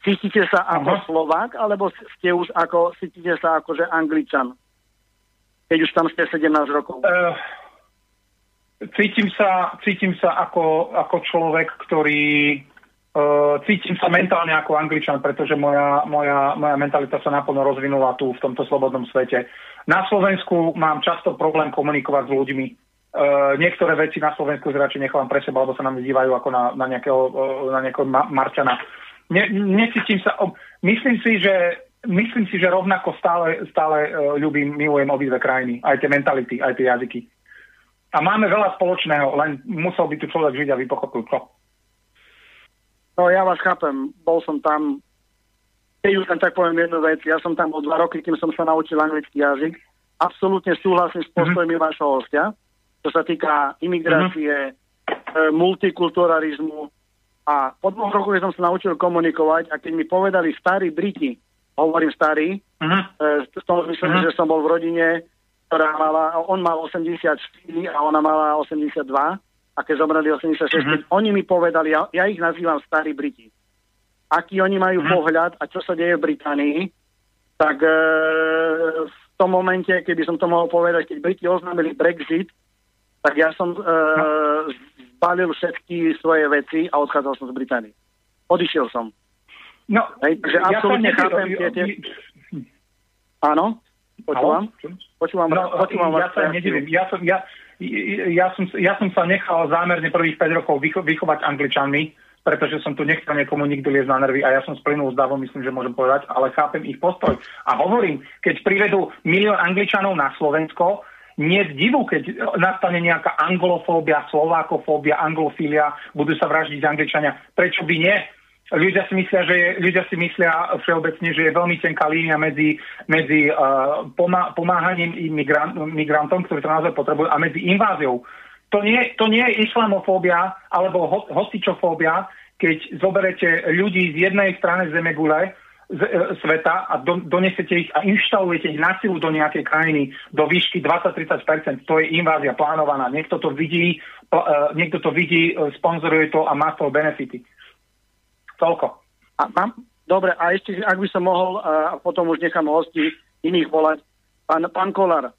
E: Cítite sa ako
B: Aha.
E: Slovák, alebo ste už ako, cítite sa ako, že Angličan? Keď už tam ste 17 rokov.
B: Eh, cítim sa, cítim sa ako, ako človek, ktorý uh, cítim sa mentálne ako angličan, pretože moja, moja, moja mentalita sa naplno rozvinula tu v tomto slobodnom svete. Na Slovensku mám často problém komunikovať s ľuďmi. Uh, niektoré veci na Slovensku radšej nechávam pre seba, alebo sa nám dívajú ako na, na nejakého, uh, na nejakého ma- Marťana. Ne, necítim sa, o, myslím si, že myslím si, že rovnako stále, stále uh, ľúbim, milujem obidve krajiny, aj tie mentality, aj tie jazyky. A máme veľa spoločného, len musel by tu človek žiť, aby pochopil čo.
E: No ja vás chápem, bol som tam, keď už len tak poviem jednu vec, ja som tam bol dva roky, kým som sa naučil anglický jazyk. Absolútne súhlasím s postojmi mm-hmm. vášho hostia, čo sa týka imigrácie, mm-hmm. multikulturalizmu. A po dvoch rokoch som sa naučil komunikovať a keď mi povedali starí Briti, hovorím starí,
B: Mhm.
E: e, v tom zmysle,
B: Mhm.
E: že som bol v rodine, ktorá mala, on mal 84 a ona mala 82 a keď zomreli 86,
B: Mhm.
E: keď oni mi povedali, ja, ja ich nazývam starí Briti, aký oni majú
B: Mhm.
E: pohľad a čo sa deje v Británii, tak e, v tom momente, keby som to mohol povedať, keď Briti oznámili Brexit, tak ja som e, zbalil všetky svoje veci a odchádzal som z Británie. Odišiel som.
B: No,
E: Hej, takže absolútne
B: sa
E: chápem tie- tie- Áno? Počúvam? Počúvam,
B: No,
E: počúvam
B: ja
E: vás.
B: sa nedivím. Ja som, ja, ja, som, ja som sa nechal zámerne prvých 5 rokov vycho, vychovať angličanmi, pretože som tu nechcel niekomu nikto liesť na nervy a ja som splynul s davom, myslím, že môžem povedať, ale chápem ich postoj. A hovorím, keď privedú milión angličanov na Slovensko, nie je divu, keď nastane nejaká anglofóbia, slovákofóbia, anglofília, budú sa vraždiť angličania. Prečo by nie? Ľudia si myslia, že je, ľudia si myslia všeobecne, že je veľmi tenká línia medzi, medzi uh, pomá, pomáhaním imigran, migrantom, ktorí to naozaj potrebujú, a medzi inváziou. To nie, to nie je islamofóbia alebo ho, hostičofóbia, keď zoberete ľudí z jednej strany zemegule z, e, sveta a do, donesete ich a inštalujete ich na silu do nejakej krajiny do výšky 20-30%. To je invázia plánovaná. Niekto to vidí, pl, uh, niekto to vidí, uh, sponzoruje to a má z toho benefity. Toľko.
E: A mám, dobre, a ešte, ak by som mohol, a potom už nechám hosti iných volať. Pán, pán Kolár, e,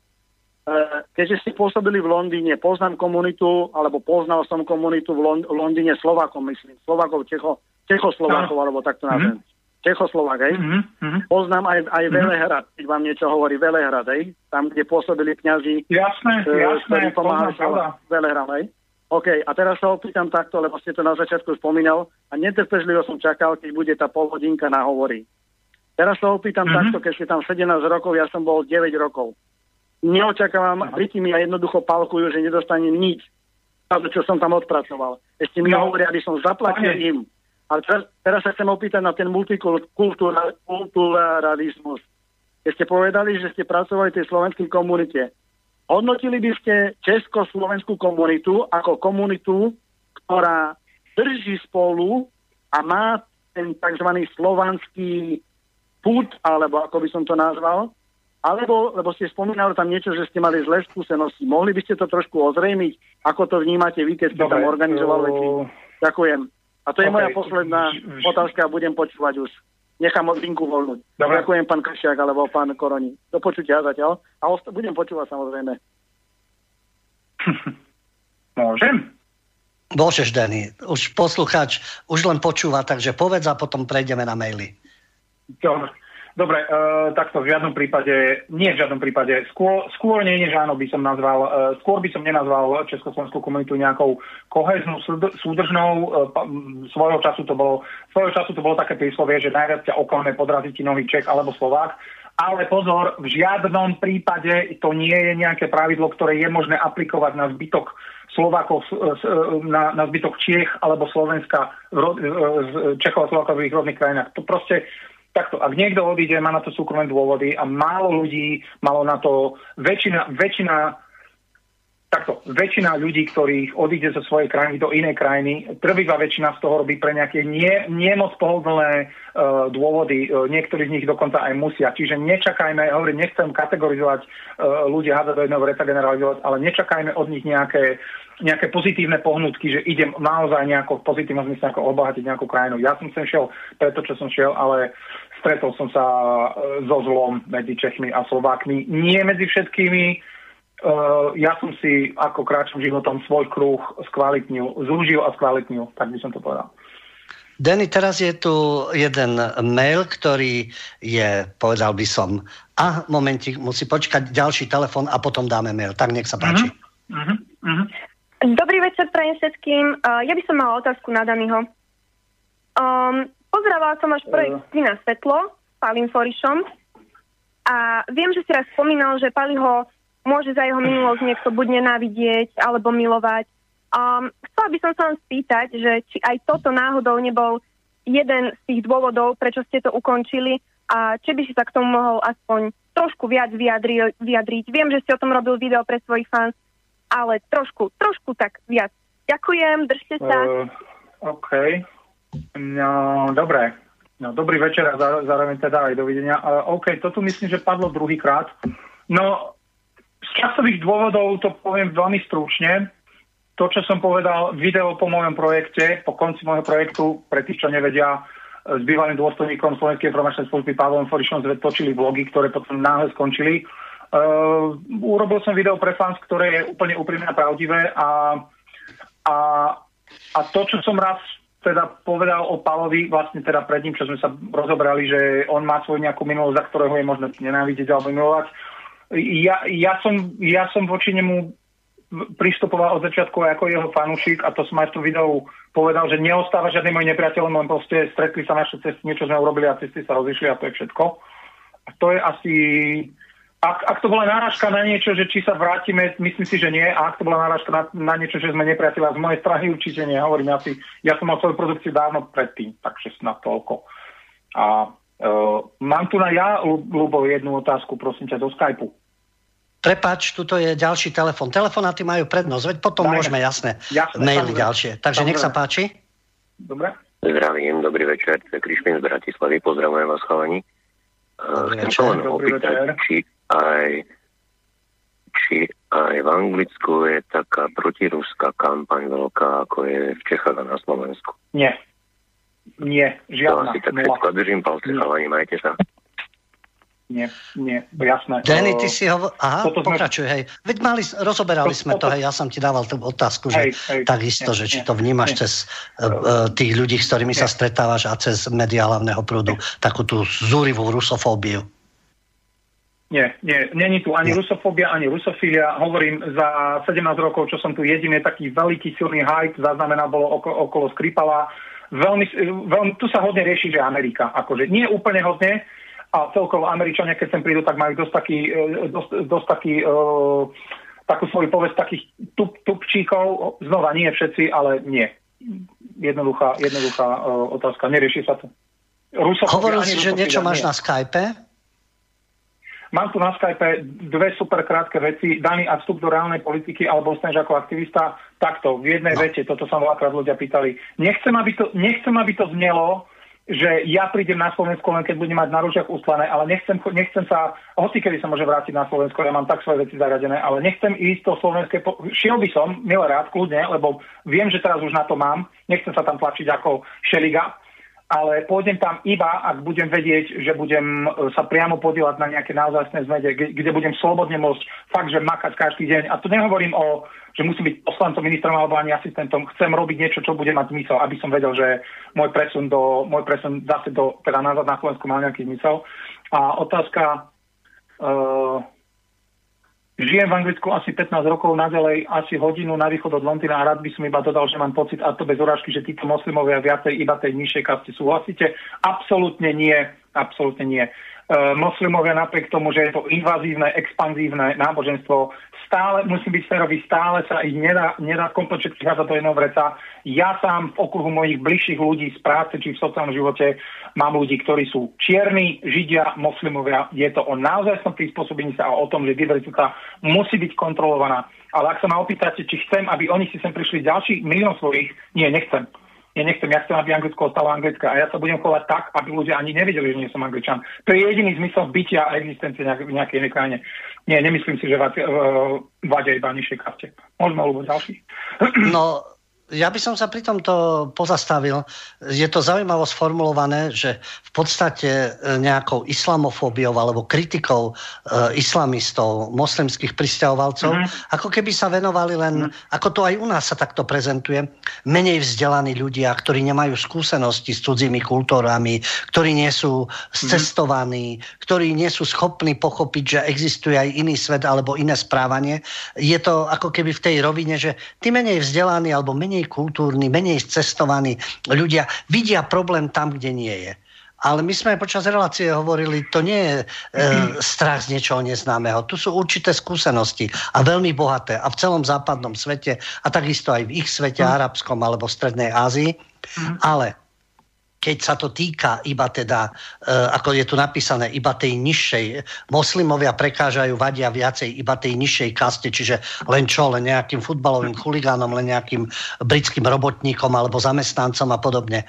E: keďže ste pôsobili v Londýne, poznám komunitu, alebo poznal som komunitu v, Lond- v Londýne Slovákov, myslím. Slovákov, Čecho, Čechoslovákov, alebo takto nazvem. Čechoslovák, hej?
B: Mhm, mhm.
E: Poznám aj, aj Velehrad, keď vám niečo hovorí, Velehrad, hej? Tam, kde pôsobili kňazi,
B: Jasné,
E: e,
B: jasné,
E: ktorí pomáhali. Velehrad, hej? OK, a teraz sa opýtam takto, lebo ste to na začiatku spomínal a netrpezlivo som čakal, keď bude tá polhodinka na hovory. Teraz sa opýtam
B: Mhm.
E: takto, keď ste tam 17 rokov, ja som bol 9 rokov. Neočakávam, Briti mi aj jednoducho palkujú, že nedostanem nič. to, čo som tam odpracoval. Ešte mi
B: No,
E: hovoria, aby som zaplatil im. Ale teraz, teraz sa chcem opýtať na ten multikulturalizmus. Keď ste povedali, že ste pracovali v tej slovenskej komunite, hodnotili by ste československú komunitu ako komunitu, ktorá drží spolu a má ten tzv. slovanský put, alebo ako by som to nazval, alebo, lebo ste spomínali tam niečo, že ste mali zlé skúsenosti. Mohli by ste to trošku ozrejmiť, ako to vnímate vy, keď ste tam organizoval
B: uh,
E: veci? Ďakujem. A to je
B: OK.
E: moja posledná otázka a budem počúvať už. Nechám od linku voľnúť.
B: Dobre.
E: Ďakujem pán Kršiak alebo pán Koroni. Do počutia zatiaľ. A osta- budem počúvať samozrejme.
B: Môžem?
A: Môžeš, Denny. Už poslucháč už len počúva, takže povedz a potom prejdeme na maily.
B: Dobre. Dobre, uh, takto v žiadnom prípade, nie v žiadnom prípade, skôr, skôr nie, než áno by som nazval, uh, skôr by som nenazval Československú komunitu nejakou koheznú, súd- súdržnou, m, svojho času to bolo, svojho času to bolo také príslovie, že najviac ťa oklame podrazí ti nový Čech alebo Slovák, ale pozor, v žiadnom prípade to nie je nejaké pravidlo, ktoré je možné aplikovať na zbytok Slovákov, na, na zbytok Čiech alebo Slovenska v Čechov a Slovákov v ich rodných krajinách. To proste takto, ak niekto odíde, má na to súkromné dôvody a málo ľudí malo na to, väčšina, väčšina takto, väčšina ľudí, ktorých odíde zo svojej krajiny do inej krajiny, trvivá väčšina z toho robí pre nejaké nie, nie pohodlné uh, dôvody, uh, niektorí z nich dokonca aj musia. Čiže nečakajme, hovorím, nechcem kategorizovať uh, ľudia, hádzať do jedného vreca generalizovať, ale nečakajme od nich nejaké, nejaké pozitívne pohnutky, že idem naozaj nejako v pozitívnom zmysle ako obohatiť nejakú krajinu. Ja som sem šiel preto, čo som šiel, ale stretol som sa uh, so zlom medzi Čechmi a Slovákmi. Nie medzi všetkými, Uh, ja som si ako kráčom životom svoj kruh skvalitnil, zúžil a skvalitnil, tak by som to povedal.
A: Denny, teraz je tu jeden mail, ktorý je, povedal by som, a momentík, musí počkať ďalší telefon a potom dáme mail. Tak nech sa páči.
B: Uh-huh, uh-huh.
G: Dobrý večer prajem všetkým. Uh, ja by som mala otázku na Daniho. Um, pozerala som váš projekt na svetlo s Palim Forišom a viem, že si raz spomínal, že Pali ho môže za jeho minulosť niekto buď nenávidieť alebo milovať. Um, chcela by som sa vám spýtať, že či aj toto náhodou nebol jeden z tých dôvodov, prečo ste to ukončili a či by si sa k tomu mohol aspoň trošku viac vyjadri- vyjadriť. Viem, že ste o tom robil video pre svojich fans, ale trošku, trošku tak viac. Ďakujem, držte sa.
B: Uh, OK. No, dobre. No, dobrý večer a zá- zároveň teda aj dovidenia. Uh, OK, to tu myslím, že padlo druhýkrát. No, z časových dôvodov to poviem veľmi stručne. To, čo som povedal, video po mojom projekte, po konci môjho projektu, pre tých, čo nevedia, s bývalým dôstojníkom Slovenskej informačnej služby Pavlom Forišom sme točili vlogy, ktoré potom náhle skončili. Uh, urobil som video pre fans, ktoré je úplne úprimné a pravdivé a, a, a to, čo som raz teda povedal o Palovi, vlastne teda pred ním, čo sme sa rozobrali, že on má svoju nejakú minulosť, za ktorého je možné nenávidieť alebo milovať, ja, ja, som, ja som voči nemu pristupoval od začiatku ako jeho fanúšik a to som aj v tom videu povedal, že neostáva žiadny môj nepriateľ, len proste stretli sa naše cesty, niečo sme urobili a cesty sa rozišli a to je všetko. A to je asi... Ak, ak to bola náražka na niečo, že či sa vrátime, myslím si, že nie. A ak to bola náražka na, na niečo, že sme nepriateľa z mojej strany, určite nie. Hovorím, ja, si, ja som mal svoju produkciu dávno predtým, takže snad toľko. A uh, mám tu na ja, Lubo, jednu otázku, prosím ťa, do Skypeu.
A: Prepač, tuto je ďalší telefon. Telefonáty majú prednosť, veď potom
B: Dajme.
A: môžeme jasné,
B: Jasné,
A: maily
B: samozrejme.
A: ďalšie. Takže nech sa páči.
B: Dobre?
H: Zdravím, dobrý večer, to je Krišpin z Bratislavy, pozdravujem vás chalani.
A: Dobrý
H: Chcem
A: večer.
H: sa len
B: Dobrý
H: opýtať,
B: večer.
H: či aj, či aj v Anglicku je taká protiruská kampaň veľká, ako je v Čechách a na Slovensku.
B: Nie. Nie,
H: To
B: žiadna.
H: asi tak
B: nula.
H: všetko. Držím palce, chalani, majte sa.
B: Nie, nie, jasné.
A: Denny,
B: O,
A: ty si ho... Aha,
B: toto sme-
A: pokračuj, hej. Veď mali, rozoberali
B: To-
A: sme to, hej, ja som ti dával tú otázku, že
B: Hej, hej,
A: takisto,
B: nie,
A: že či
B: nie,
A: to vnímaš
B: nie.
A: cez uh, tých ľudí, s ktorými sa
B: Nie.
A: stretávaš a cez médiá hlavného prúdu, takú tú zúrivú rusofóbiu.
B: Nie, nie, není tu ani
A: Nie.
B: rusofóbia, ani rusofília. Hovorím, za 17 rokov, čo som tu jediný taký veľký silný hype, zaznamená bolo okolo, okolo Skripala. Veľmi, veľmi, tu sa hodne rieši, že Amerika. Akože nie úplne hodne, a celkovo Američania, keď sem prídu, tak majú dosť taký, e, dosť, dosť taký uh, takú svoju povesť takých tup, tupčíkov. Znova nie všetci, ale nie. Jednoduchá, jednoduchá uh, otázka. Nerieši sa to. Rusofóbia,
A: Hovoril si, že niečo máš
B: nie.
A: na Skype.
B: Mám tu na Skype dve super krátke veci. Daný a vstup do reálnej politiky alebo ostaneš ako aktivista. Takto, v jednej
A: No.
B: vete, toto sa veľakrát ľudia pýtali. Nechcem aby, to, nechcem, aby to znelo, že ja prídem na Slovensku len keď budem mať na ručiach ustlané, ale nechcem, nechcem sa, hoci kedy sa môže vrátiť na Slovensko, ja mám tak svoje veci zaradené, ale nechcem ísť to slovenské, po... šiel by som, milé rád, kľudne, lebo viem, že teraz už na to mám, nechcem sa tam tlačiť ako šeliga, ale pôjdem tam iba, ak budem vedieť, že budem e, sa priamo podielať na nejaké naozajstné zmede, kde, budem slobodne môcť fakt, že makať každý deň. A tu nehovorím o, že musím byť poslancom, ministrom alebo ani asistentom. Chcem robiť niečo, čo bude mať zmysel, aby som vedel, že môj presun, do, môj presun zase do, teda nazad na Slovensku mal nejaký zmysel. A otázka, uh, Žijem v Anglicku asi 15 rokov, naďalej asi hodinu na východ od Londýna a rád by som iba dodal, že mám pocit, a to bez urážky, že títo moslimovia viacej iba tej nižšej kaste súhlasíte. Absolútne nie, absolútne nie. E, moslimovia napriek tomu, že je to invazívne, expanzívne náboženstvo, stále, musím byť férový, stále sa ich nedá, nedá komplet všetkých do jedného vreca. Ja sám v okruhu mojich bližších ľudí z práce či v sociálnom živote mám ľudí, ktorí sú čierni, židia, moslimovia. Je to o naozajstnom prispôsobení sa a o tom, že diverzita musí byť kontrolovaná. Ale ak sa ma opýtate, či chcem, aby oni si sem prišli ďalší milión svojich, nie, nechcem ja nechcem, ja chcem, aby Anglicko ostalo Anglická a ja sa budem chovať tak, aby ľudia ani nevedeli, že nie som Angličan. To je jediný zmysel bytia a existencie v nejakej krajine. Nie, nemyslím si, že vadia iba nižšej kaste. Môžeme, alebo ďalší.
A: No, ja by som sa pri tomto pozastavil. Je to zaujímavo sformulované, že v podstate e, nejakou islamofóbiou alebo kritikou e, islamistov, moslimských pristahovalcov, mm-hmm. ako keby sa venovali len, mm-hmm. ako to aj u nás sa takto prezentuje, menej vzdelaní ľudia, ktorí nemajú skúsenosti s cudzími kultúrami, ktorí nie sú scestovaní, mm-hmm. ktorí nie sú schopní pochopiť, že existuje aj iný svet alebo iné správanie. Je to ako keby v tej rovine, že tí menej vzdelaní alebo menej menej kultúrni, menej cestovaní ľudia vidia problém tam, kde nie je. Ale my sme počas relácie hovorili, to nie je e, strach z niečoho neznámeho. Tu sú určité skúsenosti a veľmi bohaté. A v celom západnom svete, a takisto aj v ich svete, mm. arabskom alebo v Strednej Ázii. Mm. Ale keď sa to týka iba teda, e, ako je tu napísané, iba tej nižšej, moslimovia prekážajú, vadia viacej iba tej nižšej kaste, čiže len čo, len nejakým futbalovým chuligánom, len nejakým britským robotníkom alebo zamestnancom a podobne. E,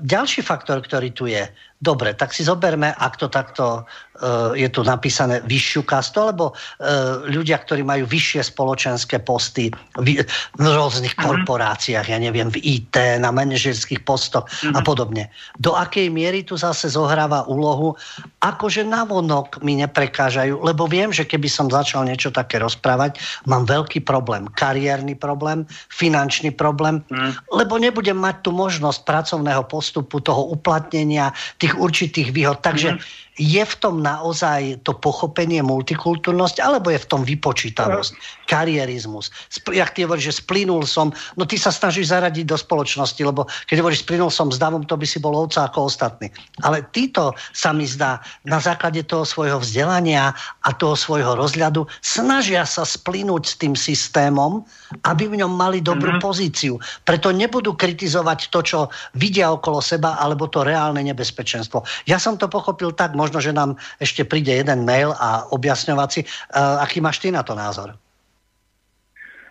A: ďalší faktor, ktorý tu je, dobre, tak si zoberme, ak to takto Eh, je tu napísané vyššiu kastu, alebo eh, ľudia, ktorí majú vyššie spoločenské posty v rôznych mhm. korporáciách, ja neviem, v IT, na manažerských postoch a mhm. podobne. Do akej miery tu zase zohráva úlohu, akože navonok mi neprekážajú, lebo viem, že keby som začal niečo také rozprávať, mám veľký problém, kariérny problém, finančný problém, mm. lebo nebudem mať tu možnosť pracovného postupu, toho uplatnenia, tých určitých výhod. Takže mm je v tom naozaj to pochopenie multikultúrnosť, alebo je v tom vypočítavosť, karierizmus. Jak ty hovoríš, že splynul som, no ty sa snažíš zaradiť do spoločnosti, lebo keď hovoríš splynul som s davom, to by si bol ovca ako ostatní. Ale títo sa mi zdá na základe toho svojho vzdelania a toho svojho rozhľadu snažia sa splynúť s tým systémom, aby v ňom mali dobrú mm-hmm. pozíciu. Preto nebudú kritizovať to, čo vidia okolo seba, alebo to reálne nebezpečenstvo. Ja som to pochopil tak, možno, že nám ešte príde jeden mail a objasňovať si. Uh, aký máš ty na to názor?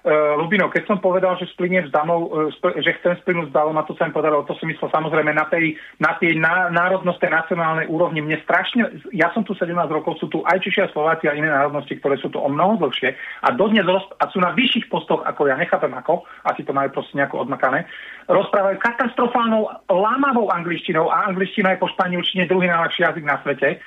B: Uh, Lubino, keď som povedal, že splyniem s damou, že chcem splynúť s damou, a to sa mi podarilo, to som myslel samozrejme na tej, na tej ná, národnosti nacionálnej úrovni. Mne strašne, ja som tu 17 rokov, sú tu aj Češi a Slováci a iné národnosti, ktoré sú tu o mnoho dlhšie a dodnes roz, a sú na vyšších postoch, ako ja nechápem ako, asi to majú proste nejako odmakané, rozprávajú katastrofálnou lámavou angličtinou a angličtina je po španielčine druhý najľahší jazyk na svete.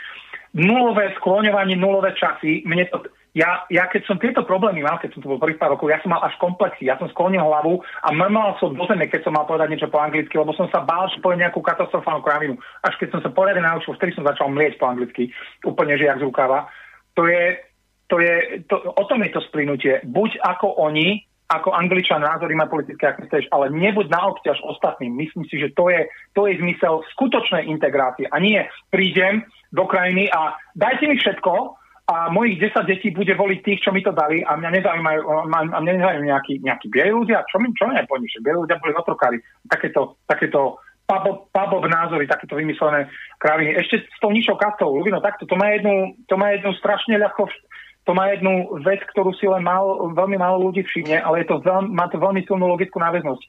B: Nulové skloňovanie, nulové časy, mne to, ja, ja keď som tieto problémy mal, keď som tu bol prvých pár rokov, ja som mal až komplexy, ja som sklonil hlavu a mrmal som do zeme, keď som mal povedať niečo po anglicky, lebo som sa bál, že poviem nejakú katastrofálnu kravinu. Až keď som sa poriadne naučil, vtedy som začal mlieť po anglicky, úplne že jak z rukava. To je, to je, to, o tom je to splynutie. Buď ako oni, ako angličan názory má politické, ako chceš, ale nebuď na obťaž ostatným. Myslím si, že to je, to je zmysel skutočnej integrácie. A nie prídem do krajiny a dajte mi všetko, a mojich 10 detí bude voliť tých, čo mi to dali a mňa nezaujímajú, a mňa nezaujímajú nejakí, nejakí bieli ľudia, čo mi, čo nepojme, že bieli ľudia boli otrokári. Takéto, takéto pubov, pubov názory, takéto vymyslené kraviny. Ešte s tou nižšou kastou, Lubino, takto, to má jednu, to má jednu strašne ľahko, to má jednu vec, ktorú si len mal, veľmi málo ľudí všimne, ale je to veľmi, má to veľmi silnú logickú náväznosť.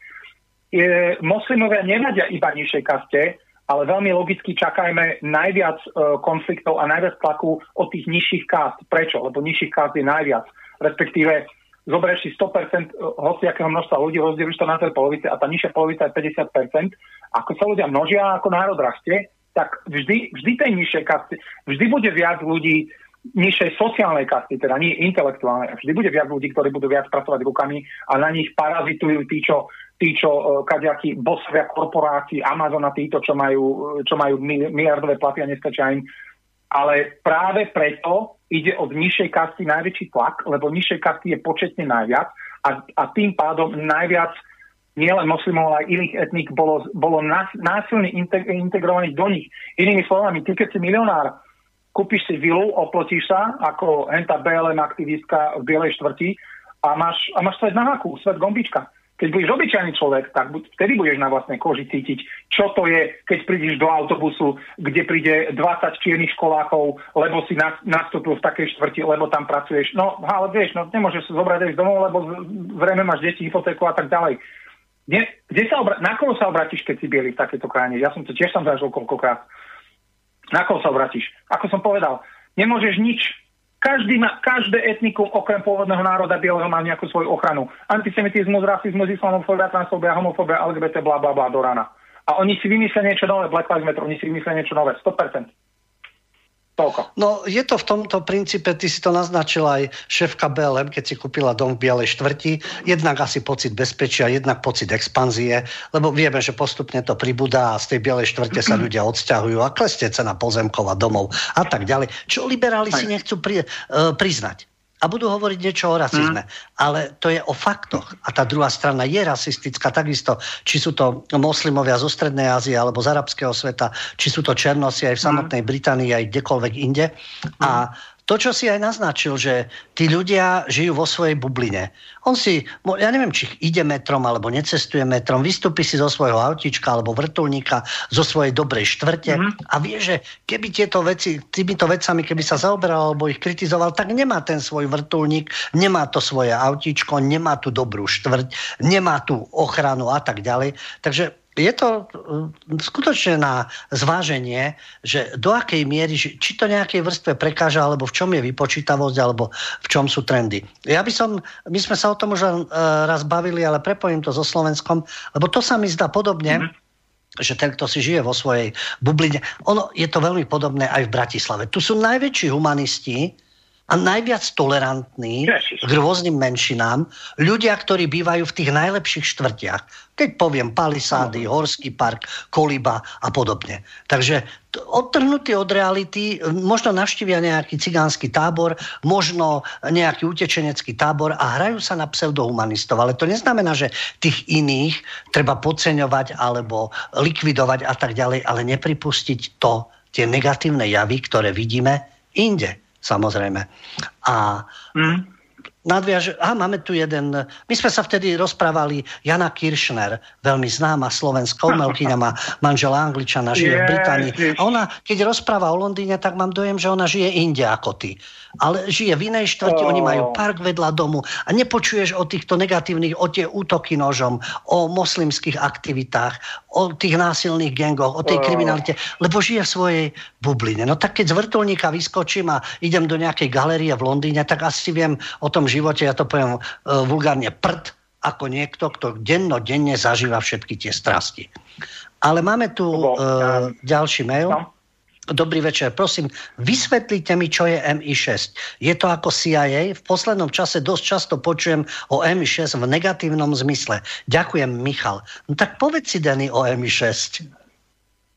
B: Je, moslimovia nevadia iba nižšej kaste, ale veľmi logicky čakajme najviac e, konfliktov a najviac tlaku od tých nižších kást. Prečo? Lebo nižších kást je najviac. Respektíve zoberieš si 100% hociakého množstva ľudí, rozdeliš to na tej polovice a tá nižšia polovica je 50% a ako sa ľudia množia, ako národ rastie, tak vždy, vždy tej nižšej kasty, vždy bude viac ľudí nižšej sociálnej kasty, teda nie intelektuálnej. Vždy bude viac ľudí, ktorí budú viac pracovať rukami a na nich parazitujú tí, čo, tí, čo uh, kaďakí bosovia korporácií, Amazona, títo, čo majú, čo majú mi- miliardové platy a nestačia im. Ale práve preto ide od nižšej kasty najväčší tlak, lebo nižšej kasty je početne najviac a, a tým pádom najviac nielen moslimov, ale aj iných etník bolo, bolo nás, násilne integ- integrovaných do nich. Inými slovami, ty keď si milionár, kúpiš si vilu, oplotíš sa ako henta BLM aktivistka v Bielej štvrti a máš, a máš svet na haku, svet gombička. Keď budeš obyčajný človek, tak vtedy budeš na vlastnej koži cítiť, čo to je, keď prídeš do autobusu, kde príde 20 čiernych školákov, lebo si na, nastúpil v takej štvrti, lebo tam pracuješ. No, ale vieš, no nemôžeš sa zobrať aj domov, lebo zrejme máš deti, hypotéku a tak ďalej. Kde, kde sa obra- na koho sa obratíš, keď si bielý v takejto krajine? Ja som to tiež som zažil koľkokrát. Na koho sa obratíš? Ako som povedal, nemôžeš nič. Každý má, každé etnikum okrem pôvodného národa bieleho má nejakú svoju ochranu. Antisemitizmus, rasizmus, islamofóbia, transfóbia, homofóbia, LGBT, bla bla bla do rana. A oni si vymyslia niečo nové, Black Lives Matter, oni si vymyslia niečo nové, 100%. Toľko.
A: No je to v tomto princípe, ty si to naznačila aj šéfka BLM, keď si kúpila dom v Bielej štvrti. Jednak asi pocit bezpečia, jednak pocit expanzie, lebo vieme, že postupne to pribúda a z tej Bielej štvrte sa ľudia odsťahujú a klestie cena pozemkov a domov a tak ďalej. Čo liberáli si nechcú pri, uh, priznať. A budú hovoriť niečo o rasizme. Ale to je o faktoch. A tá druhá strana je rasistická takisto. Či sú to moslimovia zo Strednej Ázie alebo z arabského sveta, či sú to černosi aj v samotnej Británii, aj kdekoľvek inde. A to, čo si aj naznačil, že tí ľudia žijú vo svojej bubline. On si, ja neviem, či ide metrom alebo necestuje metrom, vystúpi si zo svojho autička alebo vrtulníka, zo svojej dobrej štvrte mm-hmm. a vie, že keby tieto veci, týmito vecami, keby sa zaoberal alebo ich kritizoval, tak nemá ten svoj vrtulník, nemá to svoje autičko, nemá tú dobrú štvrť, nemá tú ochranu a tak ďalej. Takže je to uh, skutočne na zváženie, že do akej miery, či to nejakej vrstve prekáža, alebo v čom je vypočítavosť, alebo v čom sú trendy. Ja by som, my sme sa o tom už uh, raz bavili, ale prepojím to so Slovenskom, lebo to sa mi zdá podobne, mm-hmm. že ten, kto si žije vo svojej bubline, ono je to veľmi podobné aj v Bratislave. Tu sú najväčší humanisti, a najviac tolerantní k rôznym menšinám ľudia, ktorí bývajú v tých najlepších štvrtiach. Keď poviem Palisády, Horský park, Koliba a podobne. Takže odtrhnutí od reality, možno navštívia nejaký cigánsky tábor, možno nejaký utečenecký tábor a hrajú sa na pseudohumanistov. Ale to neznamená, že tých iných treba podceňovať alebo likvidovať a tak ďalej, ale nepripustiť to, tie negatívne javy, ktoré vidíme inde samozrejme. A mm. nadviaž, aha, máme tu jeden, my sme sa vtedy rozprávali, Jana Kiršner, veľmi známa slovenská umelkyňa, má manžela Angličana, žije v Británii. A ona, keď rozpráva o Londýne, tak mám dojem, že ona žije inde ako ty. Ale žije v inej štvrti, oh. oni majú park vedľa domu a nepočuješ o týchto negatívnych, o tie útoky nožom, o moslimských aktivitách, o tých násilných gengoch, o tej
B: Oh.
A: kriminalite, lebo žije v svojej bubline. No tak keď z vrtulníka vyskočím a idem do nejakej galérie v Londýne, tak asi viem o tom živote, ja to poviem uh, vulgárne, prd, ako niekto, kto dennodenne zažíva všetky tie strasti. Ale máme tu uh, ďalší mail.
B: No.
A: Dobrý večer, prosím, vysvetlite mi, čo je MI6. Je to ako CIA? V poslednom čase dosť často počujem o MI6 v negatívnom zmysle. Ďakujem, Michal. No tak povedz si, Denny, o MI6.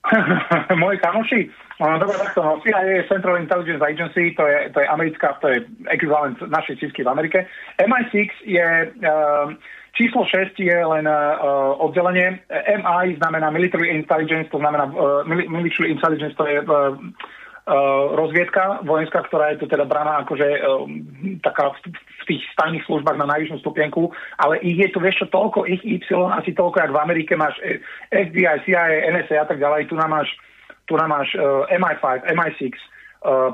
B: Moji kamoši, dobre takto, no, CIA je Central Intelligence Agency, to je, to je americká, to je ekvivalent našej cisky v Amerike. MI6 je, uh, číslo 6 je len uh, oddelenie. MI znamená Military Intelligence, to znamená uh, Military Intelligence, to je uh, Uh, rozviedka vojenská, ktorá je tu teda braná akože uh, taká v, v tých tajných službách na najvyššiu stupienku, ale ich je tu vieš čo, toľko, ich Y, asi toľko, jak v Amerike máš FBI, CIA, NSA a tak ďalej, tu nám máš, tu nám máš uh, MI5, MI6, Uh,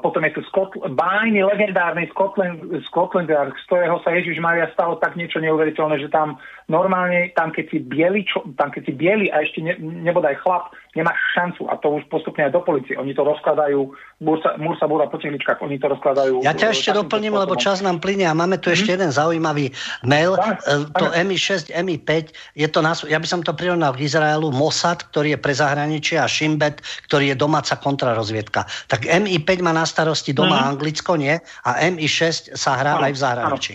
B: potom je tu Scotland, bájny legendárny Scotland, Scotland Yard, z ktorého sa Ježiš Maria stalo tak niečo neuveriteľné, že tam normálne, tam keď si bieli, čo, tam keď si bieli a ešte ne, nebodaj chlap, nemáš šancu. A to už postupne aj do policie. Oni to rozkladajú, Mursa, Mursa Búra po tehličkách, oni to rozkladajú.
A: Ja ťa
B: e,
A: ešte doplním, lebo
B: spôsobom.
A: čas nám plyne a máme tu ešte jeden zaujímavý mail.
B: Tak,
A: E, To
B: tak.
A: MI6, MI5, je to nás, ja by som to prirovnal k Izraelu, Mossad, ktorý je pre zahraničie a Shimbet, ktorý je domáca kontrarozviedka. Tak MI5 má na starosti doma
B: Mhm.
A: Anglicko, nie? A MI6 sa hrá
B: Áno,
A: aj v zahraničí.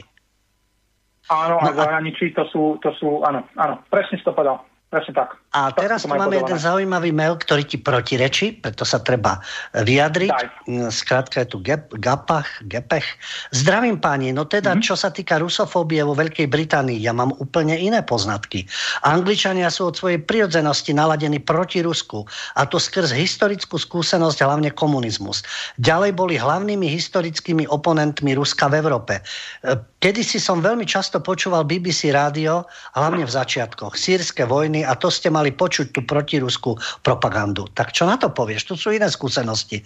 B: Áno,
A: No
B: a v
A: a-
B: zahraničí to sú, to sú, áno, áno, presne si to povedal. Presne tak.
A: A teraz tu máme jeden zaujímavý mail, ktorý ti protirečí, preto sa treba vyjadriť. Mm, Skrátka je tu gep, gapach, gepech. Zdravím páni, no teda
B: Mhm.
A: čo sa týka rusofóbie vo Veľkej Británii, ja mám úplne iné poznatky. Angličania sú od svojej prirodzenosti naladení proti Rusku a to skrz historickú skúsenosť, hlavne komunizmus. Ďalej boli hlavnými historickými oponentmi Ruska v Európe. E, Kedy si som veľmi často počúval BBC rádio, hlavne v začiatkoch, sírske vojny a to ste mali počuť tú protiruskú propagandu. Tak čo na to povieš? Tu sú iné skúsenosti.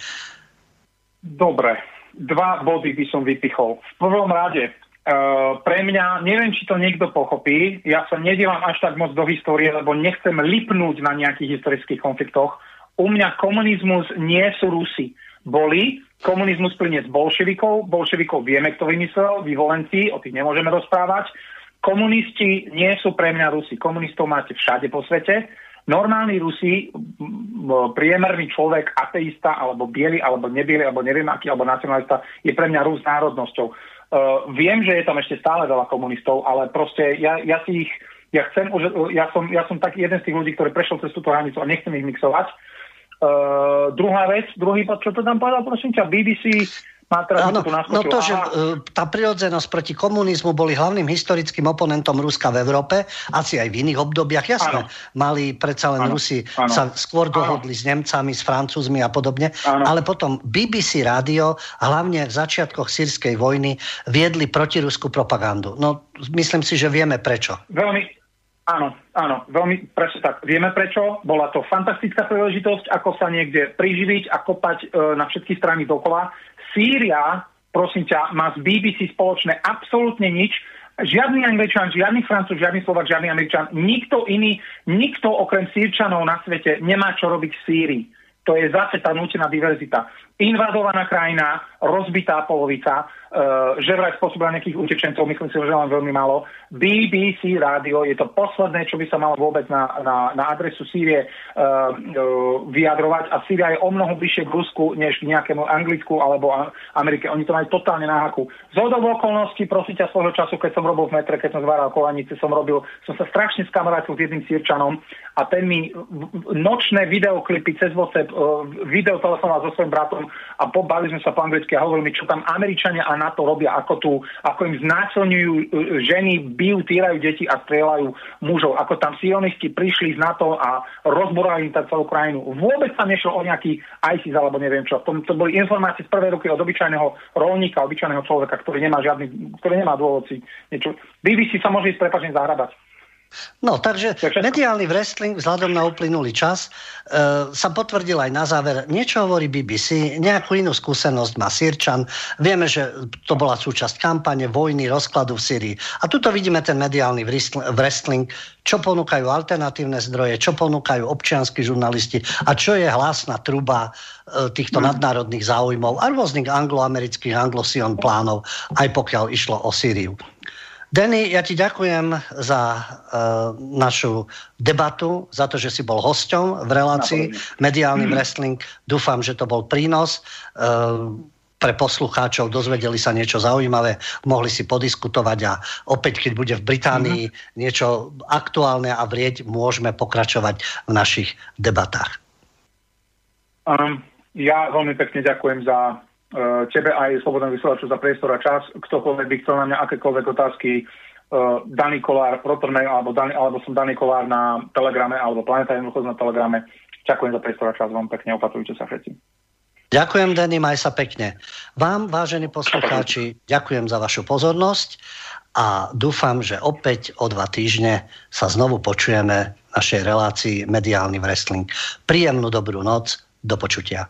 B: Dobre, dva body by som vypichol. V prvom rade, Uh, pre mňa, neviem, či to niekto pochopí, ja sa nedielam až tak moc do histórie, lebo nechcem lipnúť na nejakých historických konfliktoch. U mňa komunizmus nie sú Rusi. Boli, komunizmus plynie z bolševikov, bolševikov vieme, kto vymyslel, vyvolenci, o tých nemôžeme rozprávať. Komunisti nie sú pre mňa Rusi. Komunistov máte všade po svete. Normálny Rusi, priemerný človek, ateista, alebo biely, alebo nebiely, alebo neviem aký, alebo nacionalista, je pre mňa Rus národnosťou. Uh, viem, že je tam ešte stále veľa komunistov, ale proste ja, ja si ich, ja chcem, ja som, ja som taký jeden z tých ľudí, ktorý prešiel cez túto hranicu a nechcem ich mixovať. Uh, druhá vec, druhý čo to tam povedal, prosím ťa, BBC teraz
A: Áno, no to, že e, tá prirodzenosť proti komunizmu boli hlavným historickým oponentom Ruska v Európe, asi aj v iných obdobiach, jasné.
B: Áno.
A: Mali predsa len
B: Áno,
A: Rusi
B: áno.
A: sa skôr
B: Áno.
A: dohodli s Nemcami, s Francúzmi a podobne,
B: Áno.
A: ale potom BBC rádio, hlavne v začiatkoch sírskej vojny, viedli protiruskú propagandu. No, myslím si, že vieme prečo.
B: Veľmi, áno, áno, veľmi presne tak. Vieme prečo. Bola to fantastická príležitosť, ako sa niekde priživiť a kopať e, na všetky strany dokola. Sýria, prosím ťa, má z BBC spoločné absolútne nič. Žiadny Angličan, žiadny Francúz, žiadny Slovak, žiadny Američan, nikto iný, nikto okrem Sýrčanov na svete nemá čo robiť v Sýrii. To je zase tá nutená diverzita. Invadovaná krajina, rozbitá polovica, uh, že vraj spôsobila nejakých utečencov, myslím si, že len veľmi málo. BBC rádio je to posledné, čo by sa malo vôbec na, na, na adresu Sýrie uh, uh, vyjadrovať a Sýria je o mnoho bližšie k Rusku, než k nejakému Anglicku alebo Amerike. Oni to majú totálne na haku. Z okolností, prosím ťa, svojho času, keď som robil v metre, keď som zváral kolanice, som robil, som sa strašne skamarátil s jedným Sýrčanom a ten mi nočné videoklipy cez WhatsApp, uh, video so svojím bratom a pobali sme sa po anglicky a hovoril mi, čo tam Američania a NATO robia, ako tu, ako im znásilňujú uh, ženy, bijú, týrajú deti a strieľajú mužov, ako tam sionisti prišli z NATO a rozborali im tak celú krajinu. Vôbec sa nešlo o nejaký ISIS alebo neviem čo. To, to boli informácie z prvej ruky od obyčajného rolníka, obyčajného človeka, ktorý nemá žiadny, ktorý nemá dôvod si niečo. BBC sa môže ísť prepačne zahrabať.
A: No, takže mediálny wrestling vzhľadom na uplynulý čas e, sa potvrdil aj na záver. Niečo hovorí BBC, nejakú inú skúsenosť má Sýrčan. Vieme, že to bola súčasť kampane, vojny, rozkladu v Syrii. A tuto vidíme ten mediálny wrestl- wrestling, čo ponúkajú alternatívne zdroje, čo ponúkajú občianskí žurnalisti a čo je hlasná truba e, týchto nadnárodných záujmov a rôznych angloamerických anglosion plánov, aj pokiaľ išlo o Sýriu. Denny, ja ti ďakujem za uh, našu debatu, za to, že si bol hosťom v relácii Mediálny wrestling. Dúfam, že to bol prínos. Uh, pre poslucháčov dozvedeli sa niečo zaujímavé, mohli si podiskutovať a opäť, keď bude v Británii niečo aktuálne a vrieť, môžeme pokračovať v našich debatách.
B: Um, ja veľmi pekne ďakujem za tebe aj Slobodnému vysielaču za priestor a čas. Ktokoľvek by chcel na mňa akékoľvek otázky, uh, Daný Kolár, Protonmail, alebo, Dani, alebo som Daný Kolár na Telegrame, alebo Planeta jednoducho na Telegrame. Ďakujem za priestor a čas, veľmi pekne, opatrujte sa všetci.
A: Ďakujem, Denny, maj sa pekne. Vám, vážení poslucháči, ďakujem za vašu pozornosť a dúfam, že opäť o dva týždne sa znovu počujeme v našej relácii Mediálny wrestling. Príjemnú dobrú noc, do počutia.